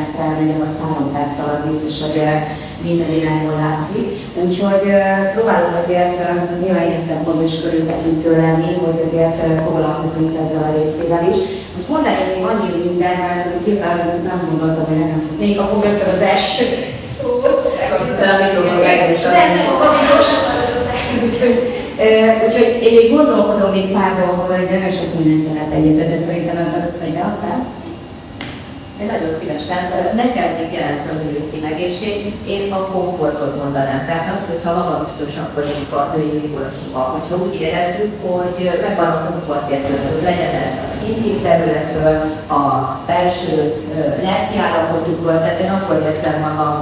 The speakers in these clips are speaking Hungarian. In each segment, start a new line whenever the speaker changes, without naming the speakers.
ezt elmegyek, azt három perc alatt biztos, hogy minden irányból látszik. Úgyhogy próbálunk azért nyilván ilyen szempontból is körültekintő lenni, hogy azért foglalkozunk ezzel a részével is. Most mondani még annyi minden, mert nyilván nem gondoltam, hogy nekem még akkor rögtön az első szó.
De a mikrofon
Nem, nem, a Úgyhogy, én még gondolkodom még pár dolgokon, hogy nagyon sok mindent lehet egyetlen, de szerintem ebben hogy beadtál.
Én nagyon szívesen, nekem még jelent az női egészség, én a komfortot mondanám. Tehát azt, hogyha magabiztosak vagyunk a női migrációban, hogyha úgy érezzük, hogy megvan a komfortérzetünk, legyen ez a intim területről, a belső lelki állapotukról, tehát én akkor értem magam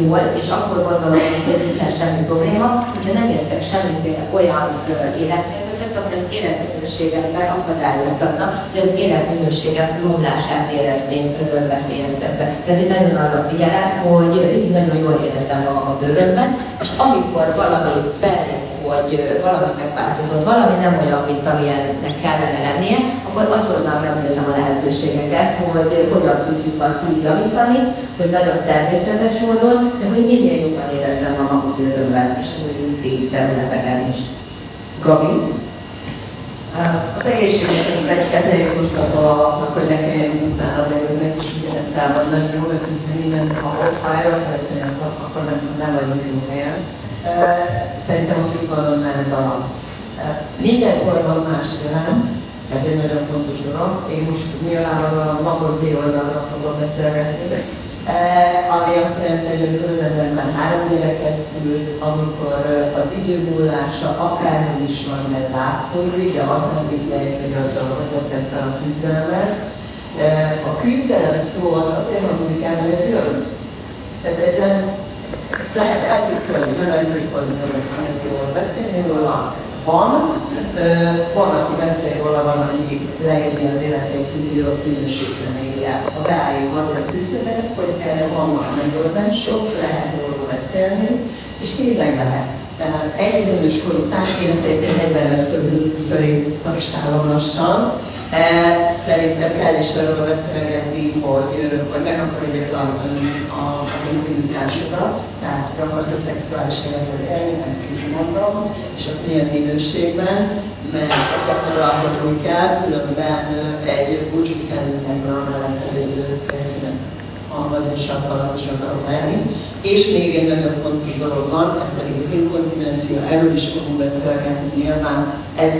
jól, és akkor gondolom, hogy nincsen semmi probléma, hogyha nem érzek semmiféle olyan életszervezetet, ami az életminőséget megakadályozhatna, hogy az életminőséget romlását szeretném veszélyeztetve. Tehát én nagyon arra figyelek, hogy nagyon jól éreztem magam a bőrömben, és amikor valami feljött, hogy valami megváltozott, valami nem olyan, mint amilyennek kellene lennie, akkor azonnal megnézem a lehetőségeket, hogy hogyan tudjuk azt úgy javítani, hogy nagyon természetes módon, de hogy minél jobban éreztem magam a bőrömben, és az új területeken is. Gabi?
Az egészséget egy ezért most hogy ne kelljen ezután az előnek is ugyanezt elmondani, jó, őszintén innen, ha ott erről beszélünk, akkor nem, nem vagyunk jó helyen. Szerintem a kívánonnál ez a mindenkorban más jelent, ez egy nagyon fontos dolog. Én most nyilvánvalóan napot B oldalra fogom beszélgetni ezek ami azt jelenti, hogy amikor az emberben három gyereket szült, amikor eh, az idő múlása akárhogy is van, mert látszódik, de az nem mindegy, hogy azzal, hogy veszed fel a küzdelmet. Eh, a küzdelem szó az azért hangzik el, hogy ez jön. Tehát ezen ezt lehet elképzelni, mert amikor beszélni jól beszélni róla, van, van, aki beszél róla, van, aki leírni az életét, hogy rossz minőségben élje. A beálljuk azért küzdenek, hogy erre vannak megoldások, lehet róla beszélni, és tényleg lehet. Tehát egy bizonyos kor után, én ezt egyébként 45 fölé tagsálom lassan, Szerintem kell is arról beszélgetni, hogy, hogy meg akarja tartani az intimitásodat, tehát hogy akarsz a szexuális életet élni, ezt így mondom, és azt milyen minőségben, mert az gyakorlatban kell, különben egy búcsút kell mindenből amellett hangadósan, falatosan akarok lenni. És még egy nagyon fontos dolog van, ez pedig az inkontinencia, erről is fogunk beszélgetni nyilván, ez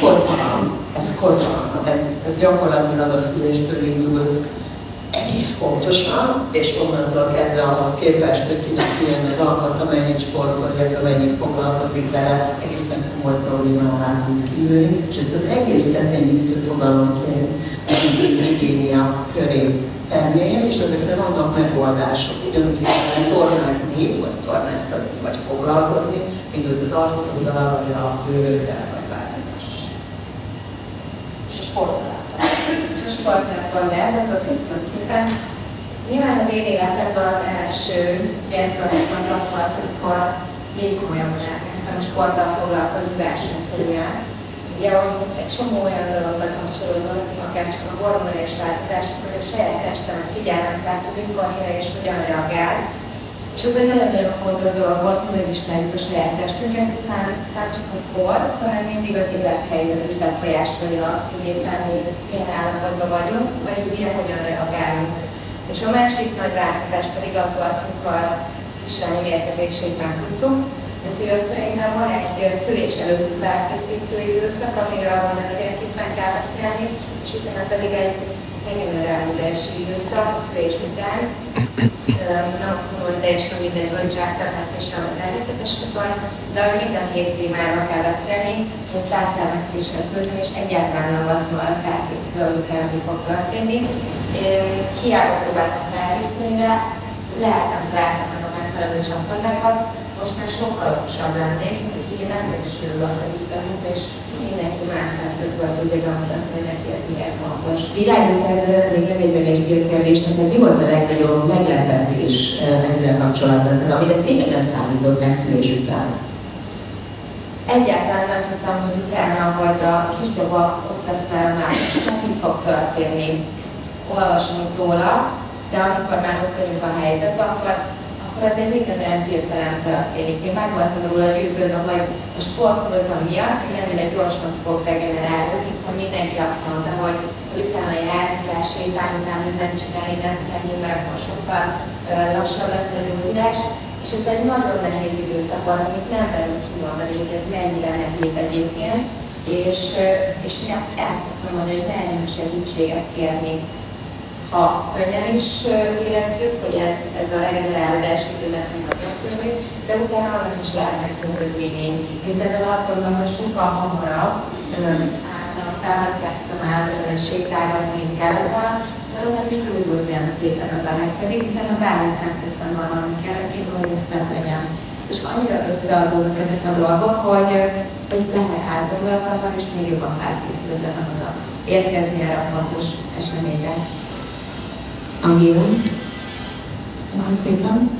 kortalan, ez kortalan, ez, ez gyakorlatilag a szüléstől indul egész pontosan, és onnantól kezdve ahhoz képest, hogy kinek ilyen az alkat, amennyit sportol, illetve amennyit foglalkozik vele, egészen komoly problémává tud kiülni, és ezt az egészet enyhítő fogalomként higiénia köré tenném, és ezekre vannak megoldások. Ugyanúgy kell tornázni, vagy tornáztatni, vagy foglalkozni, mint hogy az arcoddal, vagy a bőröddel, vagy bármi más.
És a sportolásban. És sportolásban de köszönöm szépen. Nyilván az én életemben az első gyermekem az az volt, amikor még komolyabban elkezdtem a sporttal foglalkozni versenyszerűen ugye csomó olyan dolog bekapcsolódott, akár csak a hormonális változás, hogy a saját testemet figyelem, tehát hogy mikor mire és hogyan reagál. És ez egy nagyon-nagyon fontos dolog volt, hogy megismerjük a saját testünket, hiszen nem csak a kor, hanem mindig az élethelyzet is befolyásolja azt, hogy éppen mi milyen állapotban vagyunk, vagy mire hogyan reagálunk. És a másik nagy változás pedig az volt, amikor kislányom érkezését már tudtuk, Úgyhogy ott szerintem van egy szülés előtt felkészítő időszak, amiről van mindenképpen kell beszélni, és utána pedig egy regenerálódási időszak, a szülés után. Nem azt mondom, hogy teljesen mindegy, hogy császármetszéssel vagy természetes úton, de minden hét témáról kell beszélni, hogy császármetszéssel szültem, és egyáltalán nem volt volna felkészülve, hogy mi fog történni. Hiába próbáltam felkészülni rá, lehet nem találtam meg a megfelelő csatornákat, most már sokkal okosabb lennék, hogy itt vagyunk, és mindenki más szemszögből tudja bemutatni, hogy neki ez miért fontos.
Virág, neked még egy meg egy fél kérdés, neked mi volt a legnagyobb meglepetés ezzel kapcsolatban, amire tényleg nem számított szülés után?
Egyáltalán nem tudtam, hogy utána, hogy a kisbaba ott lesz már más, mi fog történni. Olvasunk róla, de amikor már ott vagyunk a helyzetben, akkor, akkor azért minden olyan hirtelen történik. Én meg voltam róla győződve, hogy a sportolókban miatt én nem gyorsan fogok regenerálni, hiszen mindenki azt mondta, hogy, utána járni, sétálni, utána mindent csinálni, nem tenni, mert akkor sokkal lassabb lesz a gyógyulás. És ez egy nagyon nehéz időszak van, amit nem merünk kimondani, hogy ez mennyire nehéz egyébként. És, és én el szoktam mondani, hogy merjünk segítséget kérni. Ha könnyen is érezzük, hogy ez, ez a regenerálódás időnek a történik, de utána annak is lehetnek szönkődvény. Én például azt gondolom, hogy sokkal hamarabb általában kezdtem el sétálgatni, mint kellett volna, mert még úgy volt olyan szépen az a hely, pedig utána bármit nem tettem valami kellett, hogy szebb legyen. És annyira összeadódnak ezek a dolgok, hogy, hogy lehet átgondolkodni, és még jobban felkészülve van oda érkezni erre a fontos eseményre.
Angéla?
Köszönöm szépen.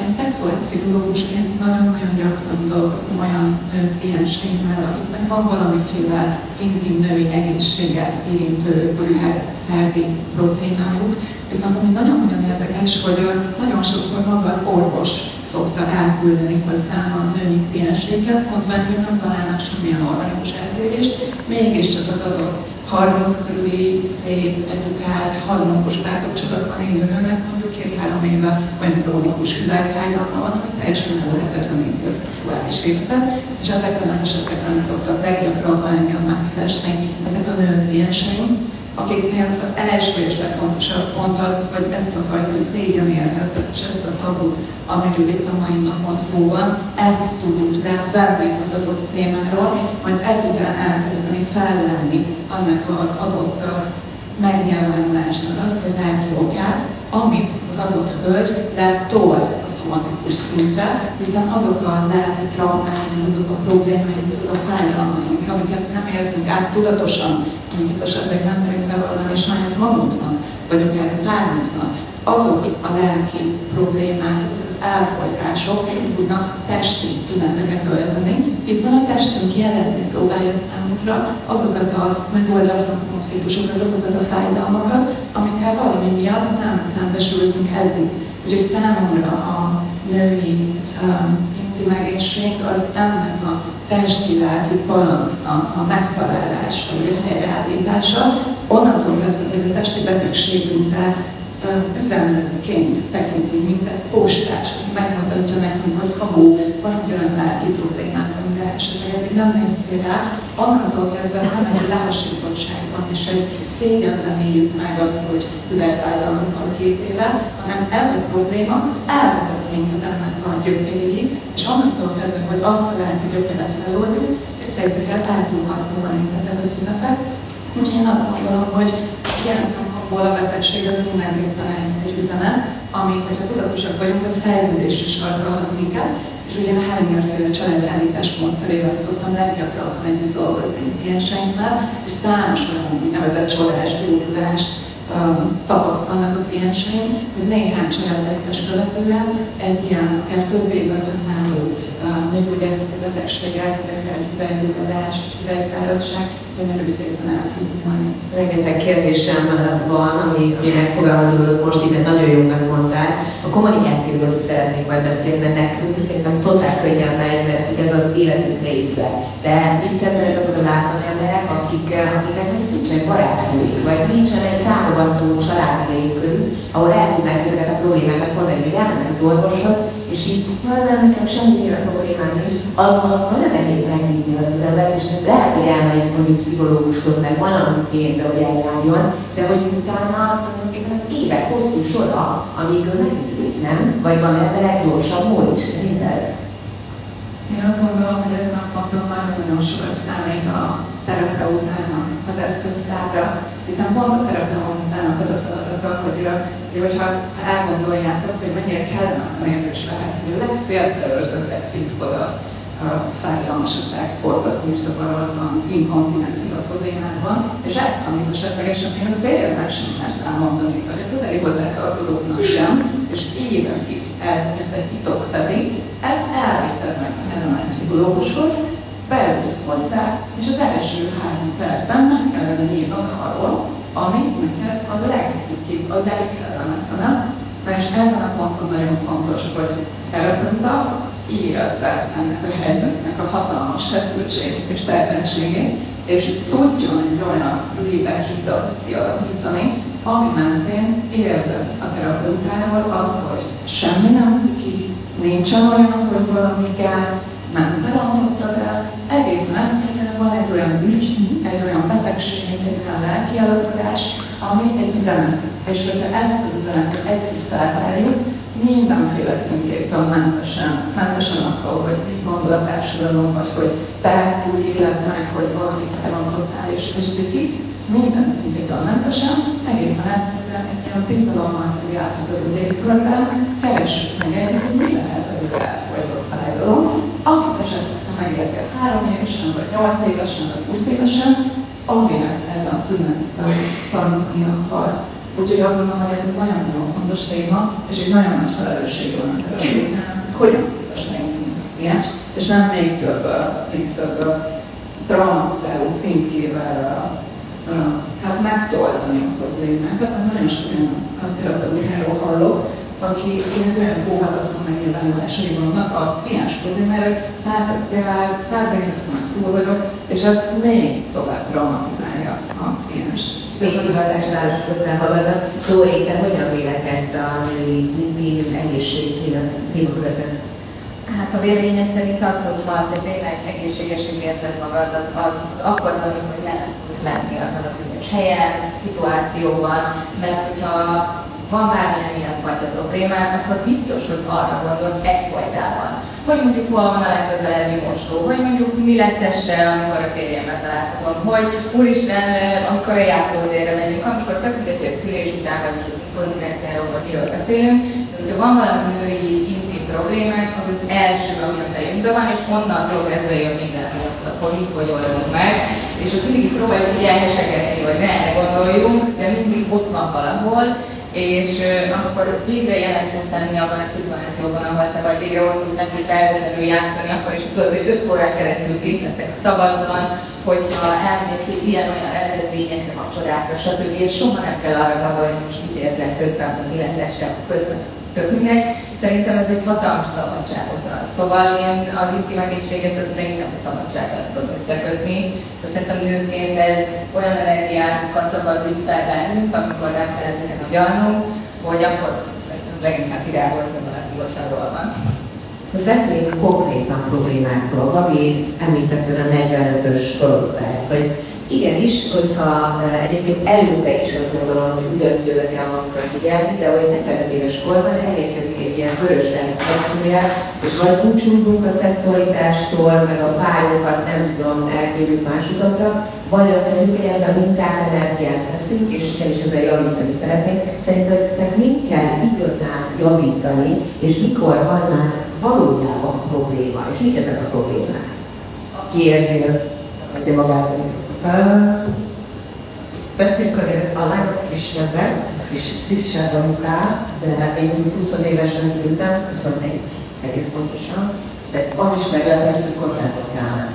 Én szexuálpszichológusként nagyon-nagyon gyakran dolgoztam olyan klienseimmel, akiknek van valamiféle intim női egészséget érintő akár szervi problémájuk, viszont ami nagyon-nagyon érdekes, hogy nagyon sokszor maga az orvos szokta elküldeni hozzám a női klienseiket, mondva, hogy nem találnak semmilyen organikus eltérést, mégiscsak az adott 30 körüli, szép, edukált, harmonikus párkapcsolatban élő nőnek mondjuk két-három éve olyan krónikus hüvelykfájdalma van, ami teljesen lehetetleníti a szexuális életet, és ezekben az esetekben szoktak leggyakrabban engem megkeresni ezek a nők klienseim, akiknél az első és legfontosabb pont az, hogy ezt a fajta szégyenérzetet és ezt a tabut, amiről itt a mai napon szó van, ezt tudjuk rá venni az adott témáról, majd ezután elkezdeni fellenni annak az adott megnyilvánulásnak azt, hogy lelki amit az adott hölgy letolt a szomatikus szintre, hiszen azok a lelki traumái, azok a problémái, azok a fájdalmai, amiket nem érzünk át tudatosan, amiket esetleg nem merünk bevallani saját magunknak, vagy akár a párunknak, azok a lelki problémák, azok az elfolytások tudnak testi tüneteket ölteni, hiszen a testünk jelezni próbálja számunkra azokat a megoldatlan konfliktusokat, azokat a fájdalmakat, amikkel valami miatt nem szembesültünk eddig. Úgyhogy számomra a női um, egészség az ennek a testi-lelki balansznak a megtalálása, vagy a helyreállítása, onnantól kezdve, hogy a testi betegségünkre üzenőként tekinti egy postás, aki megmutatja nekünk, hogy habó, van egy olyan lelki problémát, amire esetleg eddig nem néztél rá, annantól kezdve nem egy lassítottságban és egy szégyenben éljük meg azt, hogy üvegfájdalmunk van két éve, hanem ez a probléma, az elvezet minket ennek a gyökeréig, és onnantól kezdve, hogy azt a lelki gyökeret feloldjuk, képzeljétek el, el tudnak múlani ezek a tünetek. Úgyhogy én azt gondolom, hogy ilyen szempontból a betegség az mindenképpen egy, egy üzenet, ami, hogyha tudatosak vagyunk, az fejlődésre sarkalhat minket, és ugye a Hellinger féle családreállítás módszerével szoktam leggyakrabban együtt dolgozni klienseimmel, és számos olyan úgynevezett csodás gyógyulást um, tapasztalnak a klienseim, hogy néhány családreállítás követően egy ilyen akár több évben fennálló uh, nőgyógyászati betegségek, akár egy hüvelygyulladás, hüvelyszárazság, gyönyörű szépen el tudjuk mondani.
Rengeteg kérdésem van, ami, ami megfogalmazódott most, ide nagyon jó megmondtál. A kommunikációról is szeretnék majd beszélni, mert nekünk szerintem totál könnyen megy, mert ez az életünk része. De mit kezdenek azok az átlag emberek, akik, akiknek nincsenek barátnőik, vagy nincsen egy támogató családi körül, ahol el tudnák ezeket a problémákat mondani, hogy elmennek az orvoshoz, és így, nem, nekem semmiféle problémám nincs, az, az nagyon nehéz megnyitni azt az embert, és lehet, hogy elmegy mondjuk pszichológushoz, mert van annyi pénze, hogy eljárjon, de hogy utána tulajdonképpen az évek hosszú sora, amíg ő megnyílik, nem? Vagy van ebben leggyorsabb mód is szerinted?
Én azt gondolom, hogy ez naponta már nagyon sokat számít a terapeutának az eszköztárra, hiszen pont a terapeutának az a feladata, hogy, hogyha elgondoljátok, hogy mennyire kellene a nézés lehet, hogy a legfélfelőrzöttebb titkod a fájdalmas a szex, orgazmus zavarod van, inkontinencia problémád van, és ezt, amit esetlegesen én a férjemnek sem mersz elmondani, vagy a közeli hozzátartozóknak sem, és évekig ez, ez egy titok felé, ezt elviszed meg ezen a pszichológushoz, beülsz hozzá, és az első három percben nem kellene nyílnod arról, ami neked a legcikibb, a legkellemetlenebb, és ezen a ponton nagyon fontos, hogy terapeuta érezze ennek a helyzetnek a hatalmas feszültségét és terheltségét, és tudjon egy olyan lélehidat kialakítani, ami mentén érzed a terapeutával az, hogy semmi nem ki, nincsen olyan, hogy valami gáz, nem te el, egészen egyszerűen van egy olyan ügy, egy olyan egy olyan lelki alakadás, ami egy üzenet. És hogyha ezt az üzenetet együtt felvárjuk, mindenféle szintjétől mentesen, mentesen attól, hogy mit gondol a társadalom, vagy hogy te úgy éled meg, hogy valamit elrontottál és, és ciki, minden szintjétől mentesen, egészen egyszerűen egy ilyen bizalommal teli átfogadó légkörben keressük meg együtt, hogy mi lehet az az elfolytott fájdalom, amit esetleg te megéltél három évesen, vagy nyolc évesen, vagy 20 évesen, aminek ez a tünet tanítani akar. Úgyhogy azt gondolom, hogy ez egy nagyon-nagyon fontos téma, és egy nagyon nagy felelősség van a hogyan képes megmutatni ilyet, és nem még több, még több traumatizáló címkével hát megtoldani a problémákat. Nagyon sok olyan terapeutáról hallok, aki ilyen olyan óhatatlan megnyilvánulásai vannak a kliens problémára, hát ez gáz, hát én ezt már túl vagyok, és ez még tovább traumatizálja a klienst.
Szép hivatást választottál magadat. Dóri, te hogyan vélekedsz a női egészségügyi témakörben?
Hát a véleményem szerint az, hogy ha te tényleg egészségesen érzed magad, az, az, az akkor van, hogy nem tudsz lenni azon a bizonyos helyen, szituációban, mert hogyha van bármilyen ilyenfajta problémád, akkor biztos, hogy arra gondolsz egyfajtában. Hogy mondjuk hol van a legközelebbi mostó, hogy mondjuk mi lesz este, amikor a férjemmel találkozom, hogy úristen, amikor a játszótérre megyünk, amikor tök mindegy, hogy szülés után vagy az inkontinenciáról vagy miről beszélünk, de hogyha van valami női intim problémák, az az első, ami a fejünkbe van, és onnantól kezdve jön minden, hogy mit hogy oldunk meg, és azt mindig próbáljuk így elhesegetni, hogy ne erre gondoljunk, de mindig ott van valahol, és amikor végre jelentkeztem mi abban a szituációban, ahol te vagy végre ott tudsz neki feltétlenül játszani, akkor is tudod, hogy öt órán keresztül kint leszek a szabadban, hogyha elmész ilyen-olyan rendezvényekre, vacsorákra, stb. és soha nem kell arra gondolni, hogy most mit érzel közben, hogy mi lesz este közben, tök mindegy. Szerintem ez egy hatalmas szabadságot ad. Szóval én az intim egészséget az leginkább a szabadsággal tudom összekötni. Tehát szerintem nőként ez olyan energiákat szabadít fel bennünk, amikor nem kell ezeket agyalnunk, hogy akkor szerintem leginkább irányolni valaki ott van.
Most beszéljünk konkrétan problémákról. Gabi említetted a 45-ös korosztályt, hogy Igenis, hogyha egyébként előtte is azt gondolom, hogy ugyanúgy kell magunkra figyelni, de hogy 45 éves korban elérkezik egy ilyen vörös tehetője, és vagy búcsúzunk a szexualitástól, meg a párunkat nem tudom, elkérjük más utatra, vagy azt mondjuk, hogy ebben munkát, energiát teszünk, és igenis ezzel javítani szeretnénk. Szerintem mit kell igazán javítani, és mikor van már valójában probléma, és mik ezek a problémák? Ki érzi, az adja magához.
Beszéljünk azért a lányok frisebbek, friss, frissebb a munkát, de én 20 évesen szültem, 24 egész pontosan, de az is meglepett, hogy kórházba kell.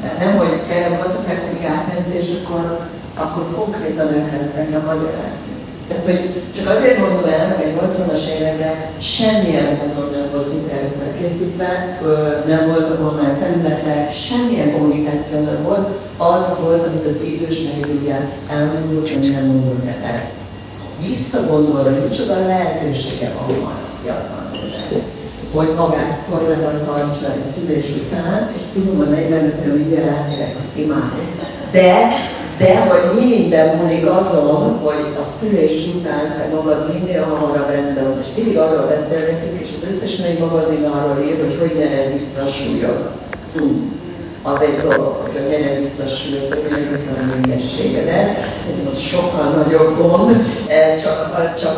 De nem, hogy erre azt mondták, hogy gátrenc, és akkor, akkor konkrétan el kellett engem magyarázni. Tehát, hogy csak azért mondom el, hogy egy 80-as években semmilyen módon nem voltunk erre felkészítve, nem voltak online felületek, semmilyen kommunikáció nem volt, az volt, amit az idős meggyógyász elmondott, hogy nem mondott el. Visszagondolva, hogy micsoda lehetősége van majd fiatal hogy magát formában tartsa egy szülés után, és tudom, hogy 45-ről ugye rátérek, azt imádom. De de hogy mi minden múlik azon, hogy a szülés után te magad minél hamarabb rendben van, és mindig arról beszélgetünk, és az összes női magazin arról ír, hogy hogy gyere vissza a súlyod. Hmm. Az egy dolog, hogy gyere vissza a súlyod, hogy gyere vissza a de Szerintem az sokkal nagyobb gond, e, csak, csak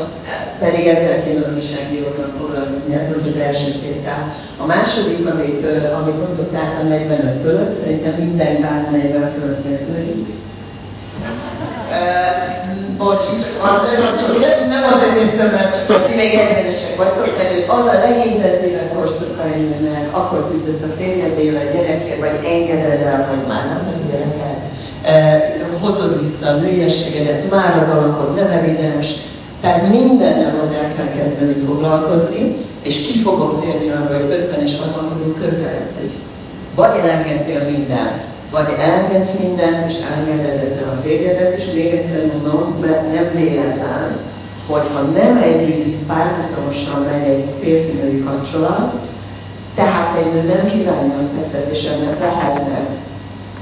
pedig ezzel kéne az újságíróknak foglalkozni, ez volt az első tétel. A második, amit, amit mondott át a 45 fölött, szerintem minden gáz 40 fölött kezdődik bocs, csak nem azért néztem, mert ti még egyenesek vagytok, mert az a legintenzívebb korszaka ennek, akkor küzdesz a férjedével, a gyerekért, vagy engeded el, hogy már nem az gyereked. hozod vissza az ügyességedet, már az alakod nem evidens, tehát mindennel ott el kell kezdeni foglalkozni, és ki fogok térni arra, hogy 50 és 60 körül kötelező. Vagy elengedtél mindent, vagy elengedsz mindent, és elengeded ezzel a végedet, és még egyszer mondom, mert nem véletlen, hogyha nem együtt párhuzamosan megy egy férfi-női kapcsolat, tehát egy nő nem kívánja a szexet, és ennek lehetnek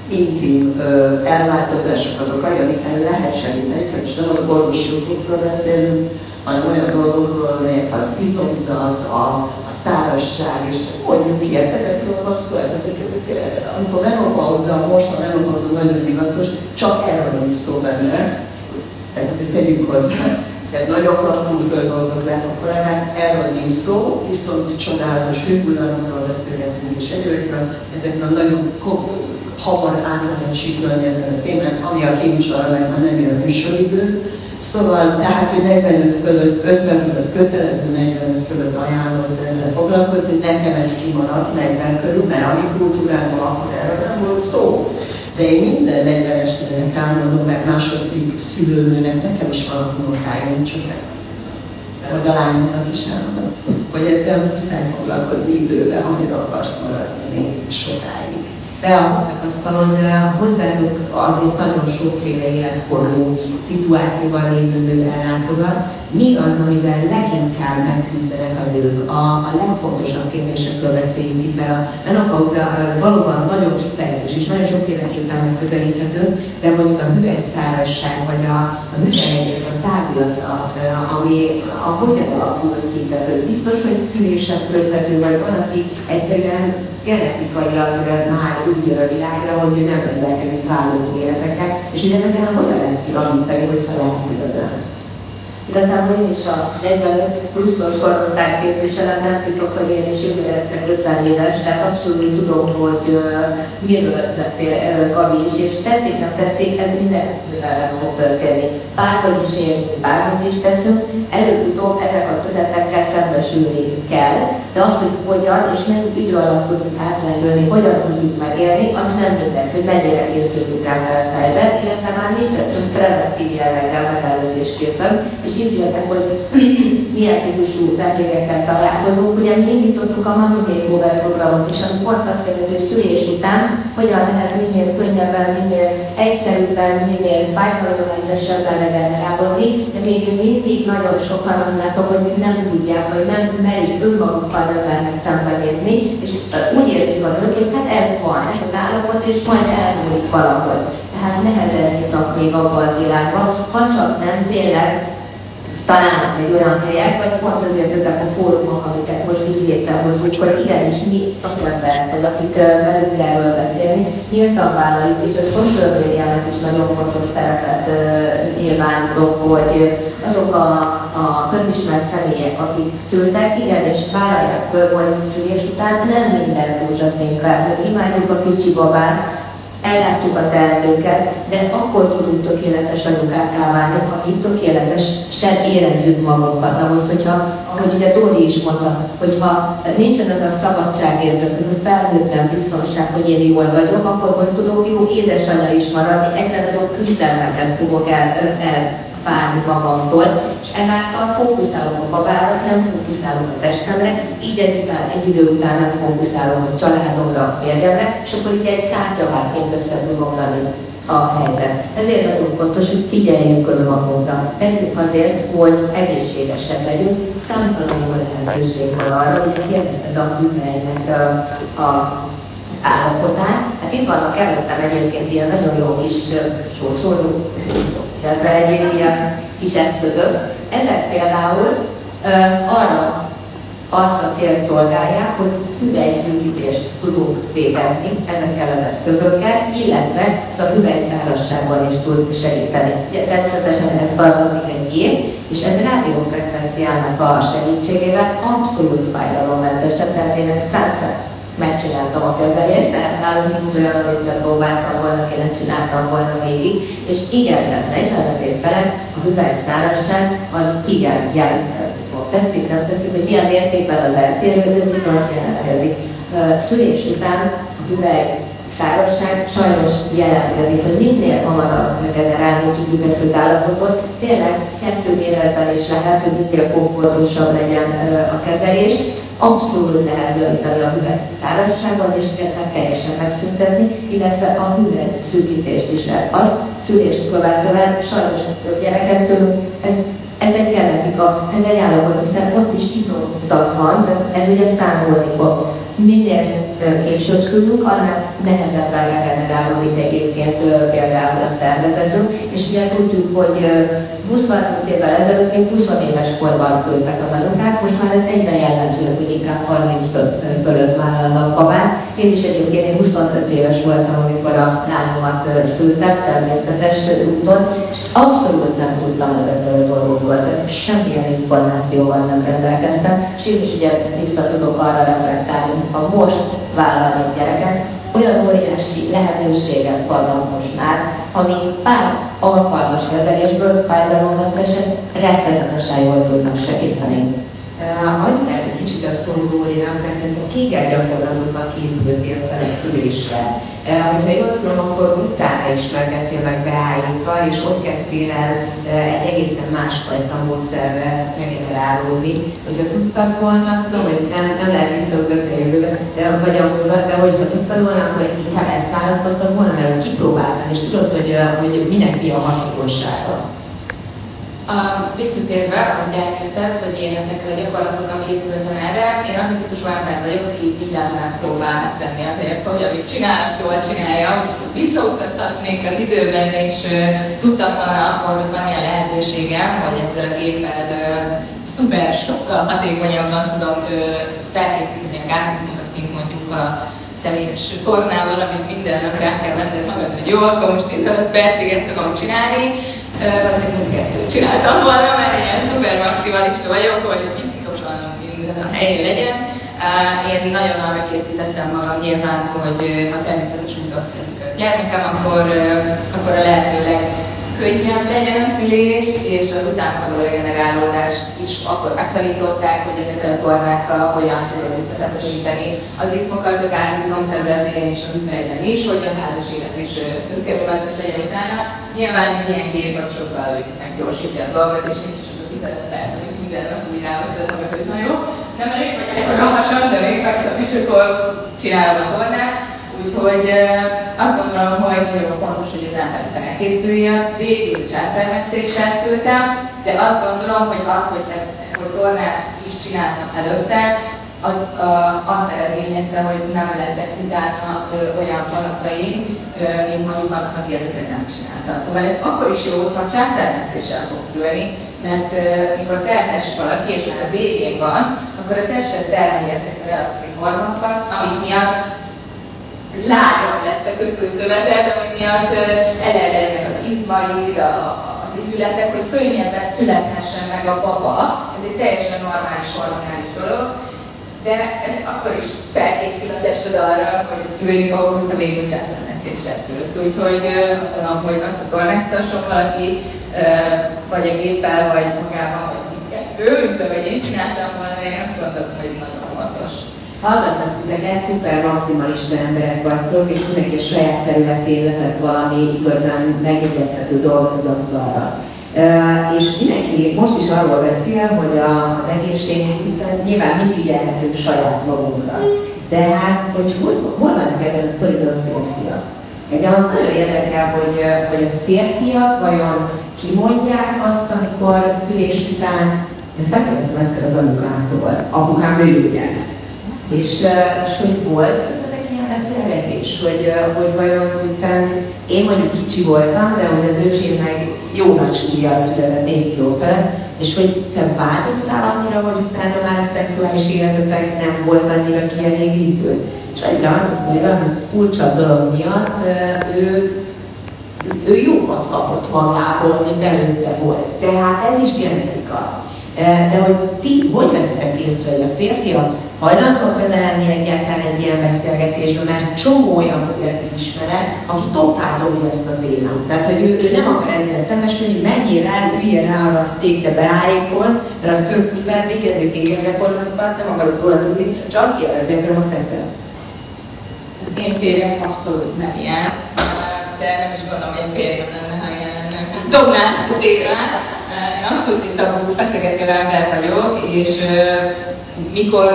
intim elváltozások azok, amikkel lehet segíteni, és nem az orvosi jogokról beszélünk, hanem olyan dolgokról, amelyek az izomzat, a, a szárazság, és mondjuk ilyet, ezekről van szó, hát ezek, ezek, amikor menopauza, most a menopauza nagyon divatos, csak erről nincs szó benne, tehát ezért tegyük hozzá, tehát nagyon klasszul földolgozzák a kollégák, erről nincs szó, viszont csodálatos hőhullámokról beszélgetünk és egyébként ezekről nagyon hamar át lehet síkölni ezen a témán, ami a meg már nem jön műsoridő. Szóval, tehát, hogy 45 fölött, 50 fölött kötelező, 45 fölött ajánlott ezzel foglalkozni, nekem ez kimaradt 40 körül, mert a mi kultúrában akkor erről nem volt szó. De én minden 40 estének álmodom, meg második szülőnőnek, nekem is van unokáim, csak vagy a lányomnak is álmodom, hogy ezzel muszáj foglalkozni idővel, amire akarsz maradni sokáig
de a tapasztalon hozzátok azért nagyon sokféle életkorú szituációban lévő nő ellátogat. Mi az, amivel leginkább megküzdenek a nők? A, a legfontosabb kérdésekről beszéljünk itt, mert a menopauza valóban nagyon kifejtős és nagyon sokféleképpen megközelíthető, de mondjuk a hüvely vagy a, a a tágulata, ami a hogyan alakul ki, tehát biztos, hogy szüléshez köthető, vagy van, egyszerűen genetikailag már úgy jön a világra, hogy nem rendelkezik vállalt életekkel, és hogy ezeken hogyan lehet kiravítani, hogyha lehet igazán.
Igazából én is a 45 pluszos korosztály képviselem, nem titok, hogy én is jövőre 50 éves, tehát abszolút tudom, hogy uh, miről beszél uh, Gabi is, és tetszik, nem tetszik, ez minden meg fog történni. Bárhogy is én, bármit is teszünk, előbb-utóbb ezek a tünetekkel szembesülni kell, de azt, hogy hogyan és mennyi idő alatt tudjuk átlendülni, hogyan tudjuk megélni, az nem mindegy, hogy mennyire készülünk rá fejben, illetve már létezünk preventív jelleggel megelőzésképpen, és így jöttek, hogy milyen típusú vendégekkel találkozunk. Ugye mi indítottuk a Mami Makeover programot is, ami pont azt jelenti, hogy szülés után hogyan lehet minél könnyebben, minél egyszerűbben, minél fájdalommentesebben regenerálódni, de még mindig nagyon sokan azt látok, hogy nem tudják, vagy nem merik önmagukkal nem lehetnek szembenézni, és úgy érzik a nők, hogy hát ez van, ez az állapot, és majd elmúlik valahogy. Tehát nehezen még abba az irányba, ha csak nem tényleg találnak egy olyan helyet, vagy pont azért ezek a fórumok, amiket most így létrehozunk, hogy igenis mi szakemberek, vagy akik velünk erről beszélni, nyíltan vállaljuk, és a social médiának is nagyon fontos szerepet nyilvánítok, hogy azok a, a közismert személyek, akik szültek, igenis vállalják föl, hogy szülés után nem minden rózsaszín imádjuk a kicsi babát, ellátjuk a tehetőket, de akkor tudunk tökéletes anyukákká válni, ha itt tökéletesen érezzük magunkat. Na most, hogyha, ahogy ugye Dóri is mondta, hogyha nincsen ez a szabadságérzet, ez a felnőtlen biztonság, hogy én jól vagyok, akkor hogy tudok jó édesanyja is maradni, egyre nagyobb küzdelmeket fogok el, el várni magamtól, és ezáltal fókuszálok a babára, nem fókuszálok a testemre, így egy, után, egy idő után nem fókuszálok a családomra, a férjemre, és akkor itt egy kártyavárként össze mondani a helyzet. Ezért nagyon fontos, hogy figyeljünk önmagunkra. Tegyük azért, hogy egészségesek legyünk. Számtalan jó lehetőség van arra, hogy kérdezted a hüvelynek a, a állapotát. Hát itt vannak előttem egyébként ilyen nagyon jó kis sószorú illetve egyéb ilyen kis eszközök. Ezek például arra azt a célt szolgálják, hogy hüvelyszűkítést tudunk végezni ezekkel az eszközökkel, illetve ez a hüvelyszárasságban is tud segíteni. Természetesen ehhez tartozik egy gép, és ez rádiófrekvenciának a segítségével abszolút fájdalommentesebb, tehát én ezt megcsináltam a kezelést, tehát nálam nincs olyan, amit próbáltam volna, kéne csináltam volna végig, és igen, tehát 45 év felett a hüvelyszárazság az igen jelentkezik fog. Tetszik, nem tetszik, hogy milyen mértékben az eltérő, de bizony jelentkezik. Szülés után a hüvely szárazság sajnos jelentkezik, hogy minél hamarabb regenerálni tudjuk ezt az állapotot. Tényleg kettő méretben is lehet, hogy minél komfortosabb legyen a kezelés. Abszolút lehet javítani a hüvelyk szárazságban, és illetve teljesen megszüntetni, illetve a hüvelyk szűkítést is lehet. Az szülést követően sajnos több gyereket szülünk, ez ez egy genetika, ez egy állapot, hiszen ott is titokzat van, ez ugye távolni fog. Minél később tudunk, annál nehezebben regenerálódik egyébként például a szervezetünk, és ugye tudjuk, hogy 20-30 évvel ezelőtt még 20 éves korban szültek az anyukák, most már ez egyben jellemző, hogy inkább 30 fölött vállalnak babát. Én is egyébként én 25 éves voltam, amikor a lányomat szültem, természetes úton, és abszolút nem tudtam ezekről a dolgokról, semmilyen információval nem rendelkeztem, és én is ugye tiszta tudok arra reflektálni, hogy ha most vállalni gyereket, olyan óriási lehetőségek vannak most már, ami pár alkalmas kezelésből fájdalommentesen rettenetesen jól tudnak segíteni.
Egy kicsit a Dórinak, mert te kékelt gyakorlatokban készültél fel a szülésre. Hogyha jól tudom, akkor utána ismerkedtél meg Beállókkal, és ott kezdtél el egy egészen másfajta módszerre regenerálódni. Hogyha tudtad volna, tudom, hogy nem, nem lehet visszautazni a jövőbe, de, vagy a múlva, de hogyha tudtad volna, akkor inkább ezt választottad volna, mert kipróbáltad, és tudod, hogy, hogy minek mi a hatékonysága.
A, visszatérve, ahogy elkezdted, hogy én ezekre a gyakorlatokra készültem erre, én az a típusú ember vagyok, aki mindent megpróbál megtenni azért, hogy amit csinál, azt jól csinálja. Hogy visszautazhatnék az időben, és uh, tudtam volna akkor, hogy van ilyen lehetőségem, hogy ezzel a géppel uh, szuper, sokkal hatékonyabban tudom uh, felkészíteni a gázizmokat, mint mondjuk a személyes tornával, amit minden nap rá kell venned magad, hogy jó, akkor most 15 percig ezt szokom csinálni, valószínűleg mindkettőt csináltam volna, mert ilyen szuper maximalista vagyok, hogy biztosan minden a helyén legyen. Én nagyon arra készítettem magam nyilván, hogy ha természetes út az, hogy gyermekem, akkor, akkor a lehető legkönnyebb legyen a szülés, és az utánvaló regenerálódást is akkor megtanították, hogy ezekkel a tornákkal hogyan tudod visszafeszesíteni az izmokat a gázizom területén és a műhelyben is, hogy a házas élet is szürkevőmentes legyen utána. Nyilván ilyen gép az sokkal meggyorsítja a dolgot, és nincs csak a 15 perc, hogy minden nap úgy ráveszed magad, hogy na jó, nem elég vagy akkor rohasan, de még fekszem, és akkor csinálom a tornát. Úgyhogy azt gondolom, hogy nagyon fontos, hogy az ember felkészüljön. Végül császármetszéssel szültem, de azt gondolom, hogy az, hogy, ez, hogy tornát is csináltam előtte, az a, azt eredményezte, hogy nem lettek utána ö, olyan panaszai, mint mondjuk annak, aki ezeket nem csinálta. Szóval ez akkor is jó, ha császármetszéssel fog szülni, mert ö, mikor terhes valaki, és már a végén van, akkor a testet termeli ezeket a hormonokat, amik miatt lágyabb lesz a kötőszöveted, ami miatt elerjednek az izmaid, a, az izületek, hogy könnyebben születhessen meg a baba. Ez egy teljesen normális hormonális dolog de ez akkor is felkészül a tested arra, hogy szülni fogsz, mint a végül császármetszésre szülsz. Úgyhogy azt mondom, hogy azt a tornáztasson valaki, vagy a géppel, vagy magában, vagy mindkettő, mint ahogy én csináltam volna, én azt gondolom, hogy nagyon fontos.
Hallgatnak titeket, szuper maximalista emberek vagytok, és mindenki a saját területén letett valami igazán megjegyezhető dolog az asztalra. Uh, és mindenki most is arról beszél, hogy a, az egészség, hiszen nyilván mi figyelhetünk saját magunkra. De hát, hogy hol, hol vannak ebben a sztoriban a férfiak? Engem az nagyon érdekel, hogy, hogy a férfiak vajon kimondják azt, amikor szülés után, ezt megkérdeztem egyszer az anyukától, apukám ő ezt. És, és hogy volt köztetek ilyen beszélgetés, hogy, hogy vajon után én mondjuk kicsi voltam, de hogy az öcsém meg jó nagy súlya született 4 kiló felett, és hogy te változtál annyira, hogy utána már a szexuális életetek nem volt annyira kielégítő. És egyre azt mondta, hogy valami furcsa dolog miatt ő, ő jókat kapott magából, mint előtte volt. Tehát ez is genetika. De hogy ti hogy veszitek észre, hogy a férfiak hajlandóak belelenni egyáltalán egy ilyen beszélgetésbe, mert csomó olyan férfi ismerek, aki totál dobja ezt a témát. Tehát, hogy ő, ő nem akar ezzel szembesülni, menjél rá, ülje rá arra a székre beállíkoz, mert az tök szuper, végezzék igen gyakorlatokat, nem akarok róla tudni, csak kérdezni akarom a szexet.
Az én férjem abszolút nem ilyen, de nem is gondolom, hogy a férjem lenne, ha ilyen lenne. Dobná ezt abszolút itt a feszegető ember vagyok, és mikor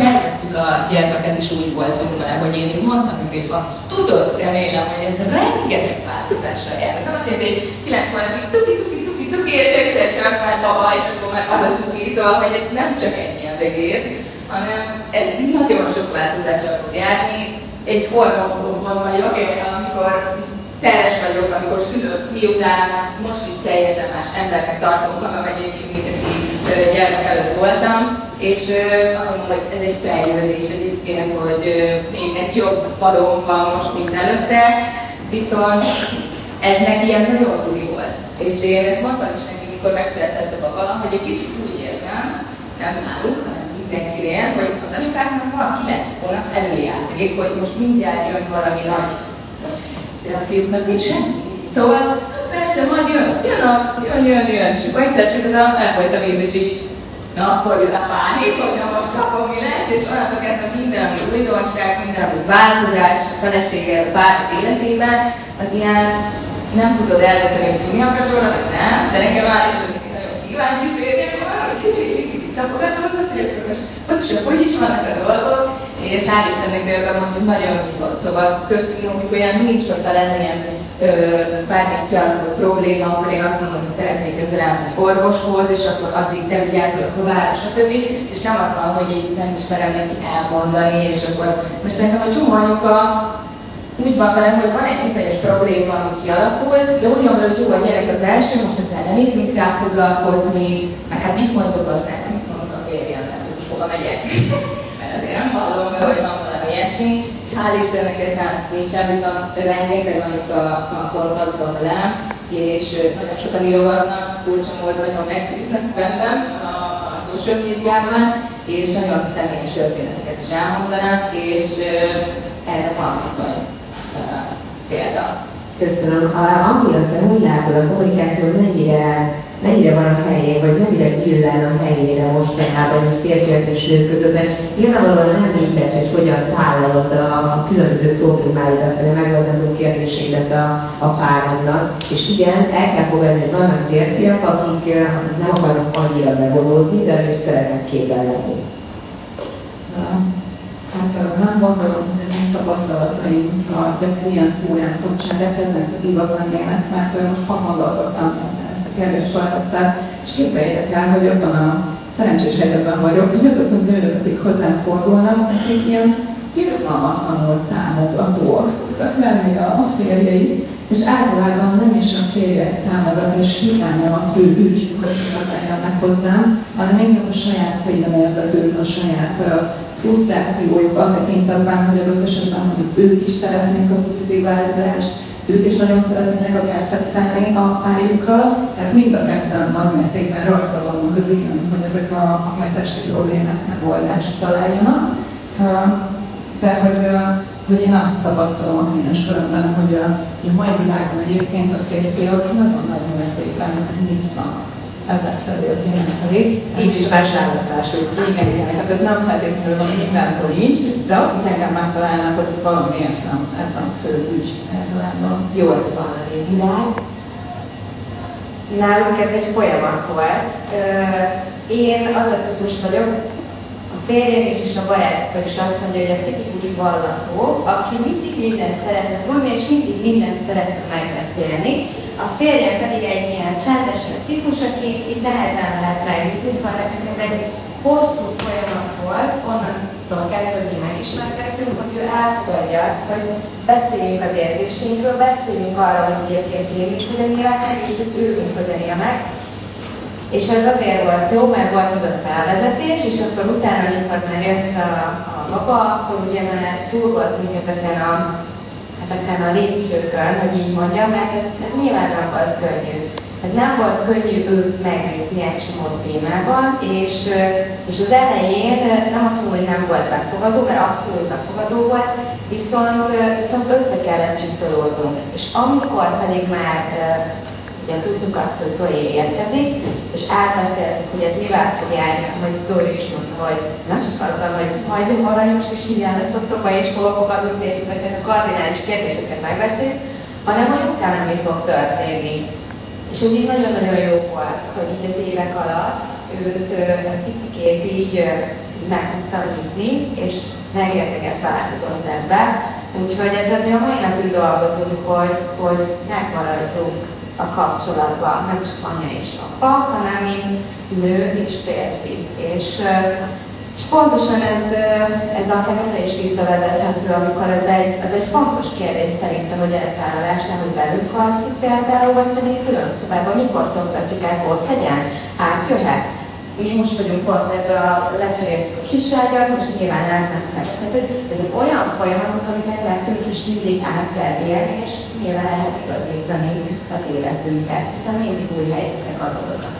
terveztük a gyermeket, is úgy voltunk vele, hogy én mondtam neki, hogy azt tudod, remélem, hogy ez rengeteg változással jár. Ez nem azt jelenti, hogy 9 hónapig cuki, cuki, cuki, cuki, és egyszer csak már baba, és akkor már az a cuki, szóval, hogy ez nem csak ennyi az egész, hanem ez nagyon sok változással fog járni. Egy hormonban vagyok, amikor terhes vagyok, amikor szülök, miután most is teljesen más embernek tartom magam egyébként, mint aki gyermek előtt voltam, és azt mondom, hogy ez egy fejlődés egyébként, hogy még egy jobb falom van most, mint előtte, viszont ez neki ilyen nagyon furi volt. És én ezt mondtam is neki, mikor megszületett a baba, hogy egy kicsit úgy érzem, nem náluk, hanem mindenkinél, hogy az anyukáknak van 9 hónap előjáték, hogy most mindjárt jön valami nagy de a fiúknak nincs semmi. Szóval persze majd jön, jön az, jön, jön, jön, és akkor egyszer csak ez a, elfolyt a víz, és így, na akkor jön a pánik, hogy na most akkor mi lesz, és onnantól kezdve minden, ami újdonság, minden, ami változás, a felesége, a pár életében, az ilyen nem tudod eldönteni, hogy mi a közóra, vagy nem, de nekem már is nagyon kíváncsi férjem van, úgyhogy így tapogatózott, hogy most pontosan hogy is vannak a dolgok, és hál' Istennek mondjuk nagyon nyitott, szóval köztünk olyan nincs, hogyha lenne ilyen bármilyen kialakuló probléma, akkor én azt mondom, hogy szeretnék közel elmenni orvoshoz, és akkor addig te vigyázol vára, stb. És nem az van, hogy így nem ismerem neki elmondani, és akkor most nekem a csomó anyuka úgy van velem, hogy van egy bizonyos probléma, ami kialakult, de úgy van hogy jó, a gyerek az első, most ezzel nem érünk rá foglalkozni, meg hát mit mondok az mit mondok férjemnek, hogy most hova megyek? nem hogy van valami ilyesmi, és hál' Istennek ez nem nincsen, viszont rengeteg anyuka a kontaktban velem, és nagyon sokan írogatnak, furcsa módon nagyon megbíznak bennem a, a social médiában, és nagyon személyes történeteket is elmondanak, és erre van bizony példa.
Köszönöm. Te úgy látod a kommunikáció mennyire mennyire van a helyén, vagy mennyire illen a helyére mostanában egy férfiak és nők között, mert nyilvánvalóan nem mindegy, hogy hogyan tálalod a, a különböző problémáidat, vagy a megoldandó kérdéseidet a, a párodnak. És igen, el kell fogadni, hogy vannak férfiak, akik, akik nem akarnak annyira bevonódni, de azért szeretnek képben lenni.
Hát nem gondolom, hogy ezek tapasztalataim a klientúrán kapcsán reprezentatívak lennének, mert most ha gondolkodtam kérdést feltettek, és képzeljétek el, hogy abban a szerencsés helyzetben vagyok, hogy azok a nők, akik hozzám fordulnak, akik ilyen irgalmatlanul támogatóak szoktak lenni a férjei, és általában nem is a férjek támogatás hiánya a fő ügy, hogy meg hozzám, hanem inkább a saját szégyenérzetük, a saját frusztrációjuk a tekintetben, hogy adott esetben mondjuk ők is szeretnék a pozitív változást, ők is nagyon szeretnének a szállni a párjukkal, tehát mind a ketten nagy mértékben rajta vannak az igen, hogy ezek a, a testi problémák megoldást találjanak. De hogy, hogy én azt tapasztalom a kliens körömben, hogy a, a mai világban egyébként a férfiak nagyon nagy mértékben nyitnak ezek felé, a tényleg felé.
Nincs is más választásuk.
Igen, igen, tehát ez nem feltétlenül van mindenhol így, de akik engem megtalálnak, hogy valamiért nem ez a fő ügy általában.
Jó, ez van a világ.
Nálunk ez egy folyamat volt. Én az a típus vagyok, a férjem is, és a barátok is azt mondja, hogy a tipikus vallató, aki mindig mindent szeretne tudni, és mindig mindent szeretne megbeszélni, a férjem pedig egy ilyen csendesebb típus, aki itt nehezen lehet rájutni, szóval ez egy hosszú folyamat volt, onnantól kezdve, hogy mi megismerkedtünk, hogy ő elfogadja azt, hogy beszéljünk az érzéseinkről, beszéljünk arra, hogy egyébként én is hogyan meg, és ő is hogyan meg. És ez azért volt jó, mert volt az a felvezetés, és akkor utána, amikor már jött a, a baba, akkor ugye már túl voltunk ezeken a ezeken a lépcsőkön, hogy így mondjam, mert ez, ez nyilván nem volt könnyű. Ez nem volt könnyű őt meglépni egy csomó témában, és, és az elején nem azt mondom, hogy nem volt megfogadó, mert abszolút megfogadó volt, viszont, viszont össze kellett csiszolódnunk. És amikor pedig már ugye tudtuk azt, hogy Zoe érkezik, és átbeszéltük, hogy az évát fog járni, hogy Dori is mondta, hogy nem csak az van, hogy majdnem aranyos, és így lesz a szoba, és hol fogadunk, és ezeket a kardinális kérdéseket megbeszéljük, hanem hogy utána mi fog történni. És ez így nagyon-nagyon jó volt, hogy így az évek alatt őt picikét így meg tudtam nyitni, és megérteket változott ebbe. Úgyhogy ezzel mi a mai napig dolgozunk, hogy, hogy megmaradjunk a kapcsolatban, nem csak anya és apa, hanem mint nő és férfi. És, és pontosan ez, ez akár oda is visszavezethető, amikor ez egy, ez egy fontos kérdés szerintem, hogy gyerekvállalásnál, hogy velünk alszik például, vagy pedig külön szobában, mikor szoktatjuk el, hogy tegyen, átjöhet, mi most vagyunk pont ebben a lecserélt kissággal, most nyilván elkezdtek. Tehát hogy ezek olyan folyamatok, amiket nekünk is mindig át kell élni, és nyilván lehet igazítani az életünket, hiszen mindig új helyzetek adódnak.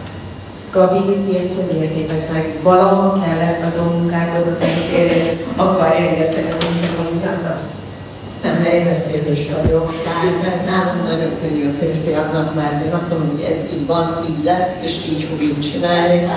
Gabi, ti ezt hogy értétek meg? Valahol kellett azon munkálkodott, hogy akarja érteni a munkát,
Nem helybeszélős vagyok, tehát ez nálam nagyon könnyű a férfiaknak, mert én azt mondom, hogy ez így van, így lesz, és így fogjuk csinálni.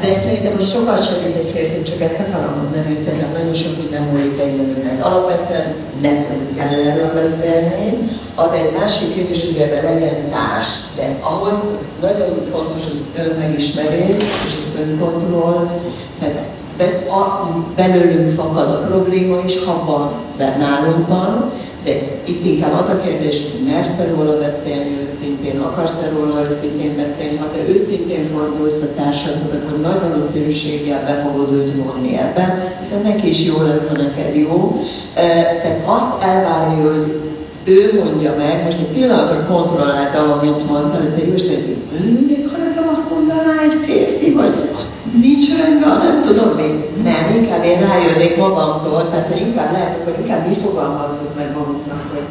De szerintem az sokat segít egy férfi, csak ezt akarom mondani, hogy szerintem nagyon sok minden múlik egy nőnek. Alapvetően nem tudunk kell erről beszélni. Az egy másik kérdés, hogy ebben legyen társ, de ahhoz nagyon fontos az önmegismerés és az önkontroll, tehát ez a, belőlünk fakad a probléma van, de nálunk van, de itt inkább az a kérdés, hogy mersz róla beszélni őszintén, akarsz-e róla őszintén beszélni, ha te őszintén fordulsz a társadhoz, akkor nagy valószínűséggel be fogod őt vonni ebben, hiszen neki is jó lesz, ha neked jó. Tehát azt elvárja, hogy ő mondja meg, most egy pillanatra kontrollálta, amit mondta, hogy te jó, és még ha nekem azt mondaná egy férfi, vagy nincs rendben, nem tudom még. Nem, inkább én rájönnék magamtól, tehát hogy inkább lehet, akkor inkább mi fogalmazzuk meg magunknak, hogy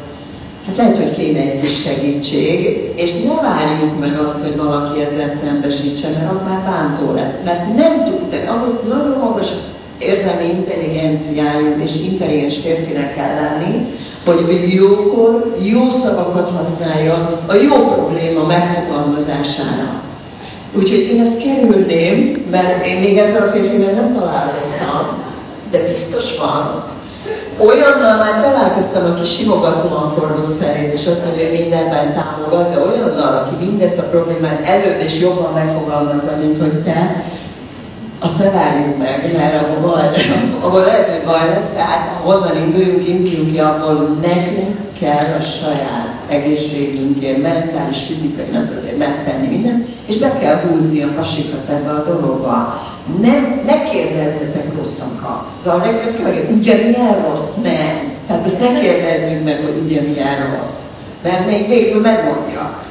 hát lehet, hogy kéne egy kis segítség, és ne várjuk meg azt, hogy valaki ezzel szembesítsen, mert az már bántó lesz. Mert nem tud, tehát ahhoz nagyon magas érzelmi intelligenciájú és intelligens férfinek kell lenni, hogy jókor jó szavakat használjon a jó probléma megfogalmazására. Úgyhogy én ezt kerülném, mert én még ezzel a férfivel nem találkoztam, de biztos van. Olyannal már találkoztam, aki simogatóan fordult felé, és azt mondja, hogy mindenben támogat, de olyannal, aki mindezt a problémát előbb és jobban megfogalmazza, mint hogy te, azt ne várjuk meg, mert baj, abban lehet, hogy baj lesz, tehát honnan induljunk, induljunk ki abból, nekünk kell a saját egészségünkért, mentális, fizikai, nem tudom, megtenni minden, és be kell húzni a pasikat ebbe a dologba. Nem, ne kérdezzetek rosszakat. Szóval nekünk kell, hogy ugyanilyen rossz? Nem. Tehát ezt ne kérdezzük meg, hogy ugyanilyen rossz. Mert még végül megmondja.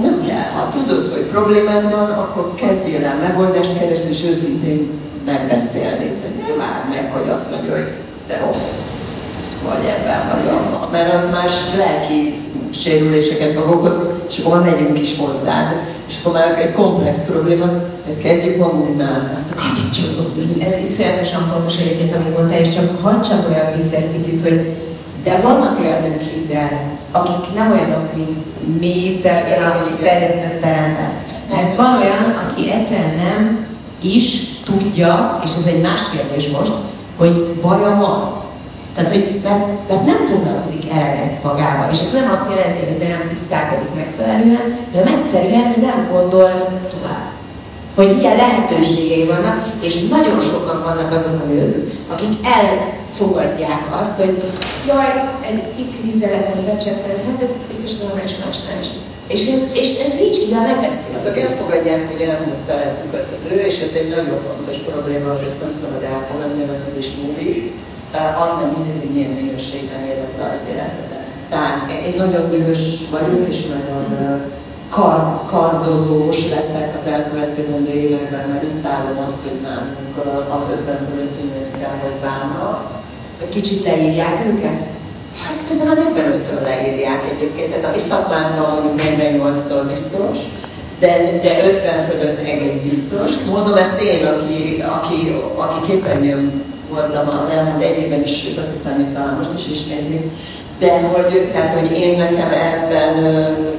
Nem kell. Ha tudod, hogy problémád van, akkor kezdjél el megoldást keresni, és őszintén megbeszélni. Ne várd meg, hogy azt mondja, hogy te rossz vagy ebben, vagy abban. Mert az más lelki sérüléseket fog okozni, és akkor már megyünk is hozzád. És akkor már egy komplex probléma, mert kezdjük magunknál, azt akartam csak mondani.
Ez iszonyatosan fontos egyébként, amit mondtál, és csak hadd csatoljak vissza egy picit, hogy de vannak olyan nők ide, akik nem olyanok, mint mi, de a terjesztett teremben. Ez van olyan, aki egyszerűen nem is tudja, és ez egy más kérdés most, hogy baja van. Tehát, hogy mert, mert nem foglalkozik eleget magával. És ez nem azt jelenti, hogy nem tisztálkodik megfelelően, de egyszerűen nem gondol tovább. Hogy milyen lehetőségei vannak, és nagyon sokan vannak azok a nők, akik elfogadják azt, hogy jaj, egy pici vízzel lehet becseppelni, hát ez biztos normális másnál is. És ez, és ez nincs kivel megbeszélni.
Azok elfogadják, hogy elmúlt felettük azt a nő, és ez egy nagyon fontos probléma, hogy ezt nem szabad elfogadni, mert hogy is múlik az nem mindegy, hogy milyen minőségben élek le az életedet. Tehát én nagyon dühös vagyok, és nagyon kar, kardozós leszek az elkövetkezendő években, mert utálom azt, hogy nem, amikor az 50 fölötti nőkkel vagy bánnak.
Egy kicsit leírják őket?
Hát szerintem a 45-től leírják egyébként, tehát a szakmánkban mondjuk 48-tól biztos, de, de 50 fölött egész biztos. Mondom ezt én, aki, aki, aki képernyőn voltam az elmúlt egy évben is, sőt azt hiszem, hogy talán most is ismétlik, De hogy, tehát, hogy én nekem ebben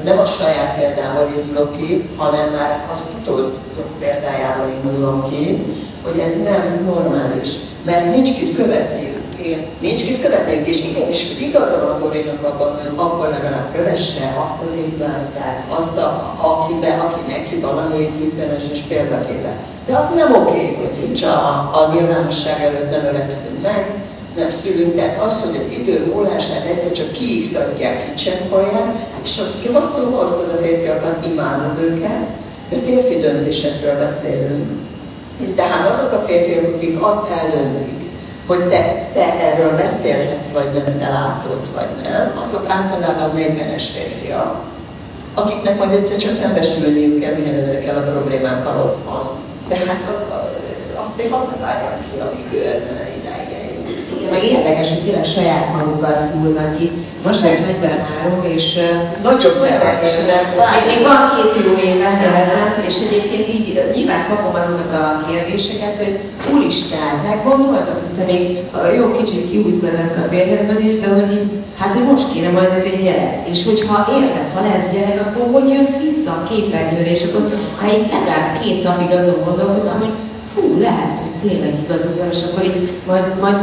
nem a saját példából indulok ki, hanem már az utódok példájából indulok ki, hogy ez nem normális. Mert nincs kit követniük. Nincs kit követniük, és igenis igaza van Dorinak abban, hogy akkor legalább kövesse azt az influencert, azt, a, akibe, aki neki valami hiteles példaképe. De az nem oké, hogy nincs a, a nyilvánosság előtt nem öregszünk meg, nem szülünk. Tehát az, hogy az idő múlását egyszer csak kiiktatják, kicseppolják, és aki hosszú hoztad a férfiakat, imádom őket, de férfi döntésekről beszélünk. Tehát azok a férfiak, akik azt eldöntik, hogy te, te erről beszélhetsz, vagy nem, te látszódsz, vagy nem, azok általában 40-es férfiak, akiknek majd egyszer csak szembesülniük kell ugyanezekkel a problémákkal otthon. Tehát azt én hadd várjam ki, amíg eljut.
Igen, meg érdekes, hogy tényleg saját magukkal szúrnak ki. Most már 43, és és
nevelésnek
még, még van két jó éven nevezem, és egyébként így nyilván kapom azokat a kérdéseket, hogy úristen, meggondoltad, hogy te még jó kicsit kihúztad ezt a férjezmenést, de hogy így, hát hogy most kéne majd ez egy gyerek. És hogyha érted, ha lesz gyerek, akkor hogy jössz vissza a képernyőre, és akkor hát így legalább két napig azon gondolkodtam, hogy fú, lehet, hogy tényleg igazuk van, és akkor így majd, majd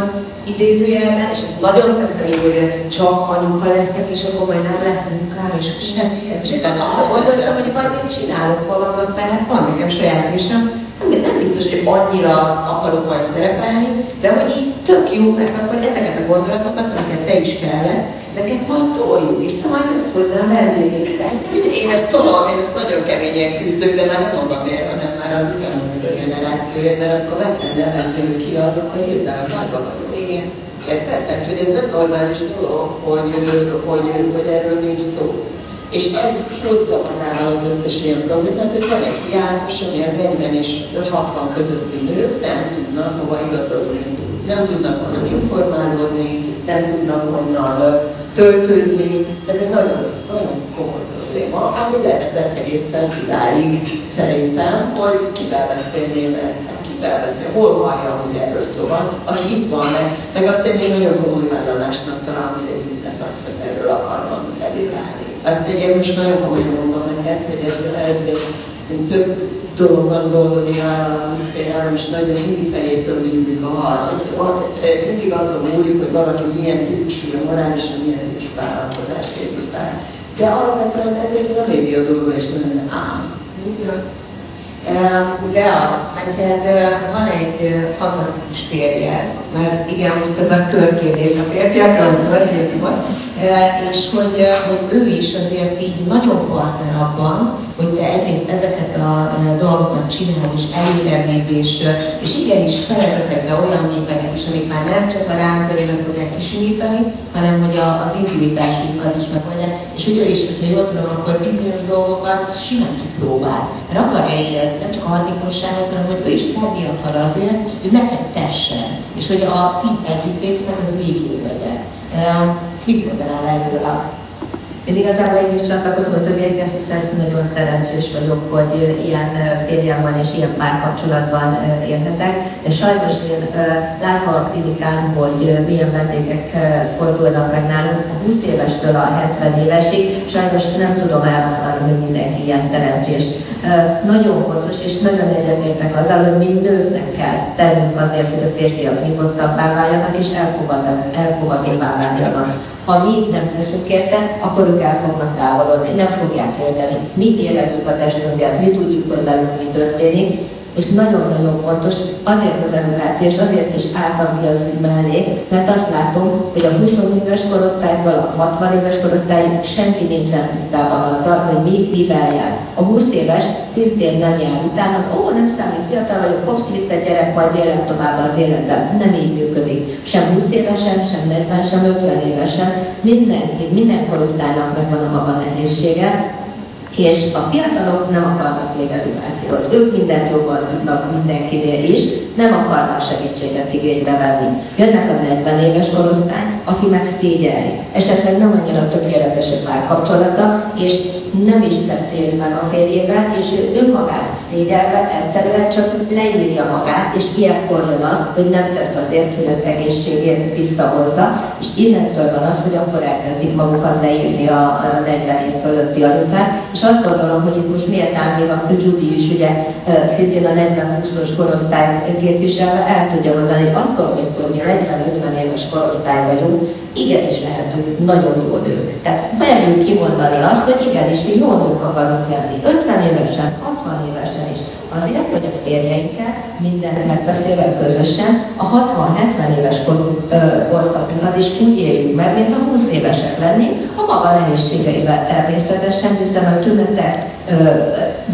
idézőjelben, és ezt nagyon teszem idézőjelben, csak anyuka leszek, és akkor majd nem lesz munkám, és semmi. És utána arra gondoltam, hogy majd én csinálok valamit, mert van nekem saját műsorom, nem, nem biztos, hogy annyira akarok majd szerepelni, de hogy így tök jó, mert akkor ezeket a gondolatokat, amiket te is felvesz, ezeket majd toljuk, és te majd jössz hozzá a vendégekre.
Én ezt tolom, én ezt nagyon keményen küzdök, de már nem magamért, hanem már az utána generációért, mert amikor meg kell nevezni ki, az akkor nagyba vagyok.
Igen.
Érted? Tehát, hogy ez nem normális dolog, hogy, hogy, hogy erről nincs szó. És ez hozza magára az összes ilyen problémát, hogy van egy hiátus, amilyen 40 és 60 közötti nők nem tudnak hova igazodni. Nem tudnak honnan informálódni, nem tudnak honnan töltődni. Ez egy nagyon, nagyon komoly probléma, ami levezet egészen idáig szerintem, hogy kivel beszélnél, hát kivel beszél, hol hallja, hogy erről szó van, aki itt van, meg, meg azt én még nagyon komoly vállalásnak találom, hogy egy üzlet azt, hogy erről akarom edukálni. Azt egyébként most nagyon komolyan mondom neked, hogy ez, ez én több dologban dolgozom a szférában, és nagyon mindig felétől bízunk a hal. Mindig azon múlik, hogy valaki milyen típusú, morálisan milyen típusú vállalkozást épít fel. De alapvetően ez egy a média dolga, és nagyon ám.
Lea, neked van egy fantasztikus férjed, mert igen, most ez a körkérdés a férfiakról, az azért van, és hogy, hogy ő is azért így nagyon partner abban, hogy te egyrészt ezeket a dolgokat csinálod, és előre vidd, és, és igenis szerezetek be olyan népeket is, amik már nem csak a ráncelinek fogják kisimítani, hanem hogy a, az intimitásunkat is megoldják, és ugye is, hogyha jól tudom, akkor bizonyos dolgokat simán kipróbál. Mert akarja érezni nem csak a hatékonyságot, hanem hogy ő is tenni akar azért, hogy neked tessen, és hogy a ti együttlétnek az legyen. Mit mondanál erről a
Én igazából én is csatlakozom a többiekhez, hiszen nagyon szerencsés vagyok, hogy ilyen férjem van és ilyen párkapcsolatban élhetek, de sajnos én látva a klinikán, hogy milyen vendégek fordulnak meg nálunk, a 20 évestől a 70 évesig, sajnos nem tudom elmondani, hogy mindenki ilyen szerencsés. Nagyon fontos, és nagyon egyetértek azzal, hogy mi nőknek kell tennünk azért, hogy a férfiak nyugodtabbá váljanak, és elfogadóbbá váljanak. Ha mi nem teszünk érte, akkor ők el fognak távolodni, nem fogják érteni. Mi érezzük a testünket, mi tudjuk, hogy velünk mi történik, és nagyon-nagyon fontos, azért az edukáció, és azért is álltam ki az ügy mellé, mert azt látom, hogy a 20 éves korosztálytól a 60 éves korosztályig senki nincsen tisztában azzal, hogy mi mivel jár. A 20 éves szintén nem jár utána, ó, nem számít, fiatal vagyok, hopsz, itt egy gyerek, majd élem tovább az életben. Nem így működik. Sem 20 évesen, sem 40, sem 50 évesen. Mindenki, minden korosztálynak megvan a maga nehézsége, És a fiatalok nem akarnak még edukációt. Ők mindent jobban tudnak mindenkinél is, nem akarnak segítséget igénybe venni. Jönnek a 40 éves korosztály, aki meg szégyelni. Esetleg nem annyira tökéletes a párkapcsolata, és nem is beszéli meg a férjével, és ő önmagát szégyelve egyszerűen csak leírja magát, és ilyenkor jön az, hogy nem tesz azért, hogy az egészségét visszahozza, és innentől van az, hogy akkor elkezdik magukat leírni a 40 év fölötti anyukát, és azt gondolom, hogy itt most méltán még a Judy is ugye szintén a 40-20-os korosztály képviselve el tudja mondani, hogy attól még, hogy mi 40-50 éves korosztály vagyunk, igenis lehetünk nagyon jó nők. Tehát merjünk kimondani azt, hogy igenis mi jó nők akarunk lenni. 50 évesen, 60 évesen is. Azért, hogy a férjeinkkel mindent megbeszélve közösen a 60-70 éves korszakunkat is úgy éljük meg, mint a 20 évesek lenni, a maga nehézségeivel természetesen, hiszen a tünetek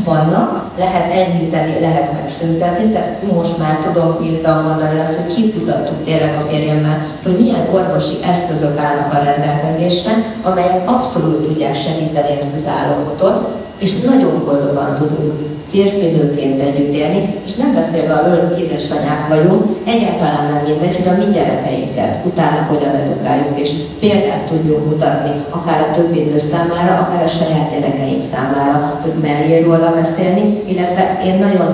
vannak, lehet enyhíteni, lehet megszüntetni, tehát most már tudom írtam mondani azt, hogy kiputattuk tényleg a férjemmel, hogy milyen orvosi eszközök állnak a rendelkezésre, amelyek abszolút tudják segíteni ezt az állapotot, és nagyon boldogan tudunk férfinőként együtt élni, és nem beszélve arról, hogy édesanyák vagyunk, egyáltalán nem mindegy, hogy a mi gyerekeinket utána hogyan edukáljuk, és példát tudjunk mutatni, akár a többi nő számára, akár a saját gyerekeink számára, hogy merjél róla beszélni, illetve én nagyon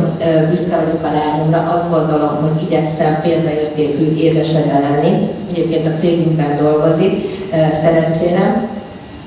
büszke vagyok a lányomra, azt gondolom, hogy igyekszem példaértékű édesanyja lenni, egyébként a cégünkben dolgozik, szerencsére,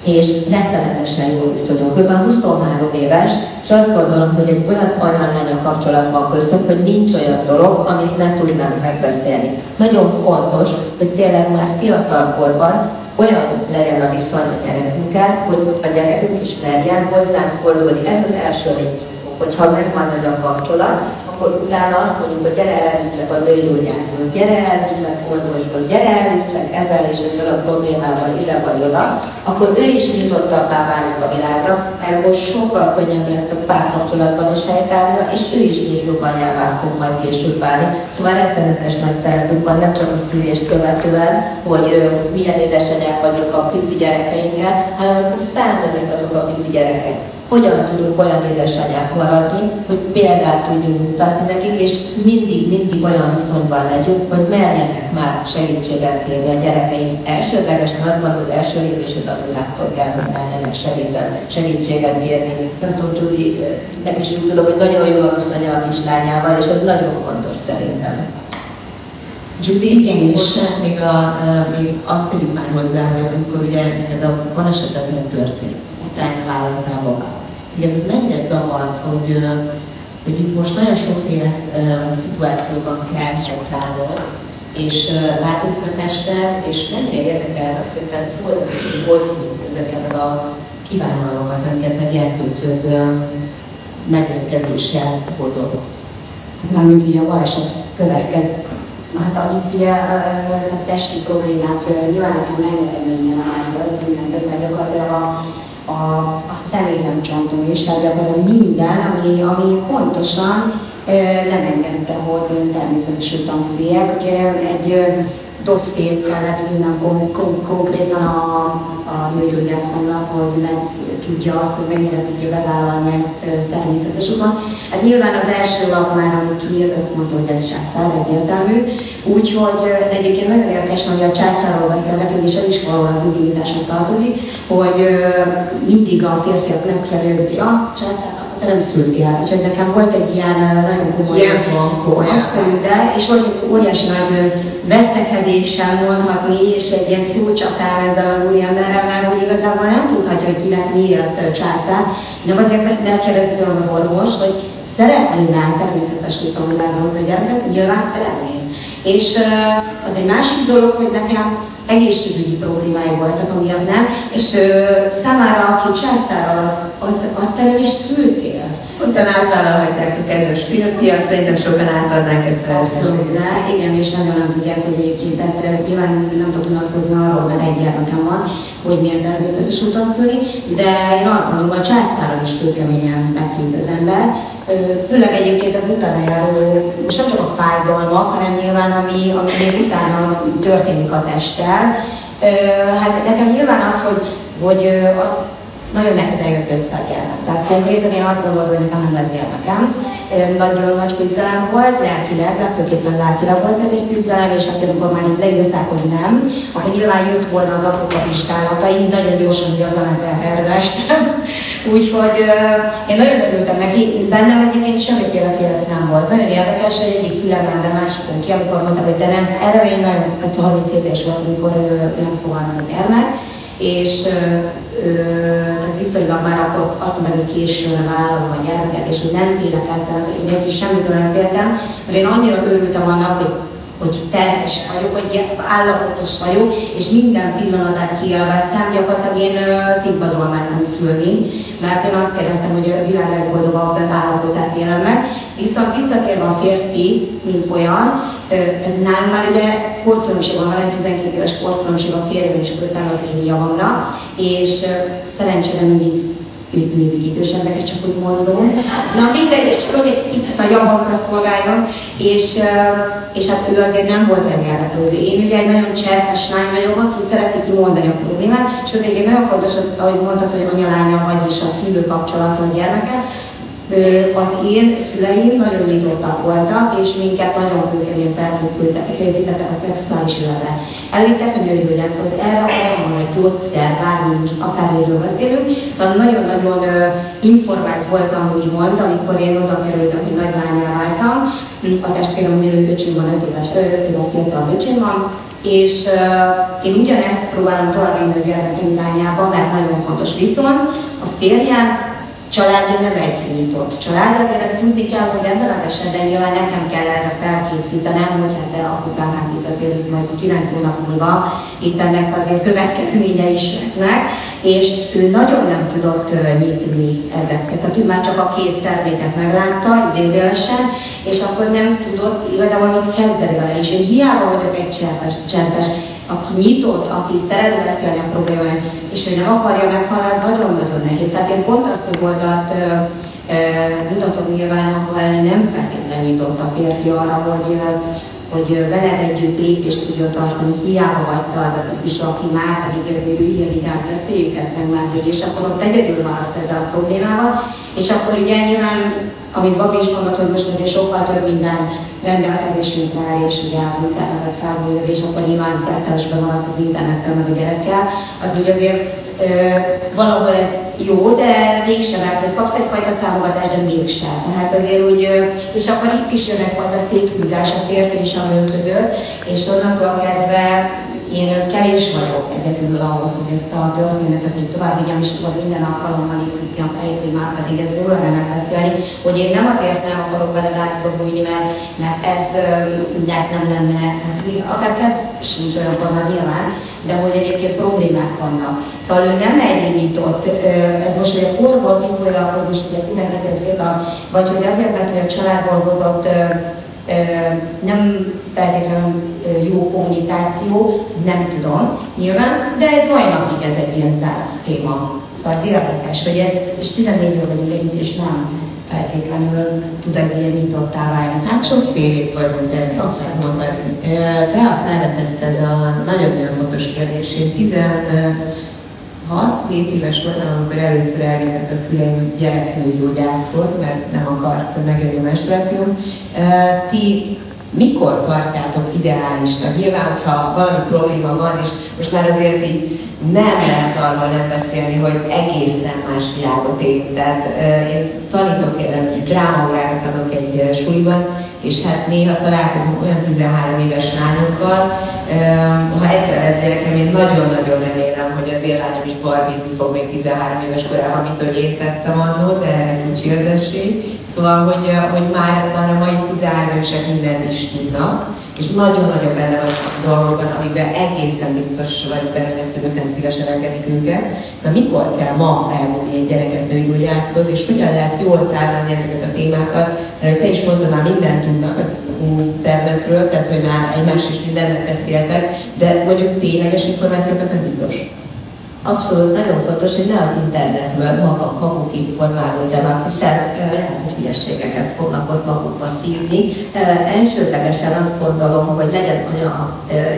és rettenetesen jó viszonyunk. Ő már 23 éves, és azt gondolom, hogy egy olyan anyálánya kapcsolat van köztünk, hogy nincs olyan dolog, amit ne tudnánk megbeszélni. Nagyon fontos, hogy tényleg már fiatal korban olyan legyen a viszony a gyerekünkkel, hogy a gyerekünk is merjen hozzánk fordulni. Ez az első lépcső hogyha megvan ez a kapcsolat, akkor utána azt mondjuk, hogy gyere elviszlek a nőgyógyászhoz, gyere elviszlek orvoshoz, gyere elviszlek ezzel és ezzel a problémával ide vagy oda, akkor ő is nyitottabbá válik a világra, ergo sokkal könnyebb lesz a párkapcsolatban is helytállnia, és ő is még jobb anyává fog majd később válni. Szóval rettenetes nagy szeretünk van, nem csak a szülést követően, hogy milyen édesanyák vagyok a pici gyerekeinkkel, hanem felnőnek azok a pici gyerekek hogyan tudunk olyan édesanyák maradni, hogy példát tudjunk mutatni nekik, és mindig, mindig olyan viszonyban legyünk, hogy merjenek már segítséget kérni a gyerekeink. Elsődlegesen az van, hogy első lépés az anyukáktól kell, hogy merjenek segítséget kérni. Nem tudom, Judy, nek is úgy tudom, hogy nagyon jó a viszonya a kislányával, és ez nagyon fontos szerintem.
Judy, igen, és még, a, még azt tegyük már hozzá, hogy amikor ugye neked a balesetet nem történt, utána vállaltál magát igen, ez mennyire zavart, hogy, hogy itt most nagyon sokféle szituációban kell szolgálnod, és változik a tested, és mennyire érdekel az, hogy te fogod hozni ezeket a kívánalmakat, amiket a gyerkőcöd megérkezéssel hozott.
Mármint ugye a baleset következett. Hát amit ugye a testi problémák, nyilván nekem rengeteg minden állt, mindent gyakorlatilag a a, a személynemcsontó is, tehát gyakorlatilag minden, ami, ami pontosan nem engedte, hogy természetes tanszüljek. Ugye egy dosszét kellett vinnem kon- kon- konkrétan a, a nőgyógyászomnak, hogy meg tudja azt, hogy mennyire tudja bevállalni ezt természetes úton. Hát nyilván az első lap már, amit kiírt, azt mondta, hogy ez császár, egyértelmű. Úgyhogy egyébként nagyon érdekes, hogy a császárról beszélgetünk, és ez is valahol az intimitáshoz tartozik, hogy mindig a férfiak nem kérdezik, hogy a császár te nem szültél. Úgyhogy nekem volt egy ilyen nagyon komoly, abszolút, de, és óriási nagy veszekedéssel mondhatni, és egy ilyen szócsatár ezzel az úriemberrel, mert hogy igazából nem tudhatja, hogy kinek miért császár. De azért megkérdezte tőlem az orvos, hogy szeretném rá természetes úton meghozni a gyereket, nyilván szeretném. És az egy másik dolog, hogy nekem egészségügyi problémái voltak, amiatt nem, és ö, számára, aki császárral az, az, azt nem is szültél.
Utána átvállalhatják a kedves férfia, szerintem sokan átadnák ezt a
Abszolút, de igen, és nagyon nem tudják, hogy egyébként, tehát nyilván nem tudok unatkozni arról, mert egy gyermekem van, hogy milyen természetes úton szülni, de én azt gondolom, hogy császárral is kőkeményen megküzd az ember, főleg egyébként az utána járó, most nem csak a fájdalmak, hanem nyilván ami, ami még utána történik a testtel. Hát nekem nyilván az, hogy, hogy azt nagyon nehezen jött össze a gyermek. Tehát konkrétan én azt gondolom, hogy nekem nem lesz gyermekem. Nagyon nagy küzdelem volt, lelkileg, de főképpen lelkileg volt ez egy küzdelem, és akkor amikor már így leírták, hogy nem, akkor nyilván jött volna az apuka vizsgálata, így nagyon gyorsan gyakorlatilag elvestem. Úgyhogy én nagyon örültem neki, bennem egyébként semmiféle félsz nem volt. Nagyon érdekes, hogy egyik fülemben, de másikon ki, amikor mondták, hogy de nem, erre én nagyon, 30 éves volt, amikor nem fog a gyermek, és viszonylag már akkor azt mondom, hogy későn vállalom a gyermeket, és hogy nem félek el, én egy semmitől nem féltem, mert én annyira örültem annak, hogy hogy terhes vagyok, hogy állapotos vagyok, és minden pillanatát kielveztem, gyakorlatilag én színpadon mentem szülni, mert én azt kérdeztem, hogy a világ legboldogabb állapotát élem meg. Viszont visszatérve a férfi, mint olyan, tehát nálam már ugye kortkülönbség van, egy 12 éves kortkülönbség a férjem és közben az én javamra, és szerencsére mindig ők nézik idősebbeket, csak úgy mondom. Na mindegy, és csak egy kicsit a javamra szolgáljon, és, és hát ő azért nem volt olyan érdeklődő. Én ugye egy nagyon cserhes lány vagyok, aki szereti kimondani a problémát, sőt egy nagyon fontos, ahogy mondtad, hogy anyalánya vagy és a szülő kapcsolaton gyermeke, az én szüleim nagyon nyitottak voltak, és minket nagyon kőkeményen felkészültek, készítettek a szexuális életre. Elvittek a gyógyászhoz, erre arra van egy gyógyszer, bármi most akármiről beszélünk, szóval nagyon-nagyon informált voltam, úgymond, amikor én oda kerültem, hogy nagy váltam. A testvérem, ugye öcsém van, 5 éves, 5 éves fiatal öcsém van, és uh, én ugyanezt próbálom továbbvinni a gyermekem irányába, mert nagyon fontos. Viszont a férjem családja nem egy nyitott család, azért ezt tudni kell, hogy ebben az esetben nyilván nekem kell erre felkészítenem, hogy hát de apukám hát itt azért itt majd 9 hónap múlva itt ennek azért következménye is lesznek, és ő nagyon nem tudott nyitni ezeket. Tehát ő már csak a kész terméket meglátta, idézélesen, és akkor nem tudott igazából mit kezdeni vele. És én hiába vagyok egy cserpes, cserpes aki nyitott, aki szeret beszélni a problémáját, és hogy nem akarja meghalni, az nagyon-nagyon nehéz. Tehát én pont azt az oldalt mutatom nyilván, ahol nem feltétlenül nyitott a férfi arra, hogy, hogy veled együtt lépést tudjon tartani, hiába vagy te az a típus, aki már pedig ő ilyen vigyázz, beszéljük ezt meg már és akkor ott egyedül maradsz ezzel a problémával, és akkor ugye nyilván, amit Gabi is mondott, hogy most azért sokkal több minden rendelkezésünkre és ugye az internetet felmúljuk, és akkor nyilván tettelesben maradsz az internettel meg a gyerekkel, az ugye azért valahol ez jó, de mégsem, mert hogy kapsz egyfajta támogatást, de mégsem. Tehát azért úgy, és akkor itt is jön egyfajta széthúzás a férfi és a nő között, és onnantól kezdve én kevés vagyok egyedül ahhoz, hogy ezt a történetet még tovább vigyem, és tudod minden alkalommal építni a már pedig ez jól lenne megbeszélni, hogy én nem azért nem akarok veled átbogulni, mert, mert ez mindjárt nem lenne, hát akár sincs olyan van nyilván, de hogy egyébként problémák vannak. Szóval ő nem egy nyitott, ez most a korból kifolyólag, most ugye 12 fiatal, vagy hogy azért, mert hogy a családból hozott nem feltétlenül jó kommunikáció, nem tudom, nyilván, de ez mai napig ez egy ilyen zárt téma. Szóval az érdekes, hogy ez, és 14 év vagyunk együtt, és nem feltétlenül tud ez ilyen nyitottá válni.
Hát sok félék vagyunk, ezt szokták mondani. Bea felvetett ez a nagyon-nagyon fontos kérdés. Én 6-7 éves voltam, amikor először elvittek a szüleim gyereknőgyógyászhoz, mert nem akart megjönni a menstruációm. Ti mikor tartjátok ideálisnak? Nyilván, hogyha valami probléma van, és most már azért így nem lehet arról nem beszélni, hogy egészen más világot él. Tehát én tanítok, drámaórákat adok egy suliban, és hát néha találkozunk olyan 13 éves lányokkal, ha egyszer ez gyerekem, én nagyon-nagyon remélem, hogy az én lányom is barbizni fog még 13 éves korában, mint hogy én tettem annó, de kicsi az esély. Szóval, hogy, hogy már, már a mai 13 évesek mindent is tudnak, és nagyon-nagyon benne van a dolgokban, amiben egészen biztos vagy benne, hogy a szülők nem szívesen engedik őket. Na mikor kell ma elmenni egy gyereket nőgyógyászhoz, és hogyan lehet jól tárgyalni ezeket a témákat, mert te is mondtad, már mindent tudnak a területről, tehát hogy már egymás is mindennek beszéltek, de mondjuk tényleges információkat nem biztos.
Abszolút, nagyon fontos, hogy ne az internetről maga, maguk informálódjanak, hiszen lehet, hogy hülyeségeket fognak ott magukba szívni. Elsődlegesen azt gondolom, hogy legyen anya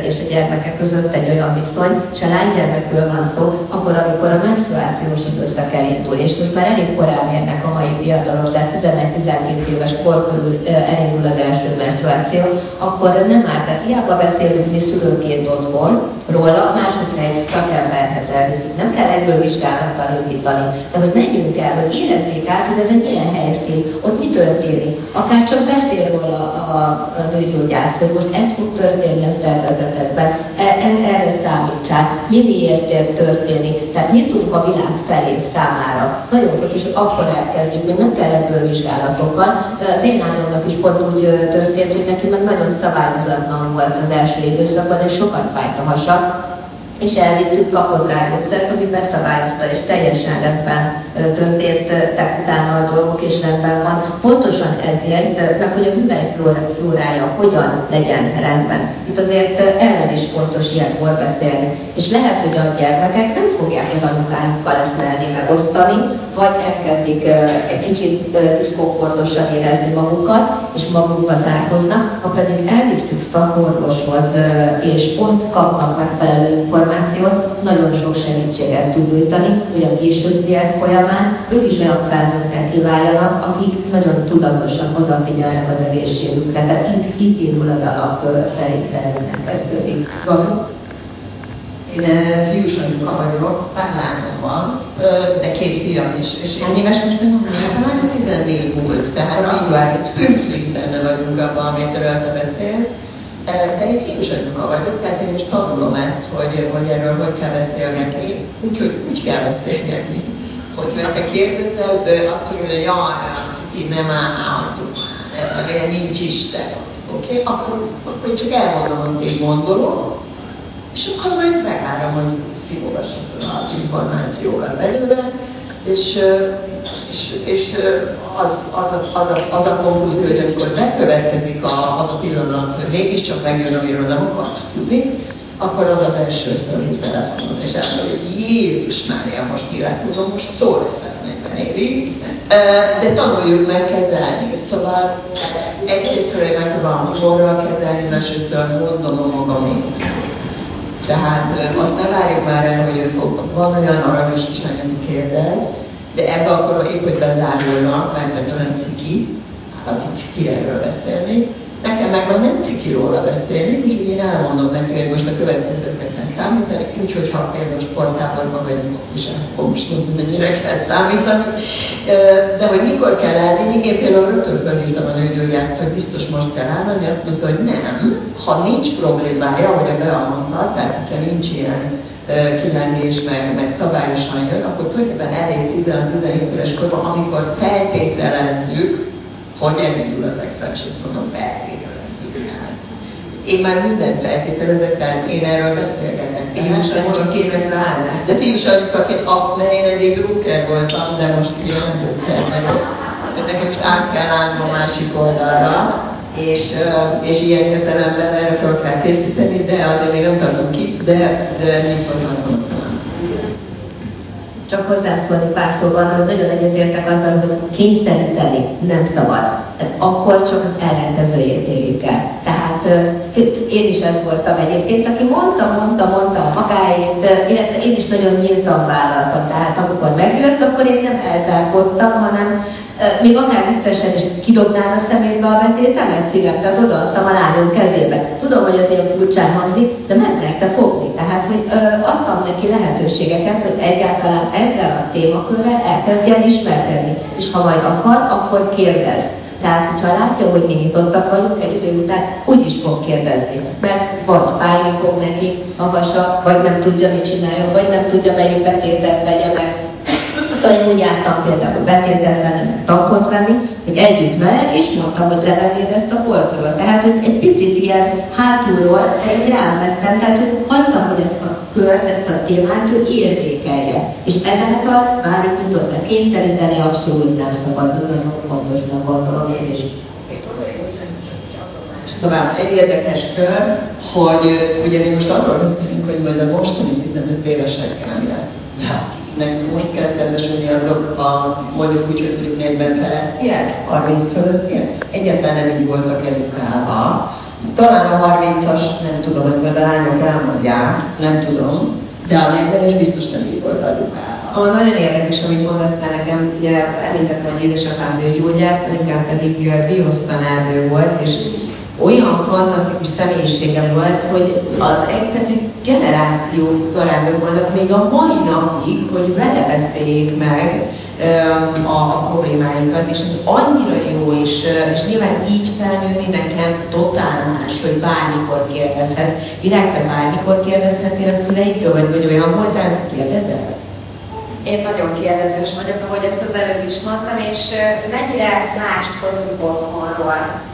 és a gyermekek között egy olyan viszony, se lánygyermekről van szó, akkor, amikor a menstruációs időszak elindul, és most már elég korán érnek a mai fiatalok, tehát 11-12 éves kor körül elindul az első menstruáció, akkor nem árt, tehát hiába beszélünk mi szülőként otthon róla, máshogyha egy szakemberhez el elviszik. Nem kell ebből vizsgálattal indítani, de hogy menjünk el, hogy érezzék át, hogy ez egy ilyen helyszín, ott mi történik. Akár csak beszél róla a, a nőgyógyász, hogy most ez fog történni a szervezetekben, e, e, erre számítsák, mi miért történik. Tehát nyitunk a világ felé számára. Nagyon fontos, hogy akkor elkezdjük, még nem kell ebből vizsgálatokkal. Az én lányomnak is pont úgy történt, hogy neki meg nagyon szabályozatlan volt az első időszakban, és sokat fájt a hasa, és elvittük, rá gyógyszert, ami beszabályozta, és teljesen rendben történtek utána a dolgok, és rendben van. Pontosan ezért, meg hogy a hüvelykflórája hogyan legyen rendben. Itt azért erről is fontos ilyenkor beszélni. És lehet, hogy a gyermekek nem fogják az anyukájukkal ezt merni megosztani, vagy elkezdik egy kicsit diszkomfortosan érezni magukat, és magukba zárkoznak, ha pedig elvisztük szakorvoshoz, és pont kapnak megfelelő információt, nagyon sok segítséget tud nyújtani, hogy a későbbiek folyamán ők is olyan felnőttek kiváljanak, akik nagyon tudatosan odafigyelnek az egészségükre. Tehát itt, itt indul az alap szerintem kezdődik.
Én fiús anyuka vagyok, pár lányom van, de két fiam is. És
Hány éves most nem
Hát lány 14 volt, tehát így benne vagyunk abban, amit te beszélsz. De fiús anyuka vagyok, tehát én is tanulom ezt, hogy, hogy erről hogy kell beszélgetni, úgyhogy úgy kell beszélgetni. Hogyha te kérdezel, azt hogy jaj, ciki, nem állunk, mert nincs Isten. Oké, akkor, akkor csak elmondom, amit én gondolom, és akkor majd megállom, hogy szívogassak az információval belőle, és, és, és az, az, a, az, a, az a konklúzió, hogy amikor megkövetkezik a, az a pillanat, hogy mégiscsak megjön, amiről nem akart tudni, akkor az az első fölhív telefonon, és elmondja, hogy Jézus Mária, most mi lesz, tudom, most szó lesz lesz 40 évig, de tanuljuk meg kezelni. Szóval egyrésztről én megpróbálom humorral kezelni, másrésztről mondom a magamét. Tehát azt nem várjuk már el, hogy ő fog, van olyan aranyos kislány, ami kérdez, de ebbe akkor épp, hogy bezárulnak, mert olyan ciki, hát a ciki erről beszélni, Nekem meg van nem ciki róla beszélni, úgyhogy én elmondom neki, hogy most a következőkre kell számítani, úgyhogy ha például sportáborban vagyunk, akkor most tudni, hogy mire kell számítani. De hogy mikor kell elvinni, én például rögtön fölhívtam a nőgyógyászt, hogy biztos most kell elmenni, azt mondta, hogy nem, ha nincs problémája, hogy a Bea mondta, tehát ha nincs ilyen kilengés, meg, meg szabályosan jön, akkor tulajdonképpen elég 16-17 éves korban, amikor feltételezzük, hogy elindul a mondom, feltételezzük. Én már mindent feltételezek, tehát én erről beszélgetek.
Fiús csak évekre állás.
De fiús anyukaként, mert én eddig drukker voltam, de most ugye nem drukker vagyok. Tehát nekem most át kell állnom a másik oldalra, és, és ilyen értelemben erre fel kell készíteni, de azért még nem tudom ki, de, de nyitva van hozzá
csak hozzászólni pár szóban, hogy nagyon egyetértek azzal, hogy kényszeríteni nem szabad. Tehát akkor csak az ellenkezőjét érjük el. Tehát én is ez voltam egyébként, aki mondta, mondta, mondta a magáét, illetve én is nagyon nyíltan vállaltam. Tehát amikor megjött, akkor én nem elzárkoztam, hanem még akár viccesen is kidobnál a szemétbe a betétemet szívem, tehát odaadtam a lányom kezébe. Tudom, hogy ilyen furcsán hangzik, de meg merte fogni. Tehát, hogy ö, adtam neki lehetőségeket, hogy egyáltalán ezzel a témakörrel elkezdjen ismerkedni. És ha majd akar, akkor kérdez. Tehát, hogyha látja, hogy mi nyitottak vagyunk, egy idő után úgy is fog kérdezni. Mert vagy fájni fog neki a hasa, vagy nem tudja, mit csináljon, vagy nem tudja, melyik betétet vegye meg, Szóval én úgy jártam például betétet venni, meg tampont venni, hogy együtt vele, és mondtam, hogy levennéd ezt a polcról. Tehát, hogy egy picit ilyen hátulról egy rám vettem, tehát, hogy hagytam, hogy ezt a kört, ezt a témát ő érzékelje. És ezáltal már itt tudott kényszeríteni, abszolút nem szabad, nagyon fontosnak gondolom én is.
Tovább egy érdekes kör, hogy ugye mi most arról beszélünk, hogy majd a mostani 15 évesekkel mi lesz. Nekünk most kell szembesülni azok a mondjuk úgy, hogy mondjuk 40 felettiek, 30 fölöttiek. Egyetlen nem így voltak edukálva. Talán a 30-as, nem tudom, ezt majd a lányok elmondják, nem tudom, de a 40-es biztos nem így volt edukálva.
A nagyon érdekes, amit mondasz, mert nekem ugye említettem, hogy édesapám gyógyász, anyukám pedig biosztanárnő volt, és olyan fantasztikus személyisége volt, hogy az egy, tehát egy generáció zarándok voltak még a mai napig, hogy vele beszéljék meg a, a problémáinkat, és ez annyira jó, és, és nyilván így felnőni nekem totál más, hogy bármikor kérdezhet. Virág, te bármikor kérdezhetél a szüleiktől, vagy, vagy olyan voltál, kérdezel?
Én nagyon kérdezős vagyok, ahogy ezt az előbb is mondtam, és mennyire más hozunk otthonról.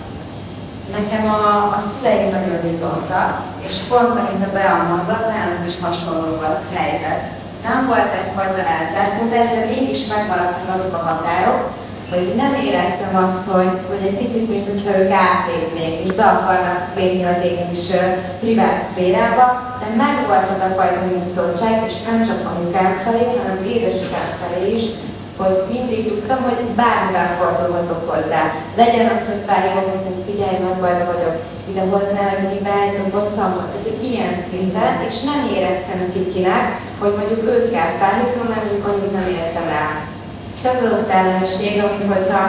Nekem a, a szüleim nagyon nyitottak, és pont, amint a Bea mondott, nálunk is hasonló volt a helyzet. Nem volt egyfajta elzárkózás, de mégis megmaradtak azok a határok, hogy nem éreztem azt, hogy, hogy egy picit, mint hogyha ők átlépnék, így be akarnak lépni az én is privát szférába, de megvolt az a fajta nyitottság, és nem csak anyukám felé, hanem édesapám felé is, hogy mindig tudtam, hogy bármivel fordulhatok hozzá. Legyen az, hogy felhívom, hogy figyelj, nagy bajba vagyok, ide hoznál, hogy mivel dolgoztam, tehát ilyen szinten, és nem éreztem cikinek, hogy mondjuk őt kell felhívnom, mert mondjuk annyit nem értem el. És az a szellemiség, amit hogyha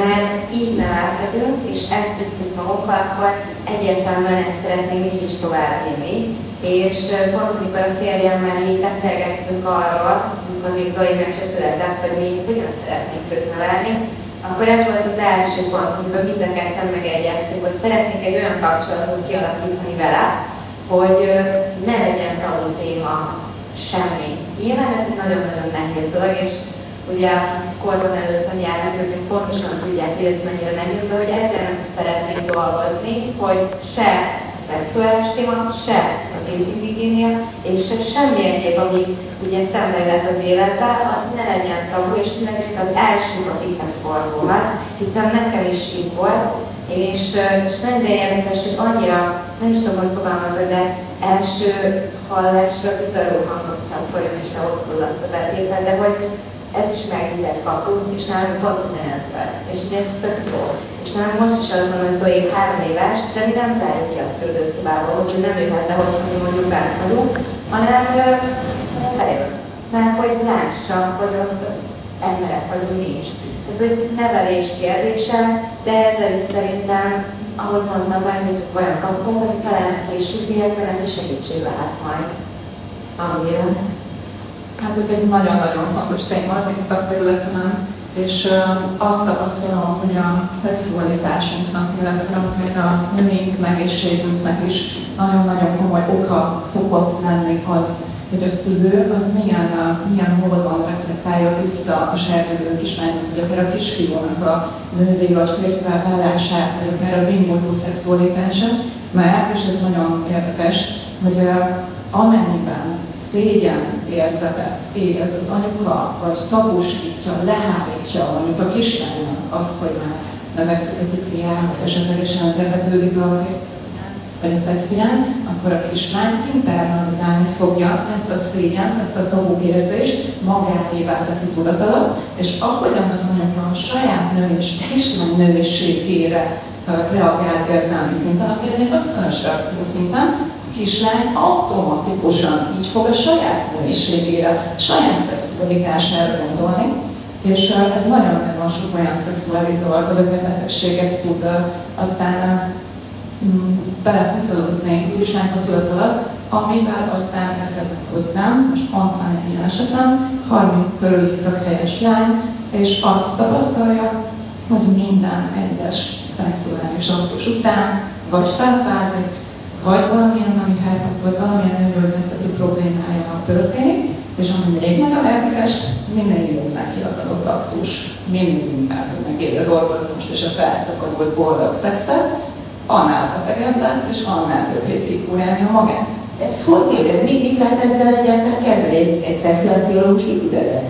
már így nevelkedünk, és ezt tesszük magunkkal, akkor egyértelműen ezt szeretnénk így is továbbvinni. És pont amikor a férjemmel így beszélgettünk arról, amikor még Zoli meg se született, hogy mi hogyan szeretnénk őt nevelni, akkor ez volt az első pont, amikor mind a ketten megegyeztük, hogy szeretnénk egy olyan kapcsolatot kialakítani vele, hogy ne legyen tabu téma semmi. Nyilván ez nagyon-nagyon nehéz dolog, és ugye korban előtt a nyelven, ők ezt pontosan tudják, hogy ez mennyire nehéz, de hogy ezzel nem szeretnék dolgozni, hogy se a szexuális téma, se az intimigénia, és se semmi egyéb, ami ugye szembe jöhet az életbe, az ne legyen tabu, és ne az első, akikhez fordulhat, hiszen nekem is így volt, és, és mennyire érdekes, hogy annyira, nem is tudom, hogy fogalmazok, de első hallásra kizaró hangosan folyam, és ott azt a betétel, de hogy ez is megnyitett kaput, és nálunk ugyanez volt. És ugye ez tök jó. És nálunk most is az hogy Zoe három éves, de mi nem zárjuk ki a fürdőszobába, úgyhogy nem jöhet le, hogyha mi mondjuk bent vagyunk, hanem bejön. Mert hogy lássa, hogy ott emberek vagyunk mi is. Ez egy nevelés kérdése, de ezzel is szerintem, ahogy mondtam, majd olyan kapunk, hogy talán a későbbiekben neki segítség lehet majd.
Annyira.
Hát ez egy nagyon-nagyon fontos téma az én szakterületemen, és azt tapasztalom, hogy a szexualitásunknak, illetve a nőink egészségünknek is nagyon-nagyon komoly oka szokott lenni az, hogy a szülő az milyen, milyen módon reflektálja vissza a serdülő kislánynak, vagy akár a kisfiúnak a nővé vagy férfivel vállását, vagy akár a bimbozó szexualitását, mert, és ez nagyon érdekes, hogy amennyiben szégyen érzetet érez az anyuka, vagy tabusítja, lehárítja mondjuk a kislánynak azt, hogy már növekszik a ciciára, vagy esetlegesen érdeklődik a vagy a szexien, akkor a kislány internalizálni fogja ezt a szégyen, ezt a tabu érzést, magáévá teszi tudat alatt, és ahogyan az anyuka a saját nős, kislány nőiségére reagál érzelmi szinten, akire még ösztönös reakció szinten, kislány automatikusan így fog a saját nőiségére, a saját szexualitására gondolni, és ez nagyon-nagyon sok olyan vagy betegséget tud aztán belepuszolózni kislány alatt, amivel aztán elkezdett hozzám, most pont van egy ilyen esetem, 30 körül a helyes lány, és azt tapasztalja, hogy minden egyes szexuális aktus után vagy felfázik, vagy valamilyen amit herpesz, vagy valamilyen növőgyeszeti problémája történik, és ami még nagyon érdekes, minden jó neki az adott aktus, mindig megéri az orgazmust és a felszakadott boldog szexet, annál betegebb lesz, és annál több hétig kurálja magát.
Ez hogy érde? Mit, mit lehet ezzel egyáltalán kezdeni? Egy, egy szexuálpszichológus mit tud ezzel?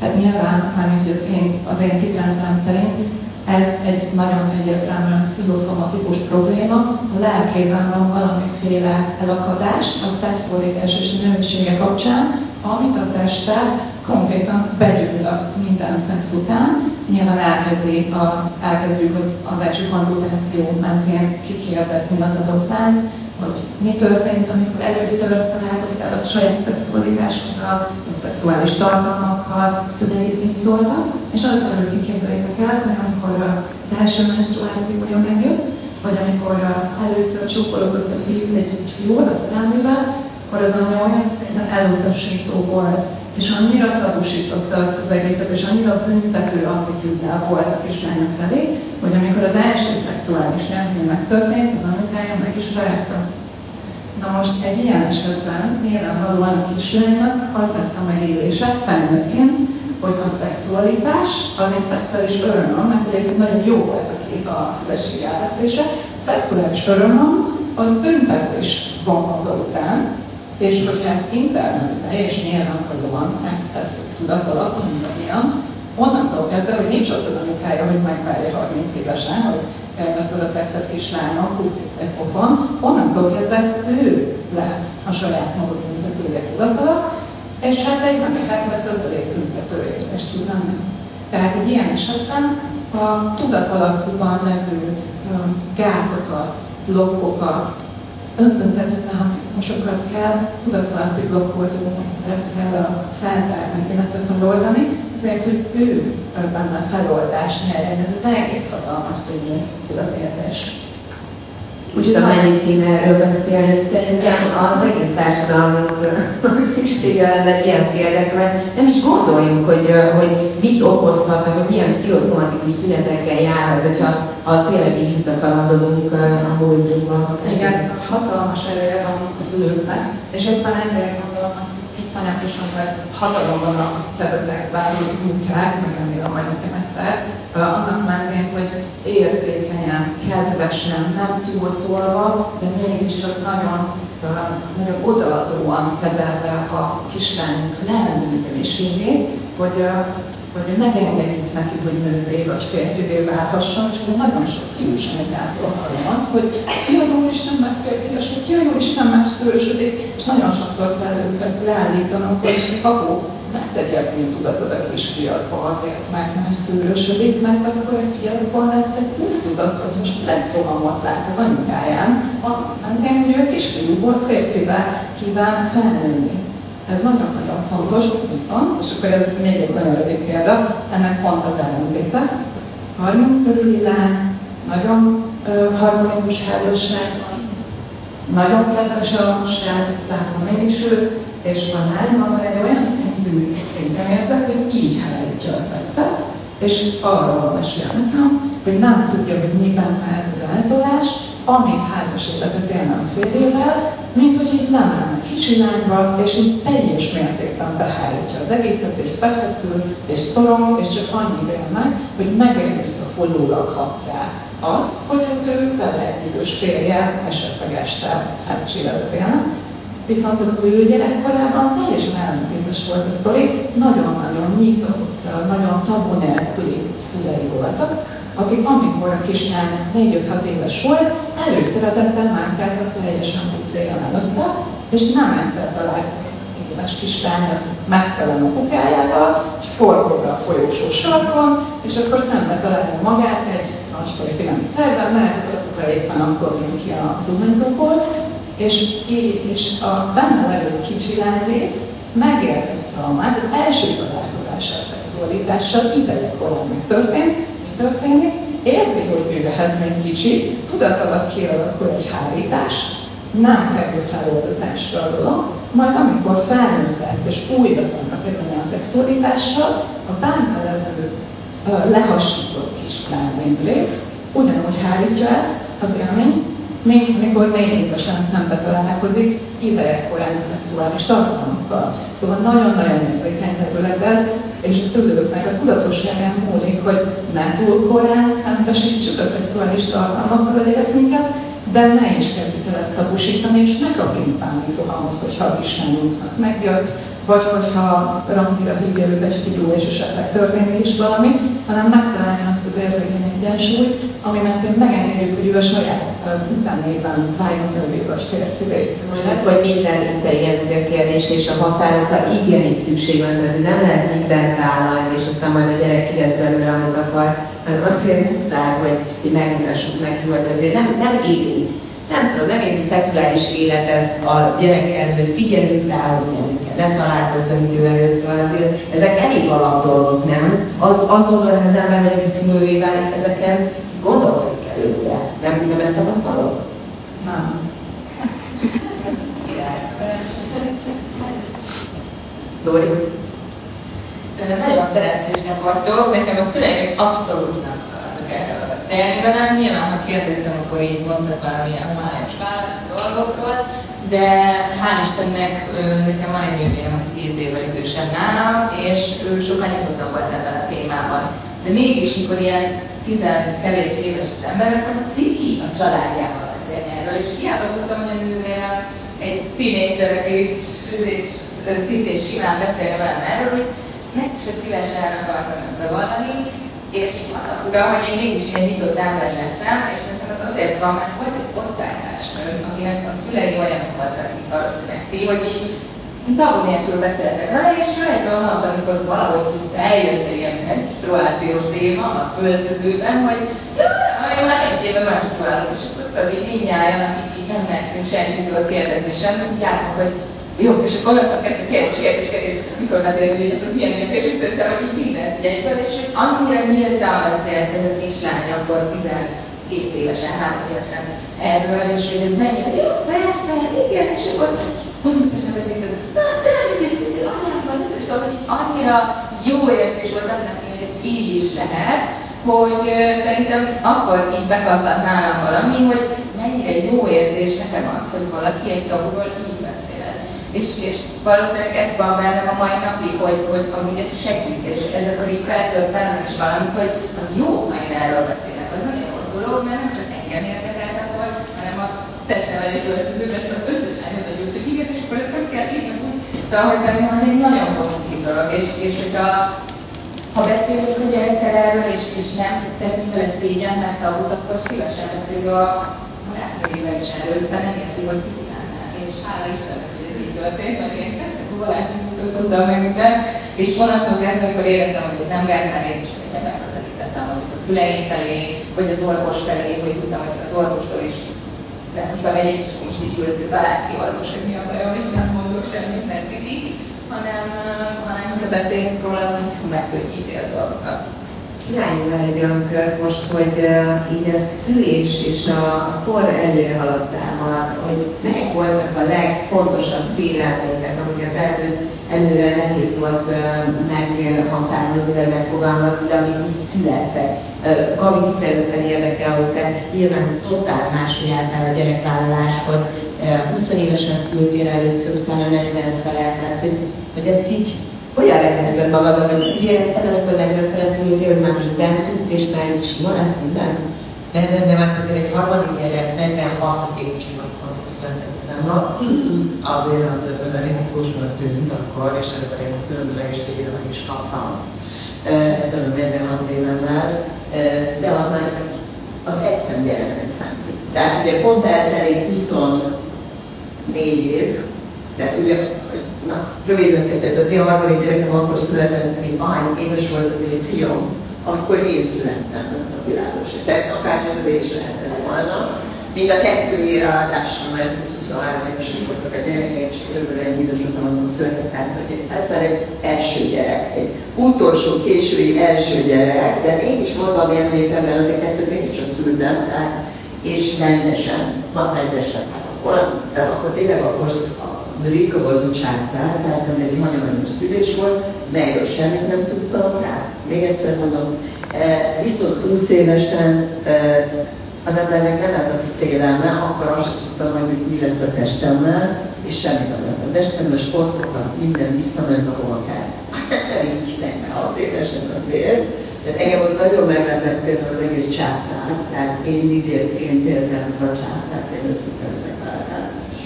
Hát nyilván, mármint, hogy az én, az én kitránzám szerint Ez egy nagyon egyértelműen pszichoszomatikus probléma. A lelkében van valamiféle elakadás a szexualitás és a nőisége kapcsán, amit a teste konkrétan begyullaszt minden szex után. Nyilván elkezdi a, elkezdjük az, az első konzultáció mentén kikérdezni az adott lányt, hogy mi történt, amikor először találkoztál a saját szexualitásokkal, a szexuális tartalmakkal, szüleid mit szóltak, és azt belül kiképzeljétek el, hogy amikor az első menstruációja megjött, vagy amikor először csókolózott a fiú egy fiúval, a szerelmével, akkor az anya olyan szinten elutasító volt, és annyira tabusította azt az egészet, és annyira büntető attitűddel volt a kislányok felé, hogy amikor az első szexuális élmény megtörtént, az anyukája meg is verte. Na most egy ilyen esetben nyilvánvalóan a kislánynak az lesz a megélése felnőttként, hogy a szexualitás az egy szexuális öröm, mert egyébként nagyon jó volt a kép a születség elvesztése, a szexuális öröm az büntetés van maga után, és hogyha ezt internalizálja, és nyilvánvalóan ezt tesz tudat alatt, mindannyian, onnantól kezdve, hogy nincs ott az anyukája, hogy megvárja 30 évesen, hogy ezt a szexet kislányok, egy pofon, onnantól kezdve ő lesz a saját maga büntetője tudat és hát egy hát lesz az elég büntető érzést tud lenni. Tehát egy ilyen esetben a tudatalattiban levő gátokat, blokkokat, önbüntető mechanizmusokat kell tudatalatti blokkolókat kell feltárni, illetve feloldani, azért, hogy ő benne feloldás nyerjen. Ez az egész hatalmas színű tudatérzés.
Most a mennyit kéne erről beszélni, szerintem az egész társadalmunknak szüksége lenne ilyen példakra. Nem is gondoljuk, hogy, hogy mit okozhatnak, hogy milyen pszichoszomatikus tünetekkel jár, hogyha ha tényleg így visszakalandozunk a múltjunkba.
Igen, ez a hatalmas erője van a szülőknek, és éppen ezért hogy iszonyatosan, hogy hatalom van a kezetekben, hogy munkák, meg remélem majd nekem egyszer, annak mentén, hogy érzékenyen, kedvesen, nem túltolva, de mégiscsak nagyon, nagyon odaadóan kezelve a kislányunk lelleműködését, hogy hogy megengedjük neki, hogy nővé vagy férfivé válhasson, és hogy nagyon sok fiús anyagától hallom azt, hogy jaj, Isten már férfias, hogy jaj, Isten már szőrösödik, és nagyon sokszor kell őket leállítanom, hogy apu, megtegye a bűntudatod a kisfiadba azért, mert már szőrösödik, mert akkor a fiadban lesz egy bűntudat, hogy most lesz rohamot lát az anyukáján, mentén, hogy ő kisfiúból férfivel kíván felnőni. Ez nagyon-nagyon fontos, viszont, és akkor ez még egy nagyon rövid példa, ennek pont az ellentéte. 30 körüli lány, nagyon ö, harmonikus házasság van, nagyon kedves a srác, látom én is őt, és van lány, egy olyan szintű szinten érzek, hogy így hárítja a szexet, és arról nekem, hogy nem tudja, hogy miben ez az eltolás, amíg házas életet élnem férjével, mint hogy így kicsi lányba, és így teljes mértékben behárítja az egészet, és befeszül, és szorong, és csak annyit él meg, hogy megerőszakolólag hat rá az, hogy az ő vele idős férje esetleg este házas életet élne. Viszont az ő gyerekkorában teljesen ellentétes volt a sztori, nagyon-nagyon nyitott, nagyon tabu nélküli szülei voltak, akik amikor a kislány 4-5-6 éves volt, előszeretettel mászkáltak teljesen pizzéján előtte, és nem egyszer találkozott éves kislány, az mesztelen a kukájával, és fordul a folyósó sarkon, és akkor szembe találja magát egy nagy folyékélemi szerben, mert ez a kuka éppen akkor jön ki a zuhanyzóból, és, és a benne levő kicsi rész megérkezte traumát, az első találkozása a szexualitással ideje korán megtörtént, történik, érzi, hogy ehhez még kicsi, tudat alatt kialakul egy hárítás, nem kerül feloldozásra a dolog, majd amikor felnőtt lesz és újra szembesülni a szexualitással, a bánta levő lehasított kis rész ugyanúgy hárítja ezt az élményt, még mikor négy évesen szembe találkozik idejekorán a szexuális tartalmakkal. Szóval nagyon-nagyon érzékeny terület ez, és a szülőknek a tudatosságán múlik, hogy ne túl korán szembesítsük a szexuális tartalmakkal a gyerekünket, de ne is kezdjük el ezt tabusítani, és ne kapjunk pánikrohamot, hogyha a kislányunknak megjött, vagy hogyha rangira hívja őt egy fiú, és esetleg történik is valami, hanem megtalálni azt az érzékeny egyensúlyt, ami mentén megengedjük, hogy ő a saját utánében váljon nővé vagy férfivé.
Hogy minden intelligencia kérdés és a határokra igenis szükség van, tehát hogy nem lehet mindent vállalni, és aztán majd a gyerek kihez belőle, amit akar, hanem azért muszáj, hogy, hogy megmutassuk neki, hogy azért nem, nem éli nem tudom, nem érti szexuális életet a gyerek előtt, figyelünk rá, hogy nem kell, ne találkozzon idő előtt, szóval azért ezek elég alap dolgok, nem? Az, azon van az ember, hogy szülővé válik, ezeken gondolkodik előtte. Nem, nem ezt tapasztalod?
Nem.
Dori?
Nagyon szerencsésnek vagyok, nekem a szüleim abszolút nem akartak erről beszélni velem. Nyilván, ha kérdeztem, akkor így mondtak valamilyen homályos választ a dolgokról, de hál' Istennek nekem van egy nővérem, aki 10 évvel idősebb nálam, és ő sokkal nyitottabb volt ebben a témában. De mégis, mikor ilyen tizen kevés éves az ember, akkor ciki a családjával beszélni erről, és hiába tudtam, hogy a nővérem egy tínédzserek és, és szintén simán beszélni velem erről, hogy meg se szívesen akartam ezt bevallani, és az a fura, hogy én mégis ilyen nyitott ember lettem, és nekem az azért van, mert volt egy osztálytársnőm, akinek a szülei olyanok voltak, mint valószínűleg ti, hogy így tabu nélkül beszéltek vele, és ő egy mondta, amikor valahogy így eljött egy ilyen menstruációs téma, az költözőben, hogy jaj, már egy éve menstruálok, és akkor tudod, így mindjárt, akik így nem mertünk senkitől kérdezni sem, tudjátok, hogy jó, és akkor onnantól kezdve kérdés, kérdés, kérdés, mikor metél, hogy ez az milyen érzés, és össze, hogy így mindent egyből, és hogy annyira nyíltan beszélt ez a kislány akkor 12 évesen, 3 évesen erről, és hogy ez mennyire, jó, persze, igen, és akkor biztosan vették, na, te igen, ez anyában, ez is szóval, annyira jó érzés volt azt mondani, hogy ez így is lehet, hogy szerintem akkor így bekapott nálam valami, hogy mennyire jó érzés nekem az, hogy valaki egy taburól így és, és valószínűleg ez van bennem a mai napig, hogy, hogy amúgy ez segít, és ez akkor így feltölt bennem is valamit, hogy az jó, ha én erről beszélek. Az nagyon rossz dolog, mert nem csak engem érdekeltek volt, hanem a egy költözőben, az összes lányod a hogy igen, és akkor ezt meg kell írni. Szóval, hogy szerintem ez egy nagyon pozitív dolog, és, és hogyha ha beszélünk a gyerekkel erről, és, és nem teszünk vele szégyen, mert tabut, akkor szívesen beszélünk a barátnőjével is erről, hiszen nem érzi, hogy lenne. És hála Istennek, történt, mert én róla tudtam meg minden, és onnantól kezdve, amikor éreztem, hogy ez nem gáz, már én is könnyebben közelítettem mondjuk a szüleim felé, vagy az orvos felé, hogy tudtam, hogy az orvostól is de most már megyek, és most így ülsz, talál ki orvos, hogy mi a bajom, és nem mondok semmit, mert ciki, hanem, hanem ha beszélünk róla, az megkönnyíti a dolgokat.
Csináljunk már egy olyan kört most, hogy így a szülés és a, kor előhaladtával, hogy melyek voltak a legfontosabb félelmeitek, amiket elő, előre nehéz volt meghatározni, vagy megfogalmazni, de amik így születtek. Gabi kifejezetten érdekel, hogy te nyilván totál máshogy álltál a gyerekvállaláshoz. Uh, 20 évesen szültél először, utána 40 felelt, tehát hogy, hogy ezt így hogyan rendezted magadba, vagy úgy érezted, amikor 40 szültél, hogy már mindent tudsz, és már egy sima lesz minden?
De, de, de már azért egy harmadik gyerek 46 év csillagon született utána, azért az rizikósnak tűnt akkor, és előtte én különbözőségére meg is kaptam ezen a 46 évemmel, de az már az egyszerű gyereknek számít. Tehát ugye pont eltelik 24 év, tehát ugye na, rövid beszéltet, az én harmadik gyerekem akkor született, mint ahány éves volt az én fiam, akkor én születtem, a világos. Tehát akár ez is lehetett volna. Mind a kettő ráadásul, mert 23 évesek voltak a gyerekeim, és körülbelül egy idősödtem, amikor született, tehát hogy ez már egy első gyerek, egy utolsó, késői első gyerek, de mégis magam emlétemben azért kettőt mégiscsak szültem, tehát és rendesen, ma rendesen. Hát akkor, tehát akkor tényleg akkor ritka volt a császár, tehát ez egy hagyományos szülés volt, melyről semmit nem tudtam, tehát még egyszer mondom, e, viszont 20 évesen e, az embernek nem ez a félelme, akkor azt tudtam, hogy mi lesz a testemmel, és semmit nem lett. A testemben sportoltam, minden visszament, ahol kell. Nem így 46 évesen azért. Tehát engem az nagyon meglepett például az egész császár. Tehát én lidércként éltem a császár, én összetem szekáltál.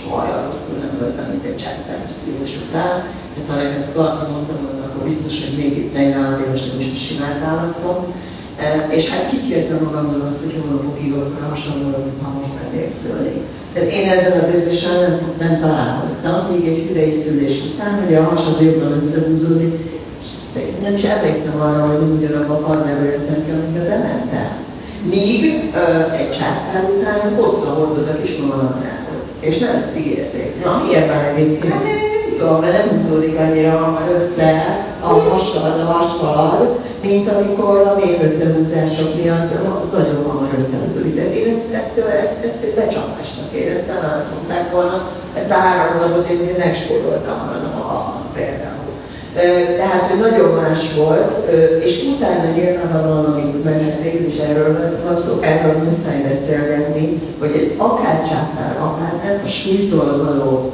Soha rosszul nem megoldani egy császáros szülés után. Tehát ha nekem ezt valaki mondta volna, akkor biztos, hogy még 46 évesen is simán választom. E, És hát kikértem magamban azt, hogy hónapokig akkor hasonlóra, mint ha most elnéz tőle. Tehát én ezzel az érzéssel nem, nem találkoztam, még egy idei szülés után, ugye a hasad jobban összehúzódik, és nem is emlékszem arra, hogy ugyanabban a farmába jöttem ki, amiben bementem. Míg ö, egy császár után hosszan hordod a kis mamanadrágot. És nem ezt ígérték. Na,
Ilyen van egyébként.
Hát nem tudom, mert nem húzódik annyira hamar össze a hasad, a hasfal, mint amikor a méhösszehúzások miatt nagyon hamar összehúzódik. De én ezt, ettől, ezt, ezt becsapásnak éreztem, azt mondták volna, ezt a három napot én megspóroltam volna a például. Tehát, hogy nagyon más volt, és utána nyilvánvalóan, amit mert végül is erről van szó, erről muszáj beszélgetni, hogy ez akár császár, akár nem a súlytól való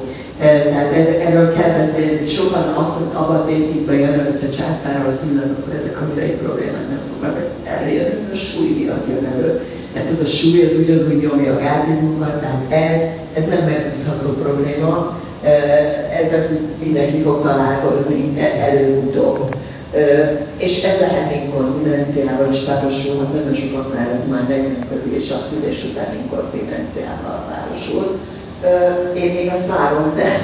Tehát er- erről kell beszélni, sokan azt abba a tétikbe jönnek, hogy ha császárral szülnek, akkor ezek a videi problémák nem fognak eljönni, a súly miatt jön elő. Mert ez a súly, ez ugyanúgy nyomja a gátizmukat, tehát ez, ez nem megúszható probléma, ezzel mindenki fog találkozni előbb-utóbb. És ez lehet inkontinenciával is párosulhat, nagyon sokaknál ez már 40 körül és a szülés után inkontinenciával párosul. Én még azt várom, de,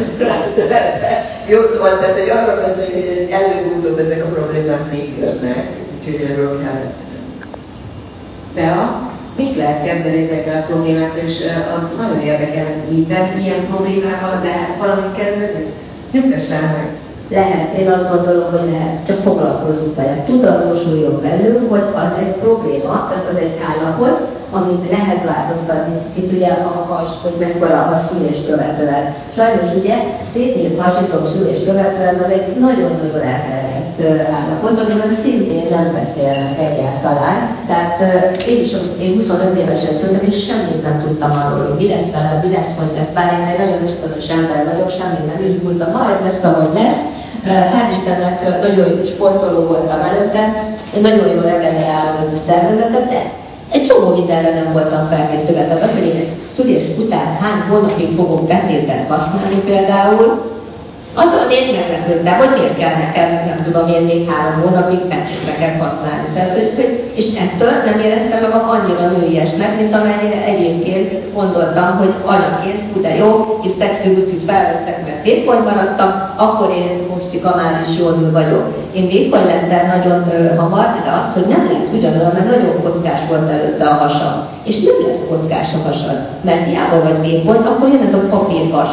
jó szóval, tehát hogy arról beszélni, hogy előbb-utóbb ezek a problémák még jönnek, úgyhogy erről kell beszélni.
Bea, mit lehet kezdeni ezekkel a problémákkal, és ö, azt nagyon érdekel, te ilyen problémával lehet valamit kezdeni? Nyugtassál meg!
Lehet, én azt gondolom, hogy lehet, csak foglalkozunk vele. Tudatosuljon belül, hogy az egy probléma, tehát az egy állapot, amit lehet változtatni. Itt ugye a has, hogy mekkora a szülés követően. Sajnos ugye szétnyílt hasitok szülés követően az egy nagyon-nagyon elterjedt állapot, amiről szintén nem beszélnek egyáltalán. Tehát én is, én 25 évesen szültem, és semmit nem tudtam arról, hogy mi lesz velem, mi lesz, hogy lesz. Bár én egy nagyon ösztönös ember vagyok, semmit nem izgultam, majd lesz, ahogy lesz. Hál' Istennek nagyon jó sportoló voltam előtte, nagyon jó regeneráló szervezetem, de egy csomó mindenre nem voltam felkészülve. Tehát az, hogy én egy szülés után hány hónapig fogok betétet használni például, azon én meglepődtem, hogy miért kell nekem, nem tudom én még három hónapig betéteket használni. Tehát, hogy, és ettől nem éreztem magam annyira nőiesnek, mint amennyire egyébként gondoltam, hogy anyaként, hú de jó, és szexi lucit felveszek, mert vékony maradtam, akkor én mostika már is jól nő vagyok. Én vékony lettem nagyon ö, hamar, de azt, hogy nem lehet ugyanolyan, mert nagyon kockás volt előtte a hasam. És nem lesz kockás a hasad, mert hiába vagy vékony, akkor jön ez a papírvas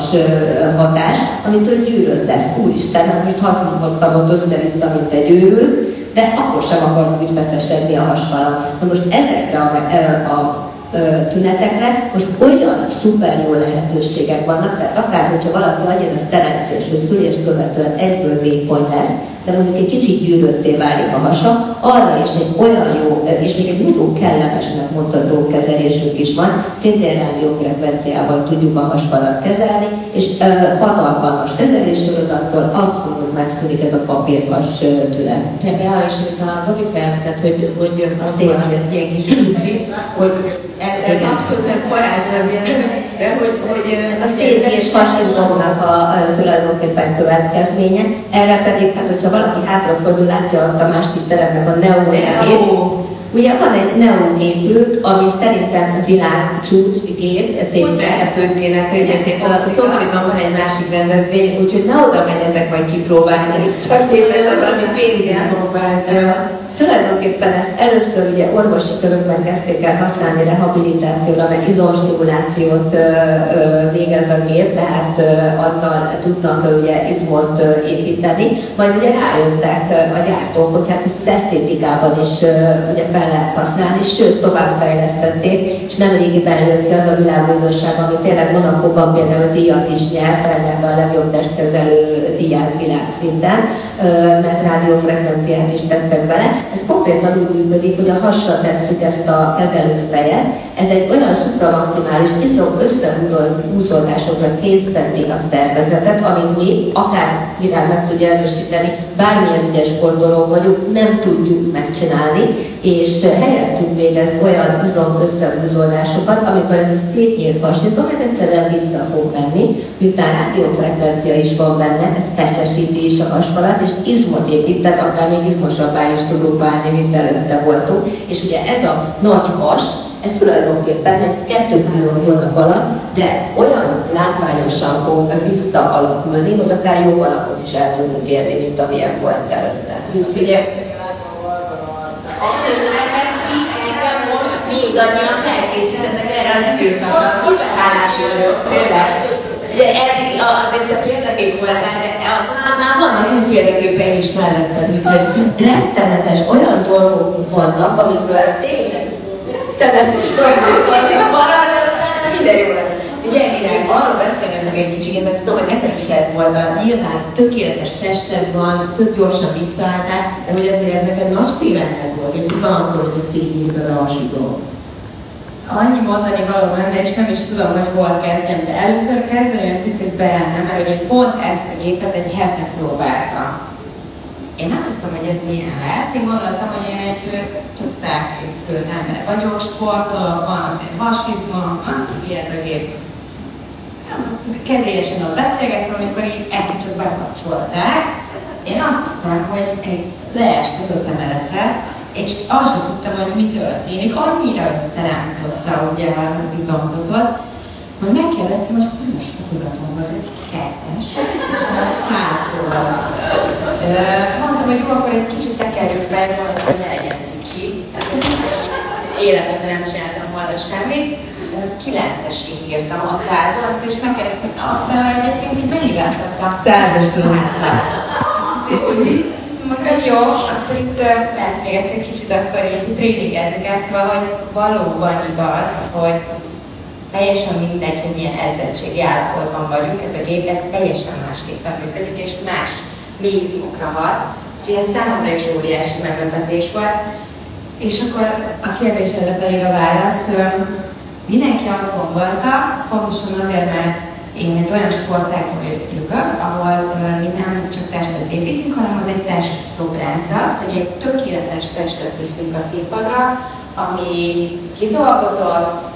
hatás, amitől gyűrött lesz. Úristen, hát most használkoztam ott össze mint egy őrült, de akkor sem akarok úgy veszesedni a hasfalam. Na most ezekre a, a, a ö, tünetekre most olyan szuper jó lehetőségek vannak, tehát akár, hogyha valaki annyira szerencsés, hogy szülést követően egyből vékony lesz, de mondjuk egy kicsit gyűrötté válik a hasa, arra is egy olyan jó, és még egy nagyon kellemesnek mondható kezelésünk is van, szintén rádiófrekvenciával tudjuk a hasfalat kezelni, és ö, hatalmas kezeléssorozattól abszolút megszűnik ez a papírvas ö, tünet.
Te Bea, és amit a Dobi felvetett, hogy, hogy
tényleg.
van egy ilyen kis hogy ez, abszolút nem parázsra de hogy, hogy
a szézés fasizomnak a, a tulajdonképpen következménye. Erre pedig, hát hogyha valaki hátrafordul, látja a másik teremnek a neógépét. Ugye van egy neógépünk, ami szerintem világcsúcs gép,
Hogy
tényleg.
lehetődnének egyébként, a szomszédban van egy másik rendezvény, úgyhogy ne oda menjetek majd kipróbálni képet, de valami pénzinnováció.
Tulajdonképpen ezt először ugye orvosi körökben kezdték el használni rehabilitációra, meg izomstimulációt végez a gép, tehát azzal tudnak ugye izmot építeni, majd ugye rájöttek a gyártók, hogy hát ezt esztétikában is ugye fel lehet használni, sőt továbbfejlesztették, és nem régiben jött ki az a világújdonság, ami tényleg Monakóban például díjat is nyert, ennek a legjobb testkezelő díját világszinten, mert rádiófrekvenciát is tettek bele, Ez konkrétan úgy működik, hogy a hassal tesszük ezt a kezelőfejet. Ez egy olyan supramaximális izom összehúzódásokra készíteti a szervezetet, amit mi, akár mivel meg tudja erősíteni, bármilyen ügyes sportolók vagyunk, nem tudjuk megcsinálni, és helyettünk végez olyan izom összehúzódásokat, amikor ez a szétnyílt vasizom, ez egyszerűen vissza fog menni, miután rádiófrekvencia is van benne, ez feszesíti is a hasfalat, és izmot épít, tehát akár még izmosabbá is tudunk válni, mint előtte voltunk. És ugye ez a nagy has, ez tulajdonképpen egy kettő-három hónap alatt, de olyan látványosan fog visszaalakulni, hogy akár jó alapot is el tudunk érni, mint amilyen volt előtte.
Ugye, mindannyian felkészítenek erre az időszakra, most hálás vagyok. Ugye eddig azért te példakép voltál, de már vannak úgy példaképeim is melletted, úgyhogy
rettenetes olyan dolgok vannak, amikről tényleg rettenetes dolgok
kicsit marad, de minden jó lesz. Ugye, mire arról beszélgetnek egy kicsit, mert tudom, hogy neked is ez volt, a nyilván tökéletes tested van, tök gyorsan visszaálltál, de hogy azért ez neked nagy félelmed volt, hogy van akkor, hogy a szétnyílik az alsizó.
Annyi mondani való lenne, és nem is tudom, hogy hol kezdjem, de először kezdeni egy picit benne, mert hogy én pont ezt a gépet egy hete próbáltam. Én nem tudtam, hogy ez milyen lesz. Én gondoltam, hogy én egy tök felkészült ember vagyok, sportolok, van azért vasizmom, ki ez a gép. Kedélyesen ott beszélgettem, amikor így egyszer csak bekapcsolták. Én azt hittem, hogy egy leestek öt emeletet, és azt sem tudtam, hogy mi történik. Annyira összerántotta ugye az izomzatot, hogy megkérdeztem, hogy hanyas fokozaton vagyok. Kettes. Száz forralap. Mondtam, hogy jó, akkor egy kicsit tekerjük fel, hogy ne legyen ciki. Életemben nem csináltam volna semmit. Kilencesig írtam a százban, akkor is megkérdeztem, hogy egyébként így mennyivel szoktam?
Százasról.
Mondtam, jó, akkor itt lehet még ezt egy kicsit akkor így tréningezni kell, szóval, hogy valóban igaz, hogy teljesen mindegy, hogy milyen edzettségi állapotban vagyunk, ez a gépet teljesen másképpen működik, és más mézmokra hat. Úgyhogy ez számomra is óriási meglepetés volt. És akkor a kérdésedre pedig a válasz. Mindenki azt gondolta, pontosan azért, mert én egy olyan sportágban jövök, ahol mi nem csak testet építünk, hanem az egy test szobrázat, hogy egy tökéletes testet viszünk a színpadra, ami kidolgozott,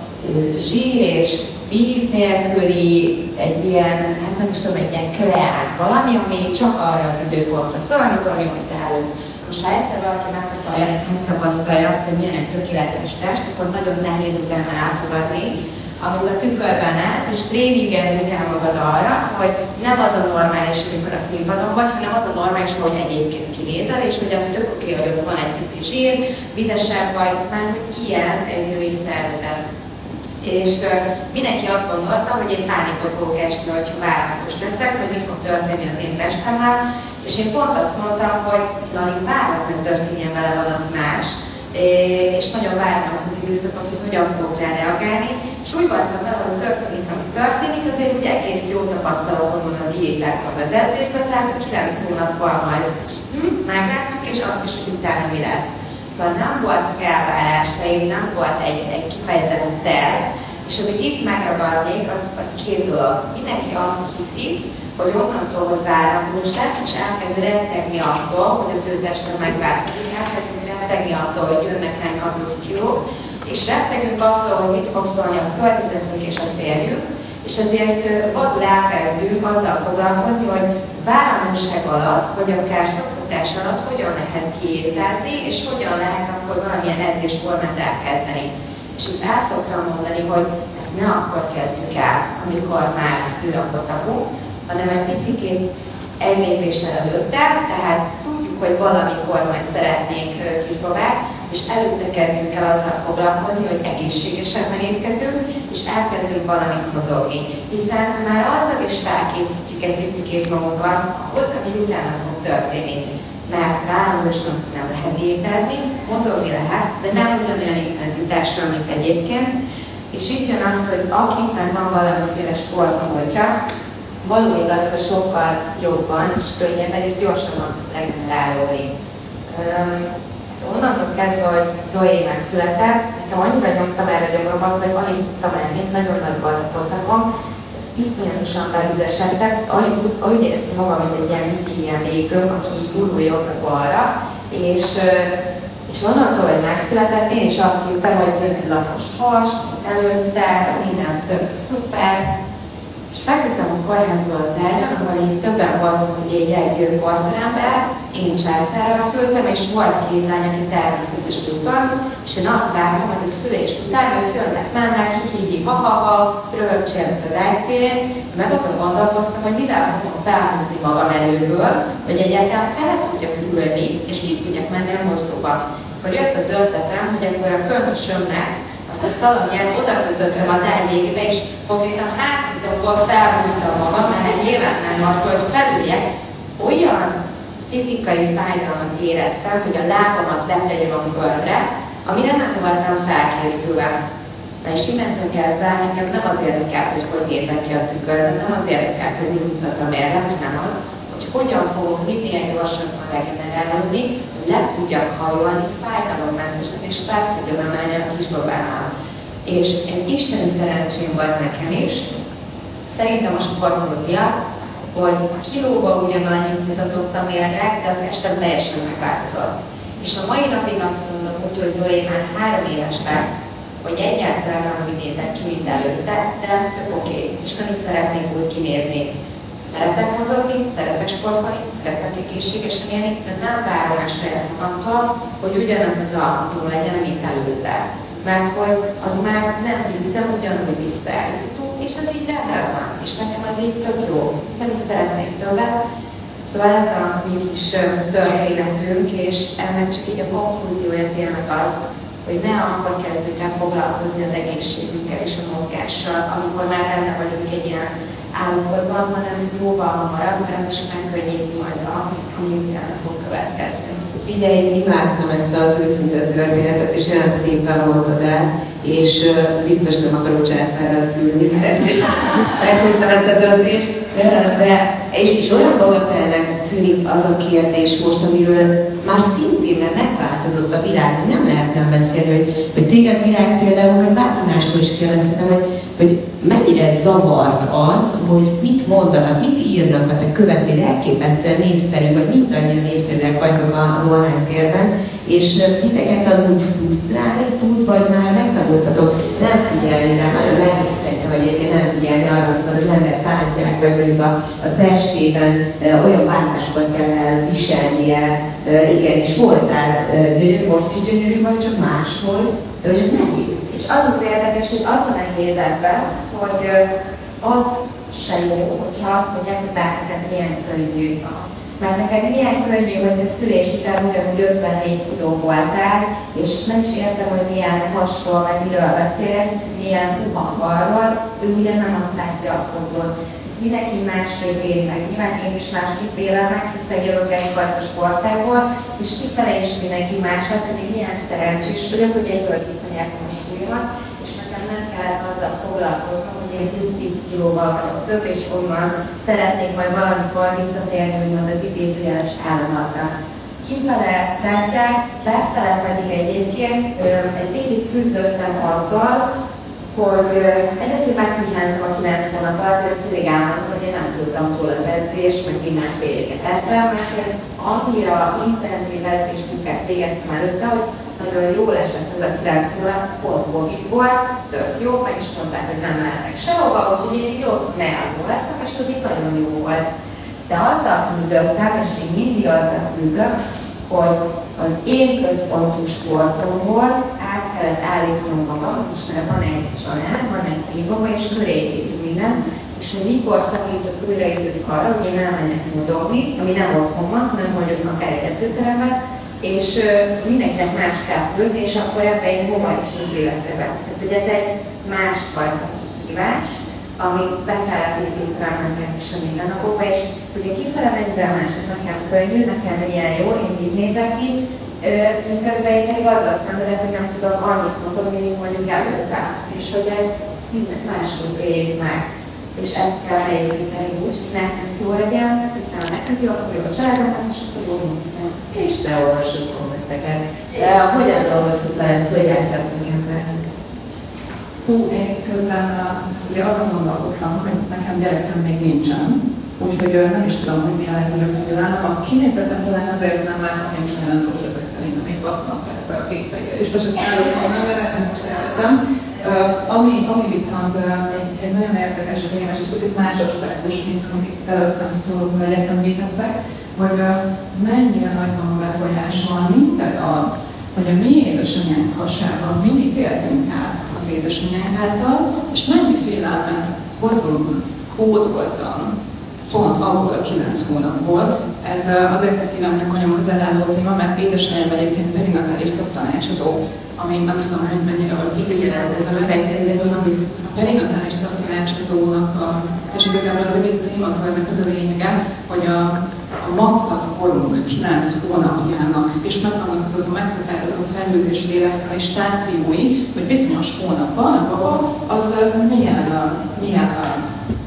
zsír és víz nélküli, egy ilyen, hát nem is tudom, egy ilyen kreált valami, ami csak arra az időpontra szól, amikor mi ott állunk. Most ha egyszer valaki megtapasztalja azt, hogy milyen egy tökéletes test, akkor nagyon nehéz utána elfogadni, amit a tükörben látsz, és tréningezni kell magad arra, hogy nem az a normális, amikor a színpadon vagy, hanem az a normális, hogy egyébként kinézel, és hogy az tök oké, hogy ott van egy pici zsír, vizesebb vagy, már ilyen egy női szervezet. És uh, mindenki azt gondolta, hogy én pánikot fogok esni, hogyha vállalatos leszek, hogy mi fog történni az én testemmel, és én pont azt mondtam, hogy Lali, várok, hogy történjen vele valami más, és nagyon várom azt az időszakot, hogy hogyan fogok rá reagálni, és úgy voltam vele, hogy történik, ami történik, azért ugye egész jó tapasztalatom van a diétákon vezetésben, tehát a 9 hónappal majd hm, meglátjuk, és azt is, hogy utána mi lesz. Szóval nem voltak elvárásaim, nem volt egy, egy kifejezett terv, és amit itt megragadnék, az, az két dolog. Mindenki azt hiszi, hogy hogy váratós lesz, és elkezd rettegni attól, hogy az ő teste megváltozik, elkezd rettegni attól, hogy jönnek ránk a plusz kilók, és rettegünk attól, hogy mit fog szólni a környezetünk és a férjünk, és ezért vadul elkezdünk azzal foglalkozni, hogy váratlanság alatt, vagy akár szoktatás alatt hogyan lehet diétázni, és hogyan lehet akkor valamilyen edzésformát elkezdeni. És itt el szoktam mondani, hogy ezt ne akkor kezdjük el, amikor már nő a kocakunk, hanem egy picit egy lépéssel előtte, tehát tudjuk, hogy valamikor majd szeretnénk kisbabát, és előtte kezdjünk el azzal foglalkozni, hogy egészségesen étkezünk, és elkezdünk valamit mozogni. Hiszen már azzal is felkészítjük egy picit magunkat ahhoz, ami utána fog történni. Mert állandósan nem lehet létezni, mozogni lehet, de nem ugyanolyan intenzitással, mint egyébként. És itt jön az, hogy akiknek van valamiféle sportmódja, való igaz, hogy sokkal jobban és könnyebben és gyorsabban tud regenerálódni. onnantól kezdve, hogy Zoe megszületett, nekem annyira nyomtam erre gyomromat, hogy alig tudtam menni, nagyon nagy volt a pocakom, iszonyatosan belüzesedtek, alig tudtam, úgy érezni magam, mint egy ilyen vízi ilyen légőm, aki gurul jobbra-balra, és, és onnantól, hogy megszületett, én is azt hittem, hogy egy lapos has, előtte, minden több szuper, és feküdtem a kórházból az ágyon, ahol így többen voltunk, hogy egy egy partnerember, én császárral szültem, és volt két lány, aki természetes úton, és én azt vártam, hogy a szülés után ők jönnek, mennek, hívi, ha-ha-ha, röhögcsélnek az ágyszélén, meg azon gondolkoztam, hogy mivel fogom felhúzni magam előből, hogy egyáltalán el tudjak ülni, és így tudjak menni a mosdóba. Akkor jött az ötletem, hogy akkor a köntösömnek azt a szalagját oda kötöttem az elvégébe, és konkrétan hátizomból felhúztam magam, mert nyilván nem az, hogy felüljek, olyan fizikai fájdalmat éreztem, hogy a lábamat letegyem a földre, amire nem voltam felkészülve. Na és innentől kezdve nekem nem az érdekelt, hogy hogy nézek ki a tükörön, nem az érdekelt, hogy mit mutatom erre, hanem az, hogy hogyan fogok minél gyorsabban regenerálódni, le tudjak hajolni fájdalommentesen, és fel tudjam emelni a kisbabámat. És egy isteni szerencsém volt nekem is, szerintem a sportoló miatt, hogy kilóba ugyanannyit mutatottam érnek, de a testem teljesen megváltozott. És a mai napig azt mondom, hogy Zoé már három éves lesz, hogy egyáltalán nem úgy nézek ki, mint előtte, de ez tök oké, okay. és nem is szeretnék úgy kinézni. Szeretek mozogni, szeretek sportolni, szeretek egészségesen élni, de nem várom el saját magamtól, hogy ugyanaz az alkotó legyen, mint előtte. Mert hogy az már nem hiszem, ugyanúgy visszaállítható, és ez így rendben van, és nekem az így tök jó, nem is szeretnék többet. Szóval ez a mi kis történetünk, és ennek csak így a konklúziója tényleg az, hogy ne akkor kezdjük el foglalkozni az egészségünkkel és a mozgással, amikor már benne vagyunk egy ilyen állapotban, hanem jóval hamarabb, mert az is megkönnyíti majd az, ami utána fog következni.
Ugye én imádtam ezt az őszinte történetet, és olyan szépen mondtad el, és biztos nem akarok császárral szülni, és meghoztam ezt a döntést, de, de és, és olyan bagatelnek tűnik az a kérdés most, amiről már szintén mert megváltozott a világ, nem lehetne beszélni, hogy, hogy téged virág például, vagy bárki mástól is kérdezhetem, hogy, hogy mennyire zavart az, hogy mit mondanak, mit írnak a te követőid, elképesztően népszerű, vagy mindannyian népszerűek vagytok az online térben, és titeket az úgy frusztrálni tud, vagy már megtanultatok nem figyelni rá, nagyon nehéz szerintem egyébként nem figyelni arra, amikor az ember bántják, vagy mondjuk a, a testében olyan bántásokat kell elviselnie, e, igen, és voltál gyönyörű, most is gyönyörű vagy, csak más volt, de hogy ez nehéz.
És az az érdekes, hogy az a nehéz ebben, hogy az se jó, hogyha azt mondják, hogy bárkát milyen könnyű mert neked milyen könnyű, hogy a szülés után ugyanúgy 54 kiló voltál, és nem is értem, hogy milyen hasról, vagy miről beszélsz, milyen uhangarról, ő ugye nem azt látja a fotón. Ez mindenki másképp él meg, nyilván én is másképp élem meg, hiszen jövök egyfajta a sportából, és kifele is mindenki más, hát hogy én milyen szerencsés vagyok, hogy egyből visszanyertem a súlyomat, és nekem nem kellett azzal foglalkoznom, én 20-10 kilóval vagyok több, és onnan szeretnék majd valamikor visszatérni, úgymond az idézőjeles államatra. Kifele ezt látják, lefele pedig egyébként egy picit küzdöttem azzal, hogy egyrészt, hogy megpihentem a 90 nap alatt, ezt mindig elmondtam, hogy én nem tudtam túl az edzést, meg ebben, mert én annyira intenzív edzésműket végeztem előtte, hogy nagyon jól esett ez a 9 óra, pont Covid volt, tök jó, meg is mondták, hogy nem mehetek sehova, úgyhogy én így ott neálló lettem, és az itt nagyon jó volt. De azzal küzdöttem, és még mindig azzal küzdök, hogy az én központú sportomból át kellett állítanom magam, és mert van egy család, van egy kiboga, és körépítünk minden, és hogy mikor szakítok újra időt arra, hogy én elmenjek mozogni, ami nem otthon van, hanem mondjuk a kerekedzőteremben, és mindenkinek más kell főzni, és akkor ebben egy hova is illesztve. Tehát, hogy ez egy másfajta kihívás, amit be kellett építenem nekem is a mindennapokba, és ugye kifele mennyivel mások, nekem könnyű, nekem ilyen jó, én így nézek ki, miközben én pedig azzal szenvedek, hogy nem tudom annyit mozogni, mint mondjuk előtte, és hogy ez minden máshogy éljük meg.
És ezt kell beépíteni úgy, hogy nekünk jó legyen, hiszen nekünk jó, akkor jó a családnak, és akkor jó minden.
És ne olvassuk kommenteket. De hogyan dolgozzuk le ezt, hogy elkezdünk embernek?
Hú, én itt közben ugye azon gondolkodtam, hogy nekem gyerekem még nincsen, úgyhogy nem is tudom, hogy mi a legnagyobb félelem. A kinézetem talán azért nem már, ha én nagyon most ezek szerint, amíg vatnak be a képei, és se szállok volna, mert nekem most elvettem. Ami, ami viszont egy, egy nagyon érdekes téma, és egy picit más aspektus, mint amit előttem szóló hölgyek említettek, hogy mennyire nagy van befolyásol minket az, hogy a mi édesanyánk hasában mi mit éltünk át az édesanyánk által, és mennyi félelmet hozunk kódoltan pont abból a kilenc hónapból. Ez azért a szívemnek nagyon közel álló téma, mert édesanyám egyébként perinatális szaktanácsadó, ami nem tudom, hogy mennyire volt kikizelt ez a a perinatális szaktanácsadónak, a, és igazából az egész témakörnek az a lényege, hogy a, a magzatkorunk 9 hónapjának, és megvannak azok a meghatározott fejlődés lélektani stációi, hogy bizonyos hónapban a baba az milyen, milyen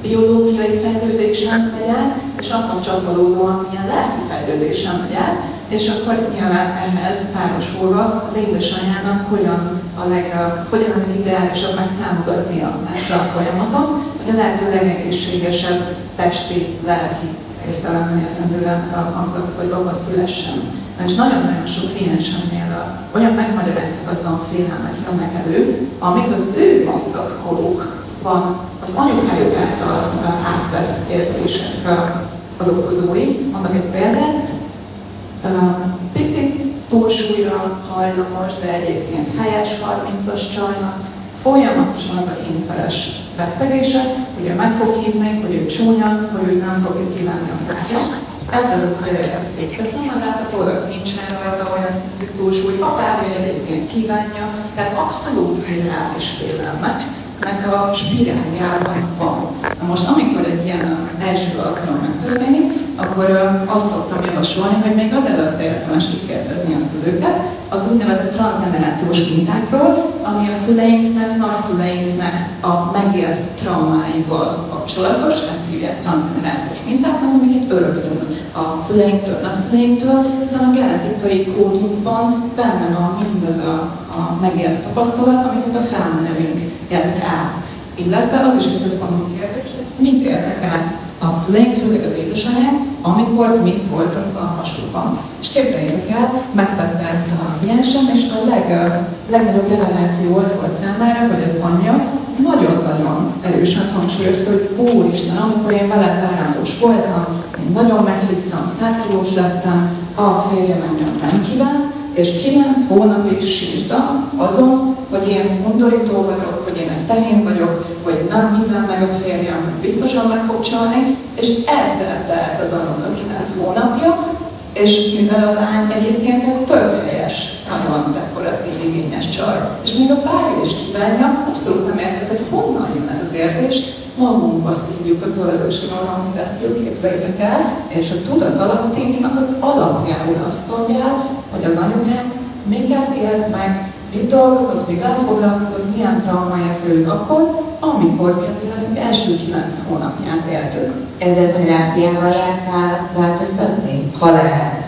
biológiai fejlődésen megy át, és ahhoz csatolódóan milyen lelki fejlődésen megy át, és akkor nyilván ehhez párosulva az édesanyjának hogyan a legra, hogyan a legideálisabb megtámogatnia ezt a folyamatot, hogy a lehető legegészségesebb testi, lelki értelemben értendően hangzott, hogy baba szülessen. És nagyon-nagyon sok kliensemnél olyan megmagyarázhatatlan félelmek jönnek elő, amik az ő magzatkoruk van az anyukájuk által átvett érzések az okozói. Mondok egy példát. Picit túlsúlyra hajlamos, de egyébként helyes 30-as csajnak folyamatosan az a kényszeres rettegése, hogy ő meg fog hízni, hogy ő csúnya, hogy ő nem fogja kívánni a passzit. Ezzel az ideje szétveszem magát, a tolak nincsen rajta olyan szintű túlsúly, a párja egyébként kívánja, tehát abszolút reális félelmet nek a spiráljában van. Na most, amikor egy ilyen első alkalom megtörténik, akkor azt szoktam javasolni, hogy még azelőtt érdemes kikérdezni a szülőket az úgynevezett transgenerációs mintákról, ami a szüleinknek, nagyszüleinknek a megélt traumáival kapcsolatos, ezt hívják transgenerációs mintáknak, amiket örökülünk a szüleinktől, a nagyszüleinktől, hiszen a genetikai kódunkban benne van mindez a, a megélt tapasztalat, amiket a felmenőink élt át. Illetve az is egy központi kérdés, hogy mit éltek át a szüleink, főleg az édesanyák, amikor mi voltak a hasonlóban. És képzeljétek el, megtette ezt a kliensem, és a leg, legnagyobb reveláció az volt számára, hogy az anyja nagyon-nagyon erősen hangsúlyozta, hogy Úristen, amikor én veled várandós voltam, én nagyon meghíztam, 100 kilós lettem, a férjem engem nem kívánt, és kilenc hónapig sírtam azon, hogy én undorító vagyok, hogy én egy tehén vagyok, hogy nem kíván meg a férjem, hogy biztosan meg fog csalni, és ezzel telt az a kilenc hónapja, és mivel a lány egyébként egy tök helyes, nagyon dekoratív, igényes csaj, és még a párja is kívánja, abszolút nem értett, hogy honnan jön ez az érzés, magunkba szívjuk a töltős vonalon keresztül, képzeljétek el, és a tudat alattinknak az alapjául azt mondja, hogy az anyukánk miket élt meg, mit dolgozott, mivel foglalkozott, milyen trauma őt akkor, amikor mi az életünk első kilenc hónapját éltük.
Ezen terápiával lehet változtatni? Ha lehet.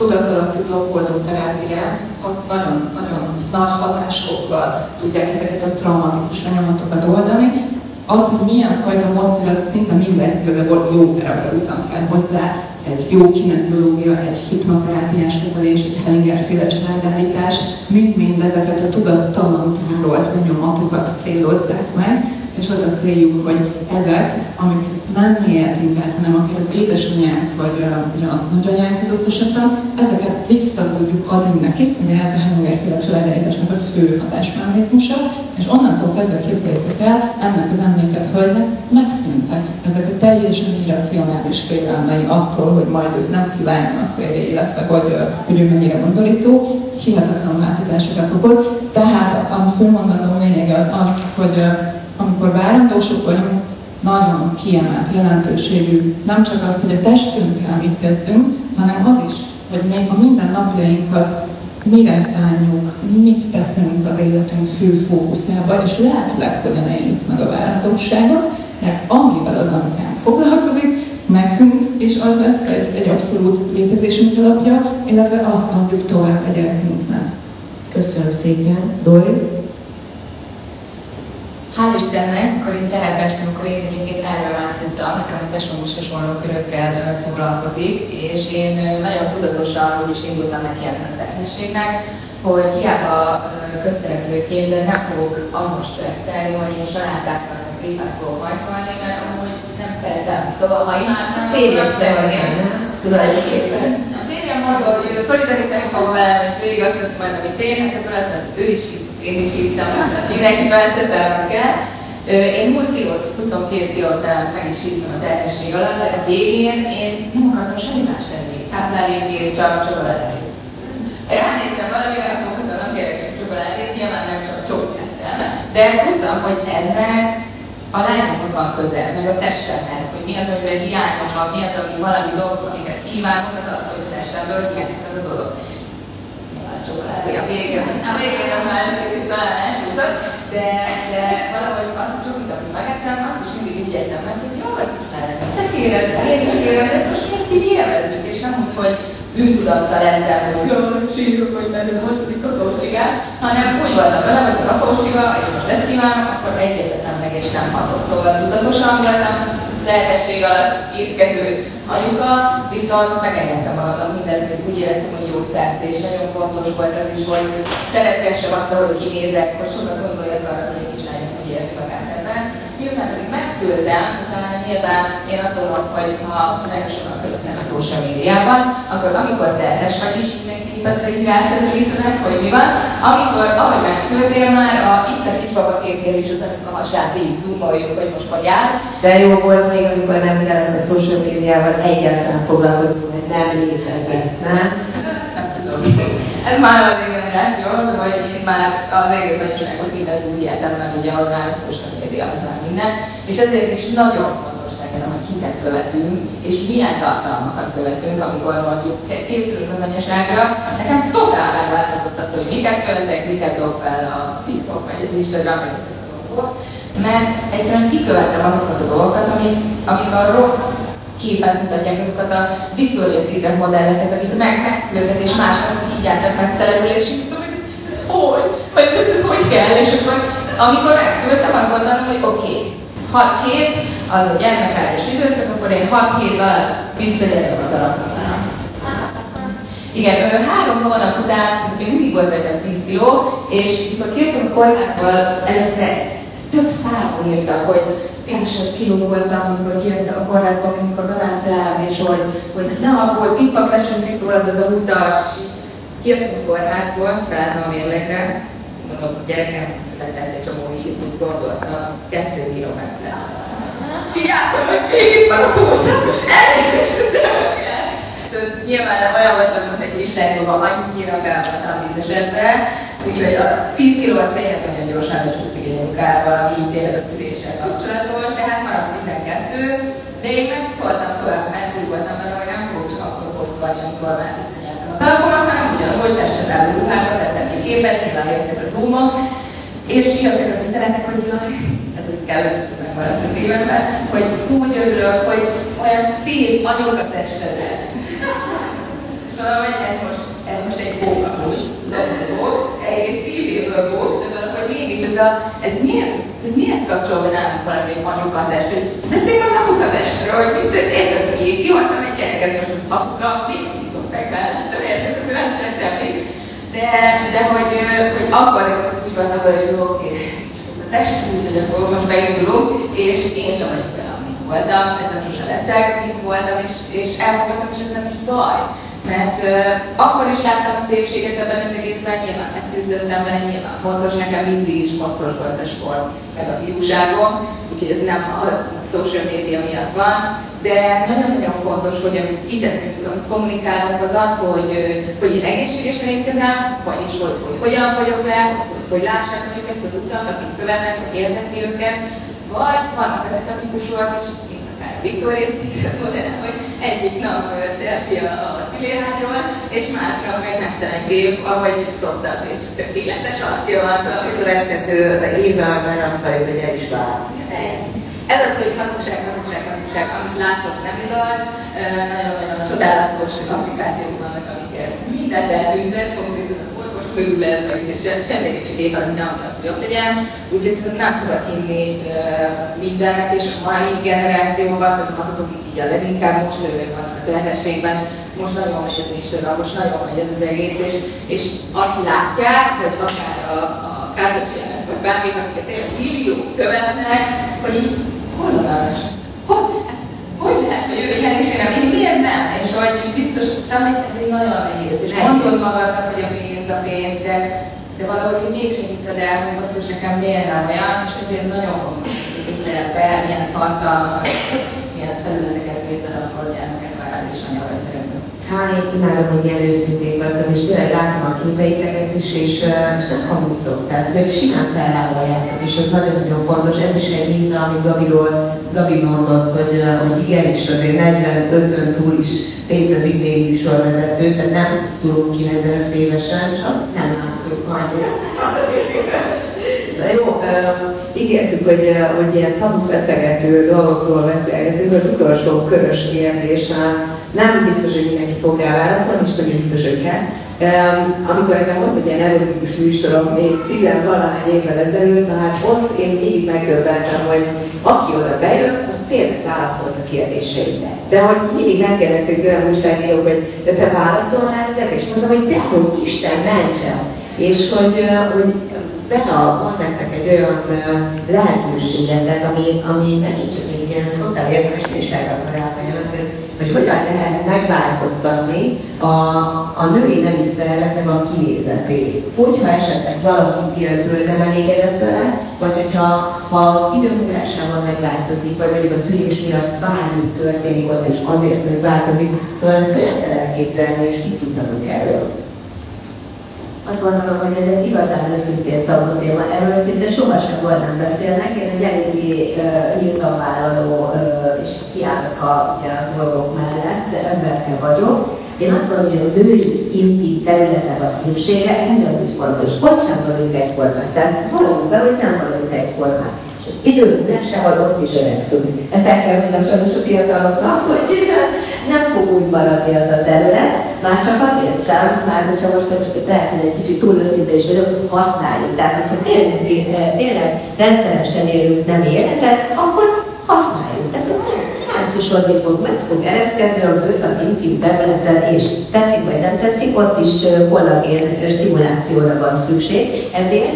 Tudatalatti blokkoldó terápiák nagyon-nagyon nagy hatásokkal tudják ezeket a traumatikus lenyomatokat oldani. Az, hogy milyen fajta módszer, az szinte minden igazából jó terapeutan kell hozzá, egy jó kineziológia, egy hipnoterápiás kezelés, egy Hellinger-féle családállítás, mind-mind ezeket a tudattalan tárolt lenyomatokat célozzák meg, és az a céljuk, hogy ezek, amiket nem mi éltünk át, hanem akár az édesanyánk vagy a, a nagyanyánk adott esetben, ezeket vissza tudjuk adni nekik, ugye ez a Hellinger-féle családállításnak a fő hatásmechanizmusa, és onnantól kezdve képzeljétek el, ennek az említett hölgynek megszűntek ezek a teljesen irracionális félelmei attól, hogy majd őt nem kívánja a férje, illetve hogy, hogy ő mennyire gondolító, hihetetlen változásokat okoz. Tehát a főmondandó lényege az az, hogy amikor várandósok vagyunk, nagyon kiemelt jelentőségű nem csak azt, hogy a testünkkel mit kezdünk, hanem az is, hogy még a minden napjainkat mire szálljuk, mit teszünk az életünk fő fókuszába, és lehetőleg hogyan éljük meg a várandóságot, mert amivel az anyukám foglalkozik, nekünk, és az lesz egy, egy abszolút létezésünk alapja, illetve azt adjuk tovább a gyerekünknek.
Köszönöm szépen. Dori?
Hál' Istennek, akkor itt teherbe estem, akkor én egyébként erről átfuttam, nekem a tesóm is hasonló körökkel foglalkozik, és én nagyon tudatosan úgy is indultam neki ennek a terhességnek, hogy hiába közszereplőként, de nem fogok azon stresszelni, hogy én salátákkal képet fogok hajszolni, mert amúgy nem szeretem. Szóval ha imádnám, akkor szeretném.
tulajdonképpen.
A férjem mondta, hogy ő szolidarítani fog velem, és végig azt lesz majd, amit én, hát akkor azt mondta, ő is én is hiszem, mindenki beszéltelme kell. Én 20 kilót, 22 kilót meg is híztam a terhesség alatt, de a végén én nem akartam semmi más enni. Táplálékért, csak csokoládét. Ránéztem valamire, akkor 20 nap kérek csak csokoládét, nyilván nem csak csokit ettem, de tudtam, hogy ennek a lányomhoz van közel, meg a testemhez, hogy mi az, amiben hiányom van, mi az, ami valami dolog, amiket kívánok, az az, hogy testemből hiányzik az a dolog. Nyilván csokoládé a végén, a végén az már kicsit talán elcsúszott, de, de valahogy azt a csokit, amit megettem, azt is mindig úgy értem meg, hogy jó, vagy Istenem, ezt te kéred, én is kérem, ezt most ezt így élvezzük, és nem úgy, hogy bűntudattal lettem, hogy jaj, sírok, hogy nem ez a hatodik kakaócsigát, hanem úgy voltam vele, hogy a kakaócsiga, és most ezt kívánom, akkor egyet teszem meg, és nem hatott. Szóval tudatosan voltam lehetesség alatt étkező anyuka, viszont megengedtem magamnak mindent, hogy úgy éreztem, hogy jó persze, és nagyon fontos volt az is, hogy szeretgessem azt, ahogy kinézek, hogy sokat gondoljak arra, hogy egy kislányom hogy érzi magát ezen. Miután pedig megszültem, utána nyilván én azt gondolom, hogy ha nagyon sokan születnek a social médiában, akkor amikor terhes vagy is, mindenki így rákezelítenek, hogy mi van, amikor, ahogy megszültél már, a, itt a kisbaba képnél is az a hasát így zoomoljuk, hogy most hogy jár,
De jó volt még, amikor nem kellett a social médiával egyáltalán foglalkozni, hogy nem létezett, nem?
Ez már az én generáció, hogy én már az egész anyagság, hogy mindent úgy éltem meg, ugye, hogy már a social média az minden. És ezért is nagyon fontos szerintem, hogy kiket követünk, és milyen tartalmakat követünk, amikor mondjuk készülünk az anyaságra. Nekem totál megváltozott az, hogy miket követek, miket dob fel a TikTok, vagy az Instagram, vagy a dolgok. Mert egyszerűen kikövettem azokat a dolgokat, amik, amik a rossz képet mutatják azokat a Victoria's Secret modelleket, akik meg megszülettek, és másnak így álltak mesztelenül, és hogy? Vagy ez, ez hogy kell? És akkor amikor megszülettem, azt mondtam, hogy oké, okay, 6 hét, az a gyermekállás időszak, akkor én 6 hét alatt visszagyerek az alapomra. Igen, három hónap után szerintem még mindig volt rajtam 10 kiló, és mikor kijöttem a kórházból, előtte több számon írtak, hogy kevesebb kiló voltam, amikor kijöttem a kórházból, amikor bementem, és hogy, hogy ne aggódj, pippak lecsúszik rólad az a 20-as, és így kijöttem a kórházból, felállt a mérlegre, mondom, gyerekem született egy csomó víz, úgy gondoltam, kettő kilométer. És így álltam, hogy van a 20 és elnézést, köszönöm, Szóval nyilván olyan voltam, mint egy kislány, annyira fel voltam vízesedve, úgyhogy a 10 kiló az tényleg nagyon gyorsan lecsúszik egy anyukával, ami így tényleg a szüléssel kapcsolatos, de hát maradt 12, de én meg toltam tovább, mert úgy voltam vele, hogy nem fogok csak akkor posztolni, amikor már visszanyeltem az alapomat, hanem ugyanúgy testet álló ruhába tettem egy képet, nyilván jöttek a zoomok, és jöttek az üzenetek, hogy jaj, ez úgy kellett, ez nem maradt a szívemben, hogy úgy örülök, hogy olyan szép anyuka testedet. Szóval, hogy ez most, ez most egy bók amúgy, dolgok, egész szívéből bók, tudod, hogy mégis ez, a, ez miért, hogy miért kapcsol be nálunk valami anyuka test, hogy beszéljünk az apuka testről, hogy mit érted, mi kihagytam egy gyereket, most az apuka, még hízom meg mellettem, érted, hogy nem csinál semmit. De, de hogy, hogy akkor úgy voltam vele, hogy oké, a test úgy, hogy akkor most beindulunk, és én sem vagyok olyan, amit voltam, szerintem sose leszek, itt voltam, és, és elfogadtam, és ez nem is baj. Mert uh, akkor is láttam a szépséget ebben az egészben, nyilván megküzdöttem vele, nyilván fontos, nekem mindig is fontos volt a sport, meg a fiúságom, úgyhogy ez nem a social media miatt van, de nagyon-nagyon fontos, hogy amit kiteszünk, amit kommunikálunk, az az, hogy, hogy én egészségesen étkezem, vagyis hogy, hogy hogyan vagyok le, hogy, hogy lássák mondjuk ezt az utat, akik követnek, hogy érdekli őket, vagy vannak ezek a típusúak, és Victoria's Secret modell, hogy egyik nap selfie a szüléhányról, és másnap meg mesztelen kép, ahogy szoktak, és tökéletes alakja van.
És a következő évben már azt halljuk, hogy el is vált.
Először, hogy hazugság, hazugság, hazugság, amit látok nem igaz, nagyon-nagyon csodálatos applikációk vannak, amiket mindent eltüntet, konkrétan szőlet, és semmi csak épp az nem az, hogy jobb legyen. Úgyhogy szerintem nem szabad hinni mindennek, és a mai generációban szerintem azok, akik így a leginkább most vannak a terhességben, most nagyon megy az Instagram, most nagyon megy ez az egész, és, és azt látják, hogy akár a, a Kardashianet, vagy bármit, akiket tényleg milliók követnek, hogy így hol van arra hogy, lehet, hogy ő ilyen is én, miért nem? És hogy biztos, szóval ez egy nagyon nehéz, és mondod magadnak, hogy a pénz a pénz, de, de valahogy mégsem hiszed el, hogy basszus nekem miért nem olyan, és ezért nagyon fontos, hogy viszel be, milyen tartalmakat, milyen területeket nézel akkor gyermeket és anyagrendszerekben.
Hát én imádom, hogy ilyen őszinték voltam, és tényleg láttam a képeiteket is, és, és nem hamusztok, tehát hogy simán felvállaljátok, és ez nagyon-nagyon fontos. Ez is egy minta, amit Gabiról, Gabi mondott, hogy, hogy igenis azért 45-ön túl is létezik még műsorvezető, tehát nem pusztulunk ki 45 évesen, csak nem látszunk annyira. Na jó, ígértük, hogy, hogy ilyen tabu feszegető dolgokról beszélgetünk. Az utolsó körös kérdés, nem biztos, hogy mindenki fog rá válaszolni, és nem biztos, hogy kell. Amikor nekem volt egy ilyen erotikus műsorom, még tizenvalahány évvel ezelőtt, már ott én mindig megdöbbentem, hogy aki oda bejön, az tényleg válaszolt a kérdéseimre. De hogy mindig megkérdezték olyan újságírók, hogy de te válaszolnál ezekre, és mondtam, hogy dehogy Isten mentsen. És hogy, hogy Bea, van nektek egy olyan lehetőségetek, ami, ami megint csak egy ilyen totál érdekes, és felrakva rá hogy, hogy hogyan lehet megváltoztatni a, a női nemi szerveknek a kinézetét. Hogyha esetleg valaki életből nem elégedett vele, vagy hogyha ha időmúlásával megváltozik, vagy mondjuk a szülés miatt bármi történik ott, és azért megváltozik, szóval ezt hogyan kell elképzelni, és mit tudnak erről?
Azt gondolom, hogy ez egy igazán őszintén tabu téma. Erről szinte sohasem volt nem beszélnek. Én egy eléggé uh, vállaló és kiállok a, a dolgok mellett, emberke vagyok. Én azt mondom, hogy a női intim területek a szépsége ugyanúgy fontos. Ott sem vagyunk egyformák. Tehát valóban be, hogy nem vagyunk egyformák. Időmúlásával ott is öregszünk. Ezt el kell mondanom sajnos a fiataloknak, hogy nem fog úgy maradni az a terület, már csak azért sem, már hogyha most, most lehet, egy kicsit túl őszinte is vagyok, használjuk. Tehát, hogyha tényleg, tényleg rendszeresen élünk nem életet, akkor használjuk. Tehát láncosodni fog, meg fog ereszkedni a bőr, az intim területen, és tetszik vagy nem tetszik, ott is kollagén stimulációra van szükség. Ezért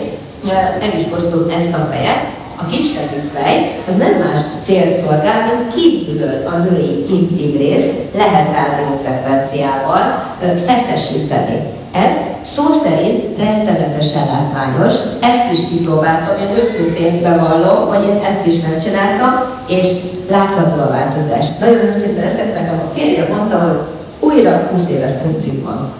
nem is hoztuk ezt a fejet, a kisebbik fej az nem más célt szolgál, mint kívülről a női intim részt lehet rádiófrekvenciával feszesíteni. Ez szó szerint rettenetesen látványos, ezt is kipróbáltam, én őszintén bevallom, hogy én ezt is megcsináltam, és látható a változás. Nagyon őszintén leszek, nekem a férje mondta, hogy újra 20 éves puncim van.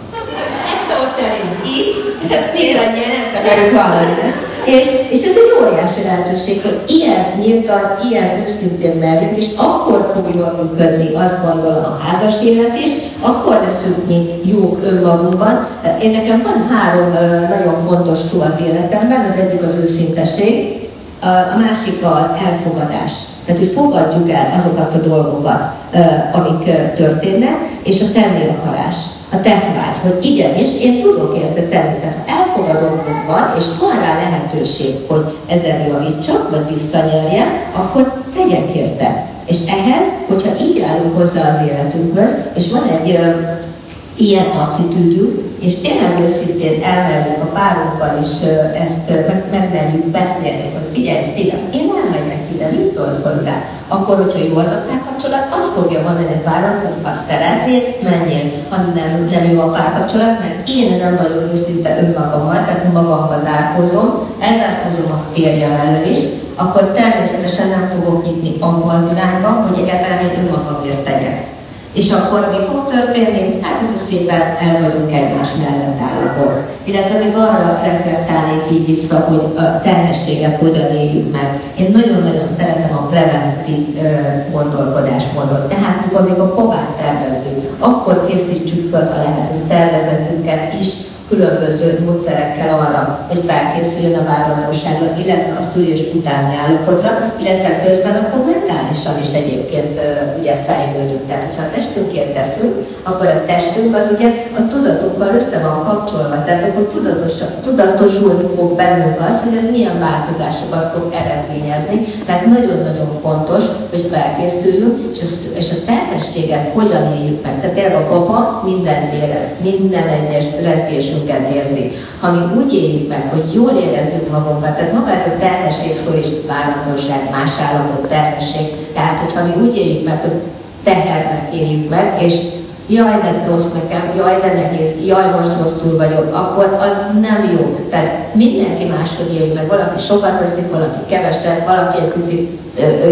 Ezt a szerint így, ezt mindannyian ezt akarjuk hallani. És, és ez egy óriási lehetőség, hogy ilyen nyíltan, ilyen őszintén merjük, és akkor fog jól működni, azt gondolom, a házas élet is, akkor leszünk mi jók önmagunkban. Én nekem van három nagyon fontos szó az életemben, az egyik az őszinteség, a másik az elfogadás. Tehát, hogy fogadjuk el azokat a dolgokat, amik történnek, és a tenni akarás a tetvágy, hogy igenis, én tudok érte tenni. Tehát ha elfogadom, hogy van, és van rá lehetőség, hogy ezen javítsak, vagy visszanyerjem, akkor tegyek érte. És ehhez, hogyha így állunk hozzá az életünkhöz, és van egy ö, ilyen attitűdünk, és tényleg őszintén elmerjük a párunkkal, és ö, ezt ö, meg, megmerjük beszélni, hogy figyelj, Steven, én nem megyek ide, mit szólsz hozzá? Akkor, hogyha jó az a párkapcsolat, azt fogja mondani párod, hogy ha szeretnél, menjél, ha nem, nem jó a párkapcsolat, mert én nem vagyok őszinte önmagammal, tehát magamba zárkózom, elzárkózom a férjem elől is, akkor természetesen nem fogok nyitni abba az irányba, hogy egyáltalán én önmagamért tegyek. És akkor mi fog történni? Hát ez szépen el vagyunk egymás mellett állapot. Illetve még arra reflektálnék így vissza, hogy a terhességet hogyan éljük meg. Én nagyon-nagyon szeretem a preventív gondolkodásmódot. Tehát mikor még a pobát tervezzük, akkor készítsük fel, ha lehet a szervezetünket is különböző módszerekkel arra, hogy felkészüljön a várandóságra, illetve a szülés utáni állapotra, illetve közben akkor mentálisan is egyébként ugye fejlődünk. Tehát, ha a testünkért teszünk, akkor a testünk az ugye a tudatunkkal össze van kapcsolva, tehát akkor tudatosulni fog bennünk az, hogy ez milyen változásokat fog eredményezni. Tehát nagyon-nagyon fontos, hogy felkészüljünk, és, a, és a terhességet hogyan éljük meg. Tehát tényleg a papa minden érez, minden egyes rezgés bennünket érzi. Ha mi úgy éljük meg, hogy jól érezzük magunkat, tehát maga ez a terhesség szó is várandóság, más állapot terhesség, tehát hogyha mi úgy éljük meg, hogy tehernek éljük meg, és jaj, de rossz nekem, jaj, de nehéz, jaj, most rosszul vagyok, akkor az nem jó. Tehát mindenki máshogy éljük meg, valaki sokat teszik, valaki keveset, valaki egy kicsit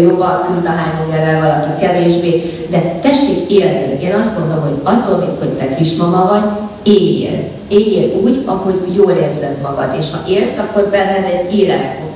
jobban küzd a mindenre, valaki kevésbé, de tessék élni. Én azt mondom, hogy attól, hogy te kismama vagy, éljél. Éljél úgy, ahogy jól érzed magad, és ha élsz, akkor benned egy élet fog.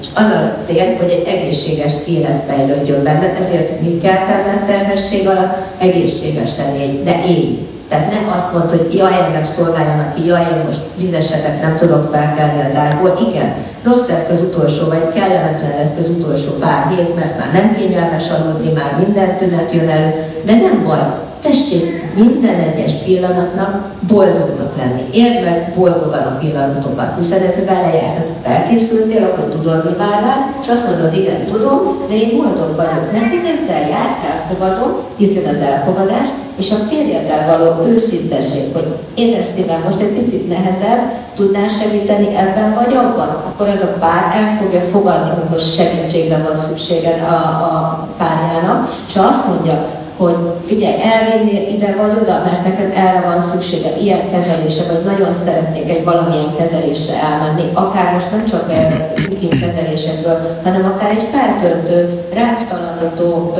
És az a cél, hogy egy egészséges élet fejlődjön benned, ezért mit kell tenned terhesség alatt? Egészségesen élj, de élj. Tehát nem azt mondod, hogy jaj, engem szolgáljanak ki, jaj, én most vizesetek nem tudok felkelni az ágból. Igen, rossz lesz az utolsó, vagy kellemetlen lesz az utolsó pár hét, mert már nem kényelmes aludni, már minden tünet jön elő, de nem baj, tessék minden egyes pillanatnak boldognak lenni. Érd meg boldogan a pillanatokat, hiszen ez vele járt, felkészültél, akkor tudod, mi vár rá, és azt mondod, igen, tudom, de én boldog vagyok, mert ez ezzel jár, elfogadom, itt jön az elfogadás, és a férjeddel való őszinteség, hogy éreztél most egy picit nehezebb, tudnál segíteni ebben vagy abban, akkor ez a pár el fogja fogadni, hogy most segítségre van szüksége a, a párjának, és azt mondja, hogy figyelj, elvinnél ide vagy oda, mert neked erre van szükségem, ilyen kezelése, vagy nagyon szeretnék egy valamilyen kezelésre elmenni, akár most nem csak kezelésekről, hanem akár egy feltöltő, ráctalanító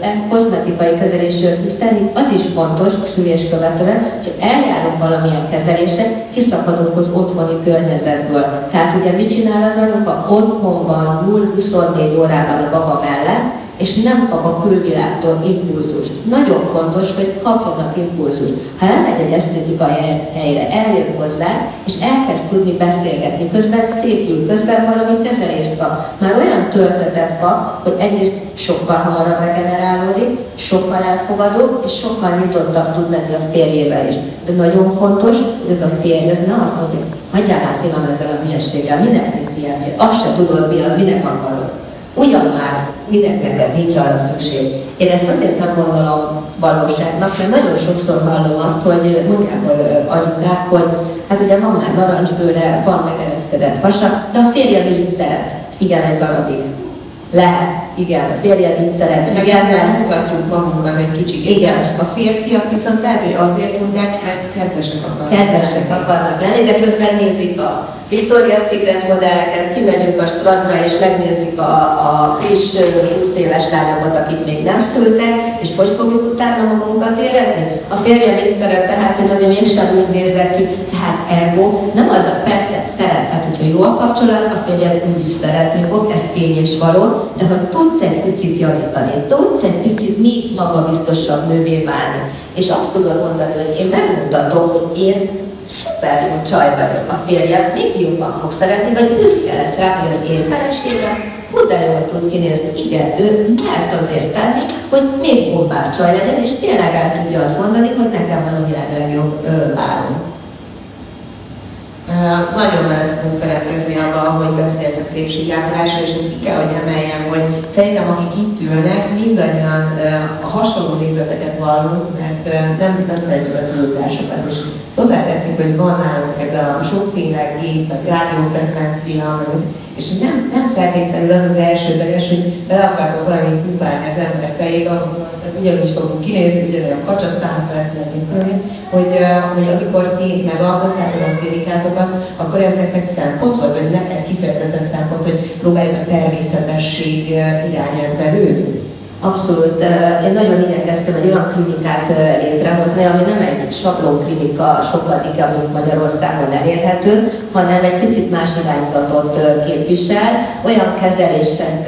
e, kozmetikai kezelésről, hiszen az is fontos szülés követően, hogy eljárunk valamilyen kezelésre, kiszakadunk az otthoni környezetből. Tehát ugye mit csinál az anyuka? Otthonban 0-24 órában a baba mellett, és nem kap a külvilágtól impulzust. Nagyon fontos, hogy kapjanak impulzust. Ha elmegy egy esztétikai helyre, eljön hozzá, és elkezd tudni beszélgetni, közben szépül, közben valami kezelést kap. Már olyan töltetet kap, hogy egyrészt sokkal hamarabb regenerálódik, sokkal elfogadóbb, és sokkal nyitottabb tud lenni a férjével is. De nagyon fontos, hogy ez a férj, ez ne azt mondja, hagyjál már szívem ezzel a hülyeséggel, minek néz ilyen, azt se tudod mi az, minek akarod. Ugyan már minek neked nincs arra szükség. Én ezt azért nem gondolom valóságnak, mert nagyon sokszor hallom azt, hogy mondják anyukák, hogy hát ugye van már narancsbőre, van megeredkedett hasa, de a férjem így szeret. Igen, egy darabig. Lehet, igen, a férjed így szeret.
Meg ezzel mutatjuk magunkat egy kicsit.
Igen.
A férfiak viszont lehet, hogy azért mondják, mert kedvesek akarnak.
Kedvesek akarnak lenni, de közben nézik a Victoria's Secret modelleket, kimegyünk a strandra és megnézzük a, a kis 20 éves lányokat, akik még nem szültek, és hogy fogjuk utána magunkat érezni? A férjem mit szeret, tehát hogy azért mégsem úgy nézek ki, tehát ergo nem az a persze szeret, hát hogyha jó a kapcsolat, a férjem úgy is szeretni fog, ez tény és való, de ha tudsz egy picit javítani, tudsz egy picit még magabiztosabb nővé válni, és azt tudod mondani, hogy én megmutatom, hogy én szuper jó csaj vagyok, a férjem még jobban fog szeretni, vagy büszke lesz rá, hogy az én feleségem de jól tud kinézni. Igen, ő mert azért tenni, hogy még jobbá csaj legyen, és tényleg el tudja azt mondani, hogy nekem van a világ legjobb párom.
Nagyon bele tudunk feledkezni abba, hogy beszélsz a szépségápolásra, és ezt ki kell, hogy emeljem, hogy szerintem akik itt ülnek, mindannyian a hasonló nézeteket vallunk, mert nem, nem szeretjük a túlzásokat, és totál tetszik, hogy van nálunk ez a sokféle gép, a rádiófrekvencia, és nem, nem feltétlenül az az elsődleges, hogy bele akartok valamit kupálni az ember fejébe, akkor ugyanúgy fogunk kinézni, ugyanolyan kacsaszám lesz nekünk, hogy, hogy amikor ti megalkottátok a klinikátokat, akkor ez nektek szempont volt, vagy nektek kifejezetten szempont, hogy próbáljuk a természetesség irányába belőni?
Abszolút. Én nagyon igyekeztem egy olyan klinikát létrehozni, ami nem egy sablon klinika sokadik, ami Magyarországon elérhető, hanem egy picit más irányzatot képvisel. Olyan kezelések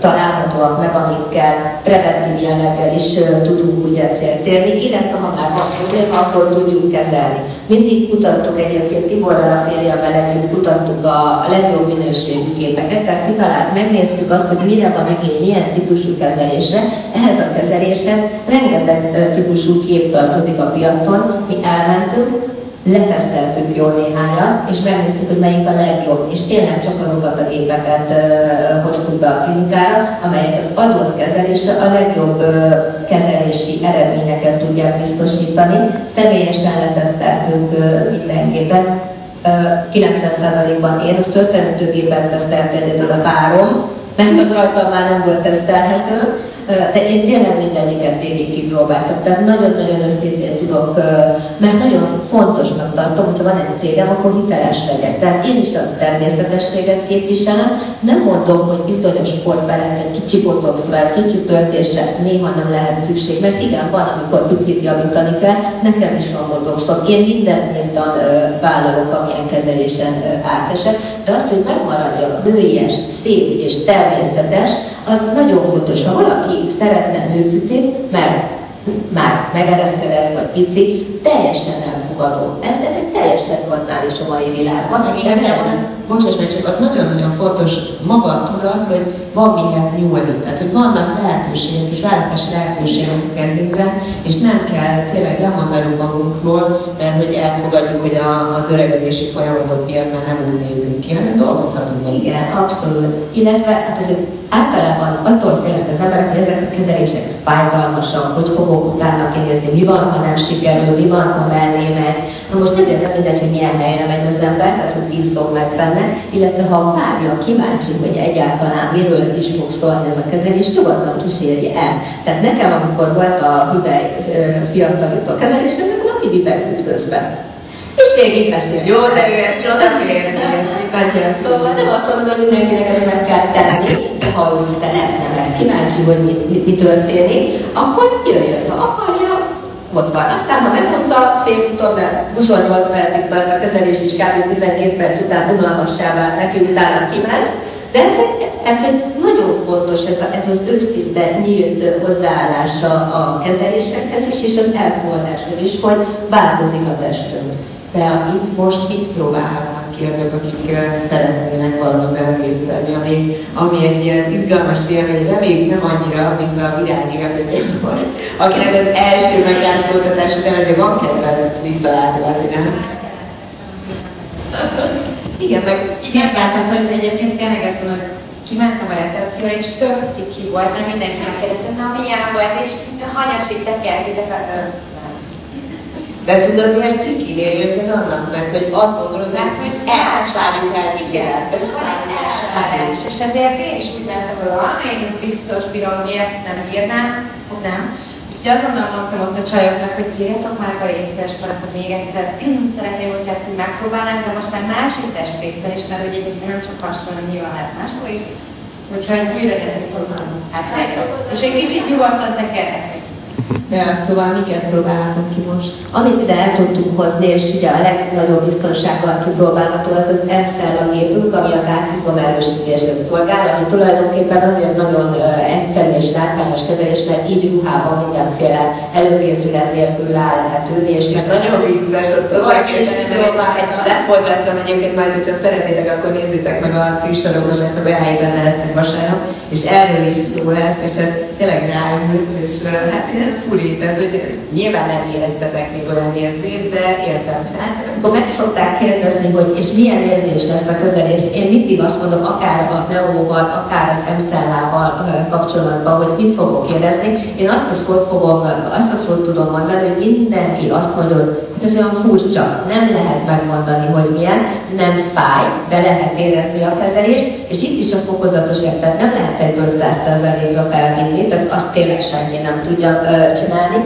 találhatóak meg, amikkel preventív jelleggel is tudunk ugye célt érni, illetve ha már van probléma, akkor tudjuk kezelni. Mindig kutattuk egyébként Tiborral a férjemmel együtt, kutattuk a, legjobb minőségű képeket, tehát mi talán megnéztük azt, hogy mire van igény, milyen típusú kezelés kezelésre. Ehhez a kezeléshez rengeteg típusú kép tartozik a piacon. Mi elmentünk, leteszteltük jó néhányat, és megnéztük, hogy melyik a legjobb, és tényleg csak azokat a gépeket uh, hoztuk be a klinikára, amelyek az adott kezelésre a legjobb kezelési eredményeket tudják biztosítani. Személyesen leteszteltünk uh, minden gépet, 90%-ban én a szörtelenítőgépet teszteltem például a párom, mert az rajtam már nem volt tesztelhető, de én tényleg mindegyiket végig kipróbáltam. Tehát nagyon-nagyon őszintén tudok, mert nagyon fontosnak tartom, hogyha van egy cégem, akkor hiteles legyek. Tehát én is a természetességet képviselem. Nem mondom, hogy bizonyos porfelekre kicsi botoxra, kicsi töltésre néha nem lehet szükség, mert igen, van, amikor picit javítani kell, nekem is van botoxom. Én mindent nyíltan vállalok, amilyen kezelésen átesek, de azt, hogy megmaradja nőies, szép és természetes, az nagyon fontos. Ha valaki szeretne nőcicit, mert már megereszkedett vagy pici, teljesen elfogadó. Ez, ez egy teljesen normális a mai világban.
Igazából ez, bocsáss meg, csak az nagyon-nagyon fontos maga a tudat, hogy van mihez nyúlni. Tehát, hogy vannak lehetőségek és választási lehetőségek a kezünkben, és nem kell tényleg lemondani magunkról, mert hogy elfogadjuk, hogy a, az öregedési folyamatok miatt már nem úgy nézünk ki, hanem dolgozhatunk meg.
Igen, abszolút. Illetve hát ez egy általában attól félnek az emberek, hogy ezek a kezelések fájdalmasak, hogy fogok utána kinézni, mi van, ha nem sikerül, mi van, ha mellé megy. Na most ezért nem mindegy, hogy milyen helyre megy az ember, tehát hogy bízom meg benne, illetve ha a párja kíváncsi, hogy egyáltalán miről is fog szólni ez a kezelés, nyugodtan kísérje el. Tehát nekem, amikor volt a hüvely fiatalító kezelésem, akkor aki bibegült közben. És végig beszél.
Jó, de ő egy csodafélni, ezt
mindannyian. Szóval nem azt mondom, hogy mindenkinek ezt meg kell tenni, ha őszinte nem, nem kíváncsi, hogy mi, mi, mi történik, akkor jöjjön, ha akarja, ott van. Aztán, ha megmondta, félfutom, mert 28 percig tart a kezelés is kb. 12 perc után unalmassá vált neki, utána kiment, de ezek, tehát, hogy nagyon fontos ez, a, ez az őszinte, nyílt hozzáállása a kezelésekhez is, és az elfogadáshoz is, hogy változik a testünk.
De itt most mit próbálhatnak ki azok, akik szeretnének valamiben részt venni, ami, ami egy ilyen izgalmas élmény, reméljük nem annyira, mint a virági vendégem volt, akinek az első megrázkódtatás után azért van kedve visszalátogatni, nem?
Igen, meg igen, mert az, hogy egyébként tényleg ezt mondom, kimentem a recepcióra, és több cikki volt, mert mindenki megkérdezte, na milyen volt, és hanyasig tekergétek a
de tudod, miért ciki? Miért érzed annak? Mert hogy azt gondolod,
mert hogy
elvárjuk el
cikket. Elvárás. És ezért én is úgy mentem oda, én ez biztos bírom, miért nem írnám, nem. Úgyhogy azonnal mondtam ott a csajoknak, hogy írjatok már a részes akkor még egyszer szeretném, hogy ezt így megpróbálnám, de most már másik testrészen is, mert ugye egyébként nem csak hasonló, nyilván lehet máshol is. Úgyhogy újra kezdjük Hát, és egy kicsit nyugodtan tekerhetek.
Ja, szóval miket próbálhatunk ki most?
Amit ide el tudtunk hozni, és ugye a legnagyobb biztonsággal kipróbálható, az az M-szella gépünk, ami a gátizom erősítésre szolgál, ami tulajdonképpen azért nagyon egyszerű és látványos kezelés, mert így ruhában mindenféle előkészület nélkül rá lehet ülni. És,
és nagyon vicces, azt hozzá lefolytattam egyébként majd, hogyha szeretnétek, akkor nézzétek meg a tűsorokon, mert a beállítani lesznek vasárnap, és erről is szó lesz, és hát tényleg ráülsz, és hát ilyen furi, tehát hogy nyilván nem éreztetek még olyan érzést, de értem.
Hát, akkor meg szokták kérdezni, hogy és milyen érzés lesz a közelés. Én mindig azt mondom, akár a neóval, akár az emszellával kapcsolatban, hogy mit fogok érezni. Én azt a szót fogom, azt a szót tudom mondani, hogy mindenki azt mondja, hogy ez olyan furcsa, nem lehet megmondani, hogy milyen, nem fáj, de lehet érezni a kezelést, és itt is a fokozatos effekt nem lehet egyből 100%-ra felvinni, tehát azt tényleg senki nem tudja csinálni.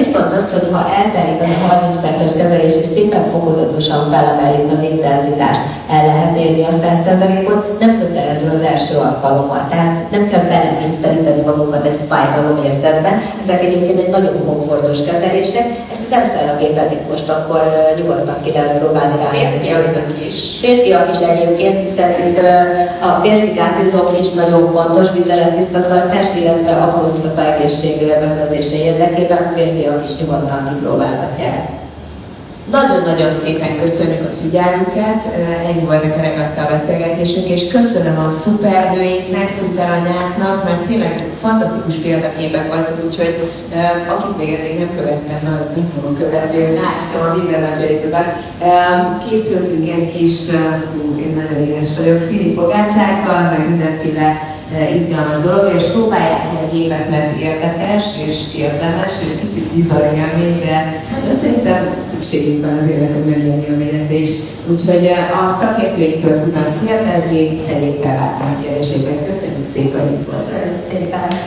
Viszont azt, hogy ha eltelik az a 30 perces kezelés, és szépen fokozatosan felemeljük az intenzitást, el lehet érni a 100%-ot, nem kötelező az első alkalommal. Tehát nem kell belekényszeríteni magunkat egy fájdalom érzetben. Ezek egyébként egy nagyon komfortos kezelések. Ezt az emszállagépet itt most akkor nyugodtan ki lehet próbálni rá.
Férfiaknak is.
Férfiak is egyébként, hiszen itt a férfi gátizom is nagyon fontos vizelettisztatartás, illetve a prostata egészség megőrzése érdekében férfiak is nyugodtan kipróbálhatják.
Nagyon-nagyon szépen köszönjük a figyelmüket, ennyi volt a kerekasztal beszélgetésünk, és köszönöm a szupernőinknek, szuperanyáknak, mert tényleg fantasztikus példaképek voltak, úgyhogy eh, akit még eddig nem követtem, az nem fogom követni, hogy lássam a minden napjaitokat. Eh, Készültünk ilyen kis, eh, hú, én nagyon éhes vagyok, tini pogácsákkal, meg mindenféle eh, izgalmas dolog, és próbálják ki a gépet, mert érdekes és érdemes, és kicsit bizarr élmény, de, szerintem szükségünk van az életünkben ilyen élményekre is. Úgyhogy eh, a szakértőinktől tudnak kérdezni, tegyék fel a kérdéseket. Köszönjük szépen, hogy itt voltatok.
Köszönöm szépen!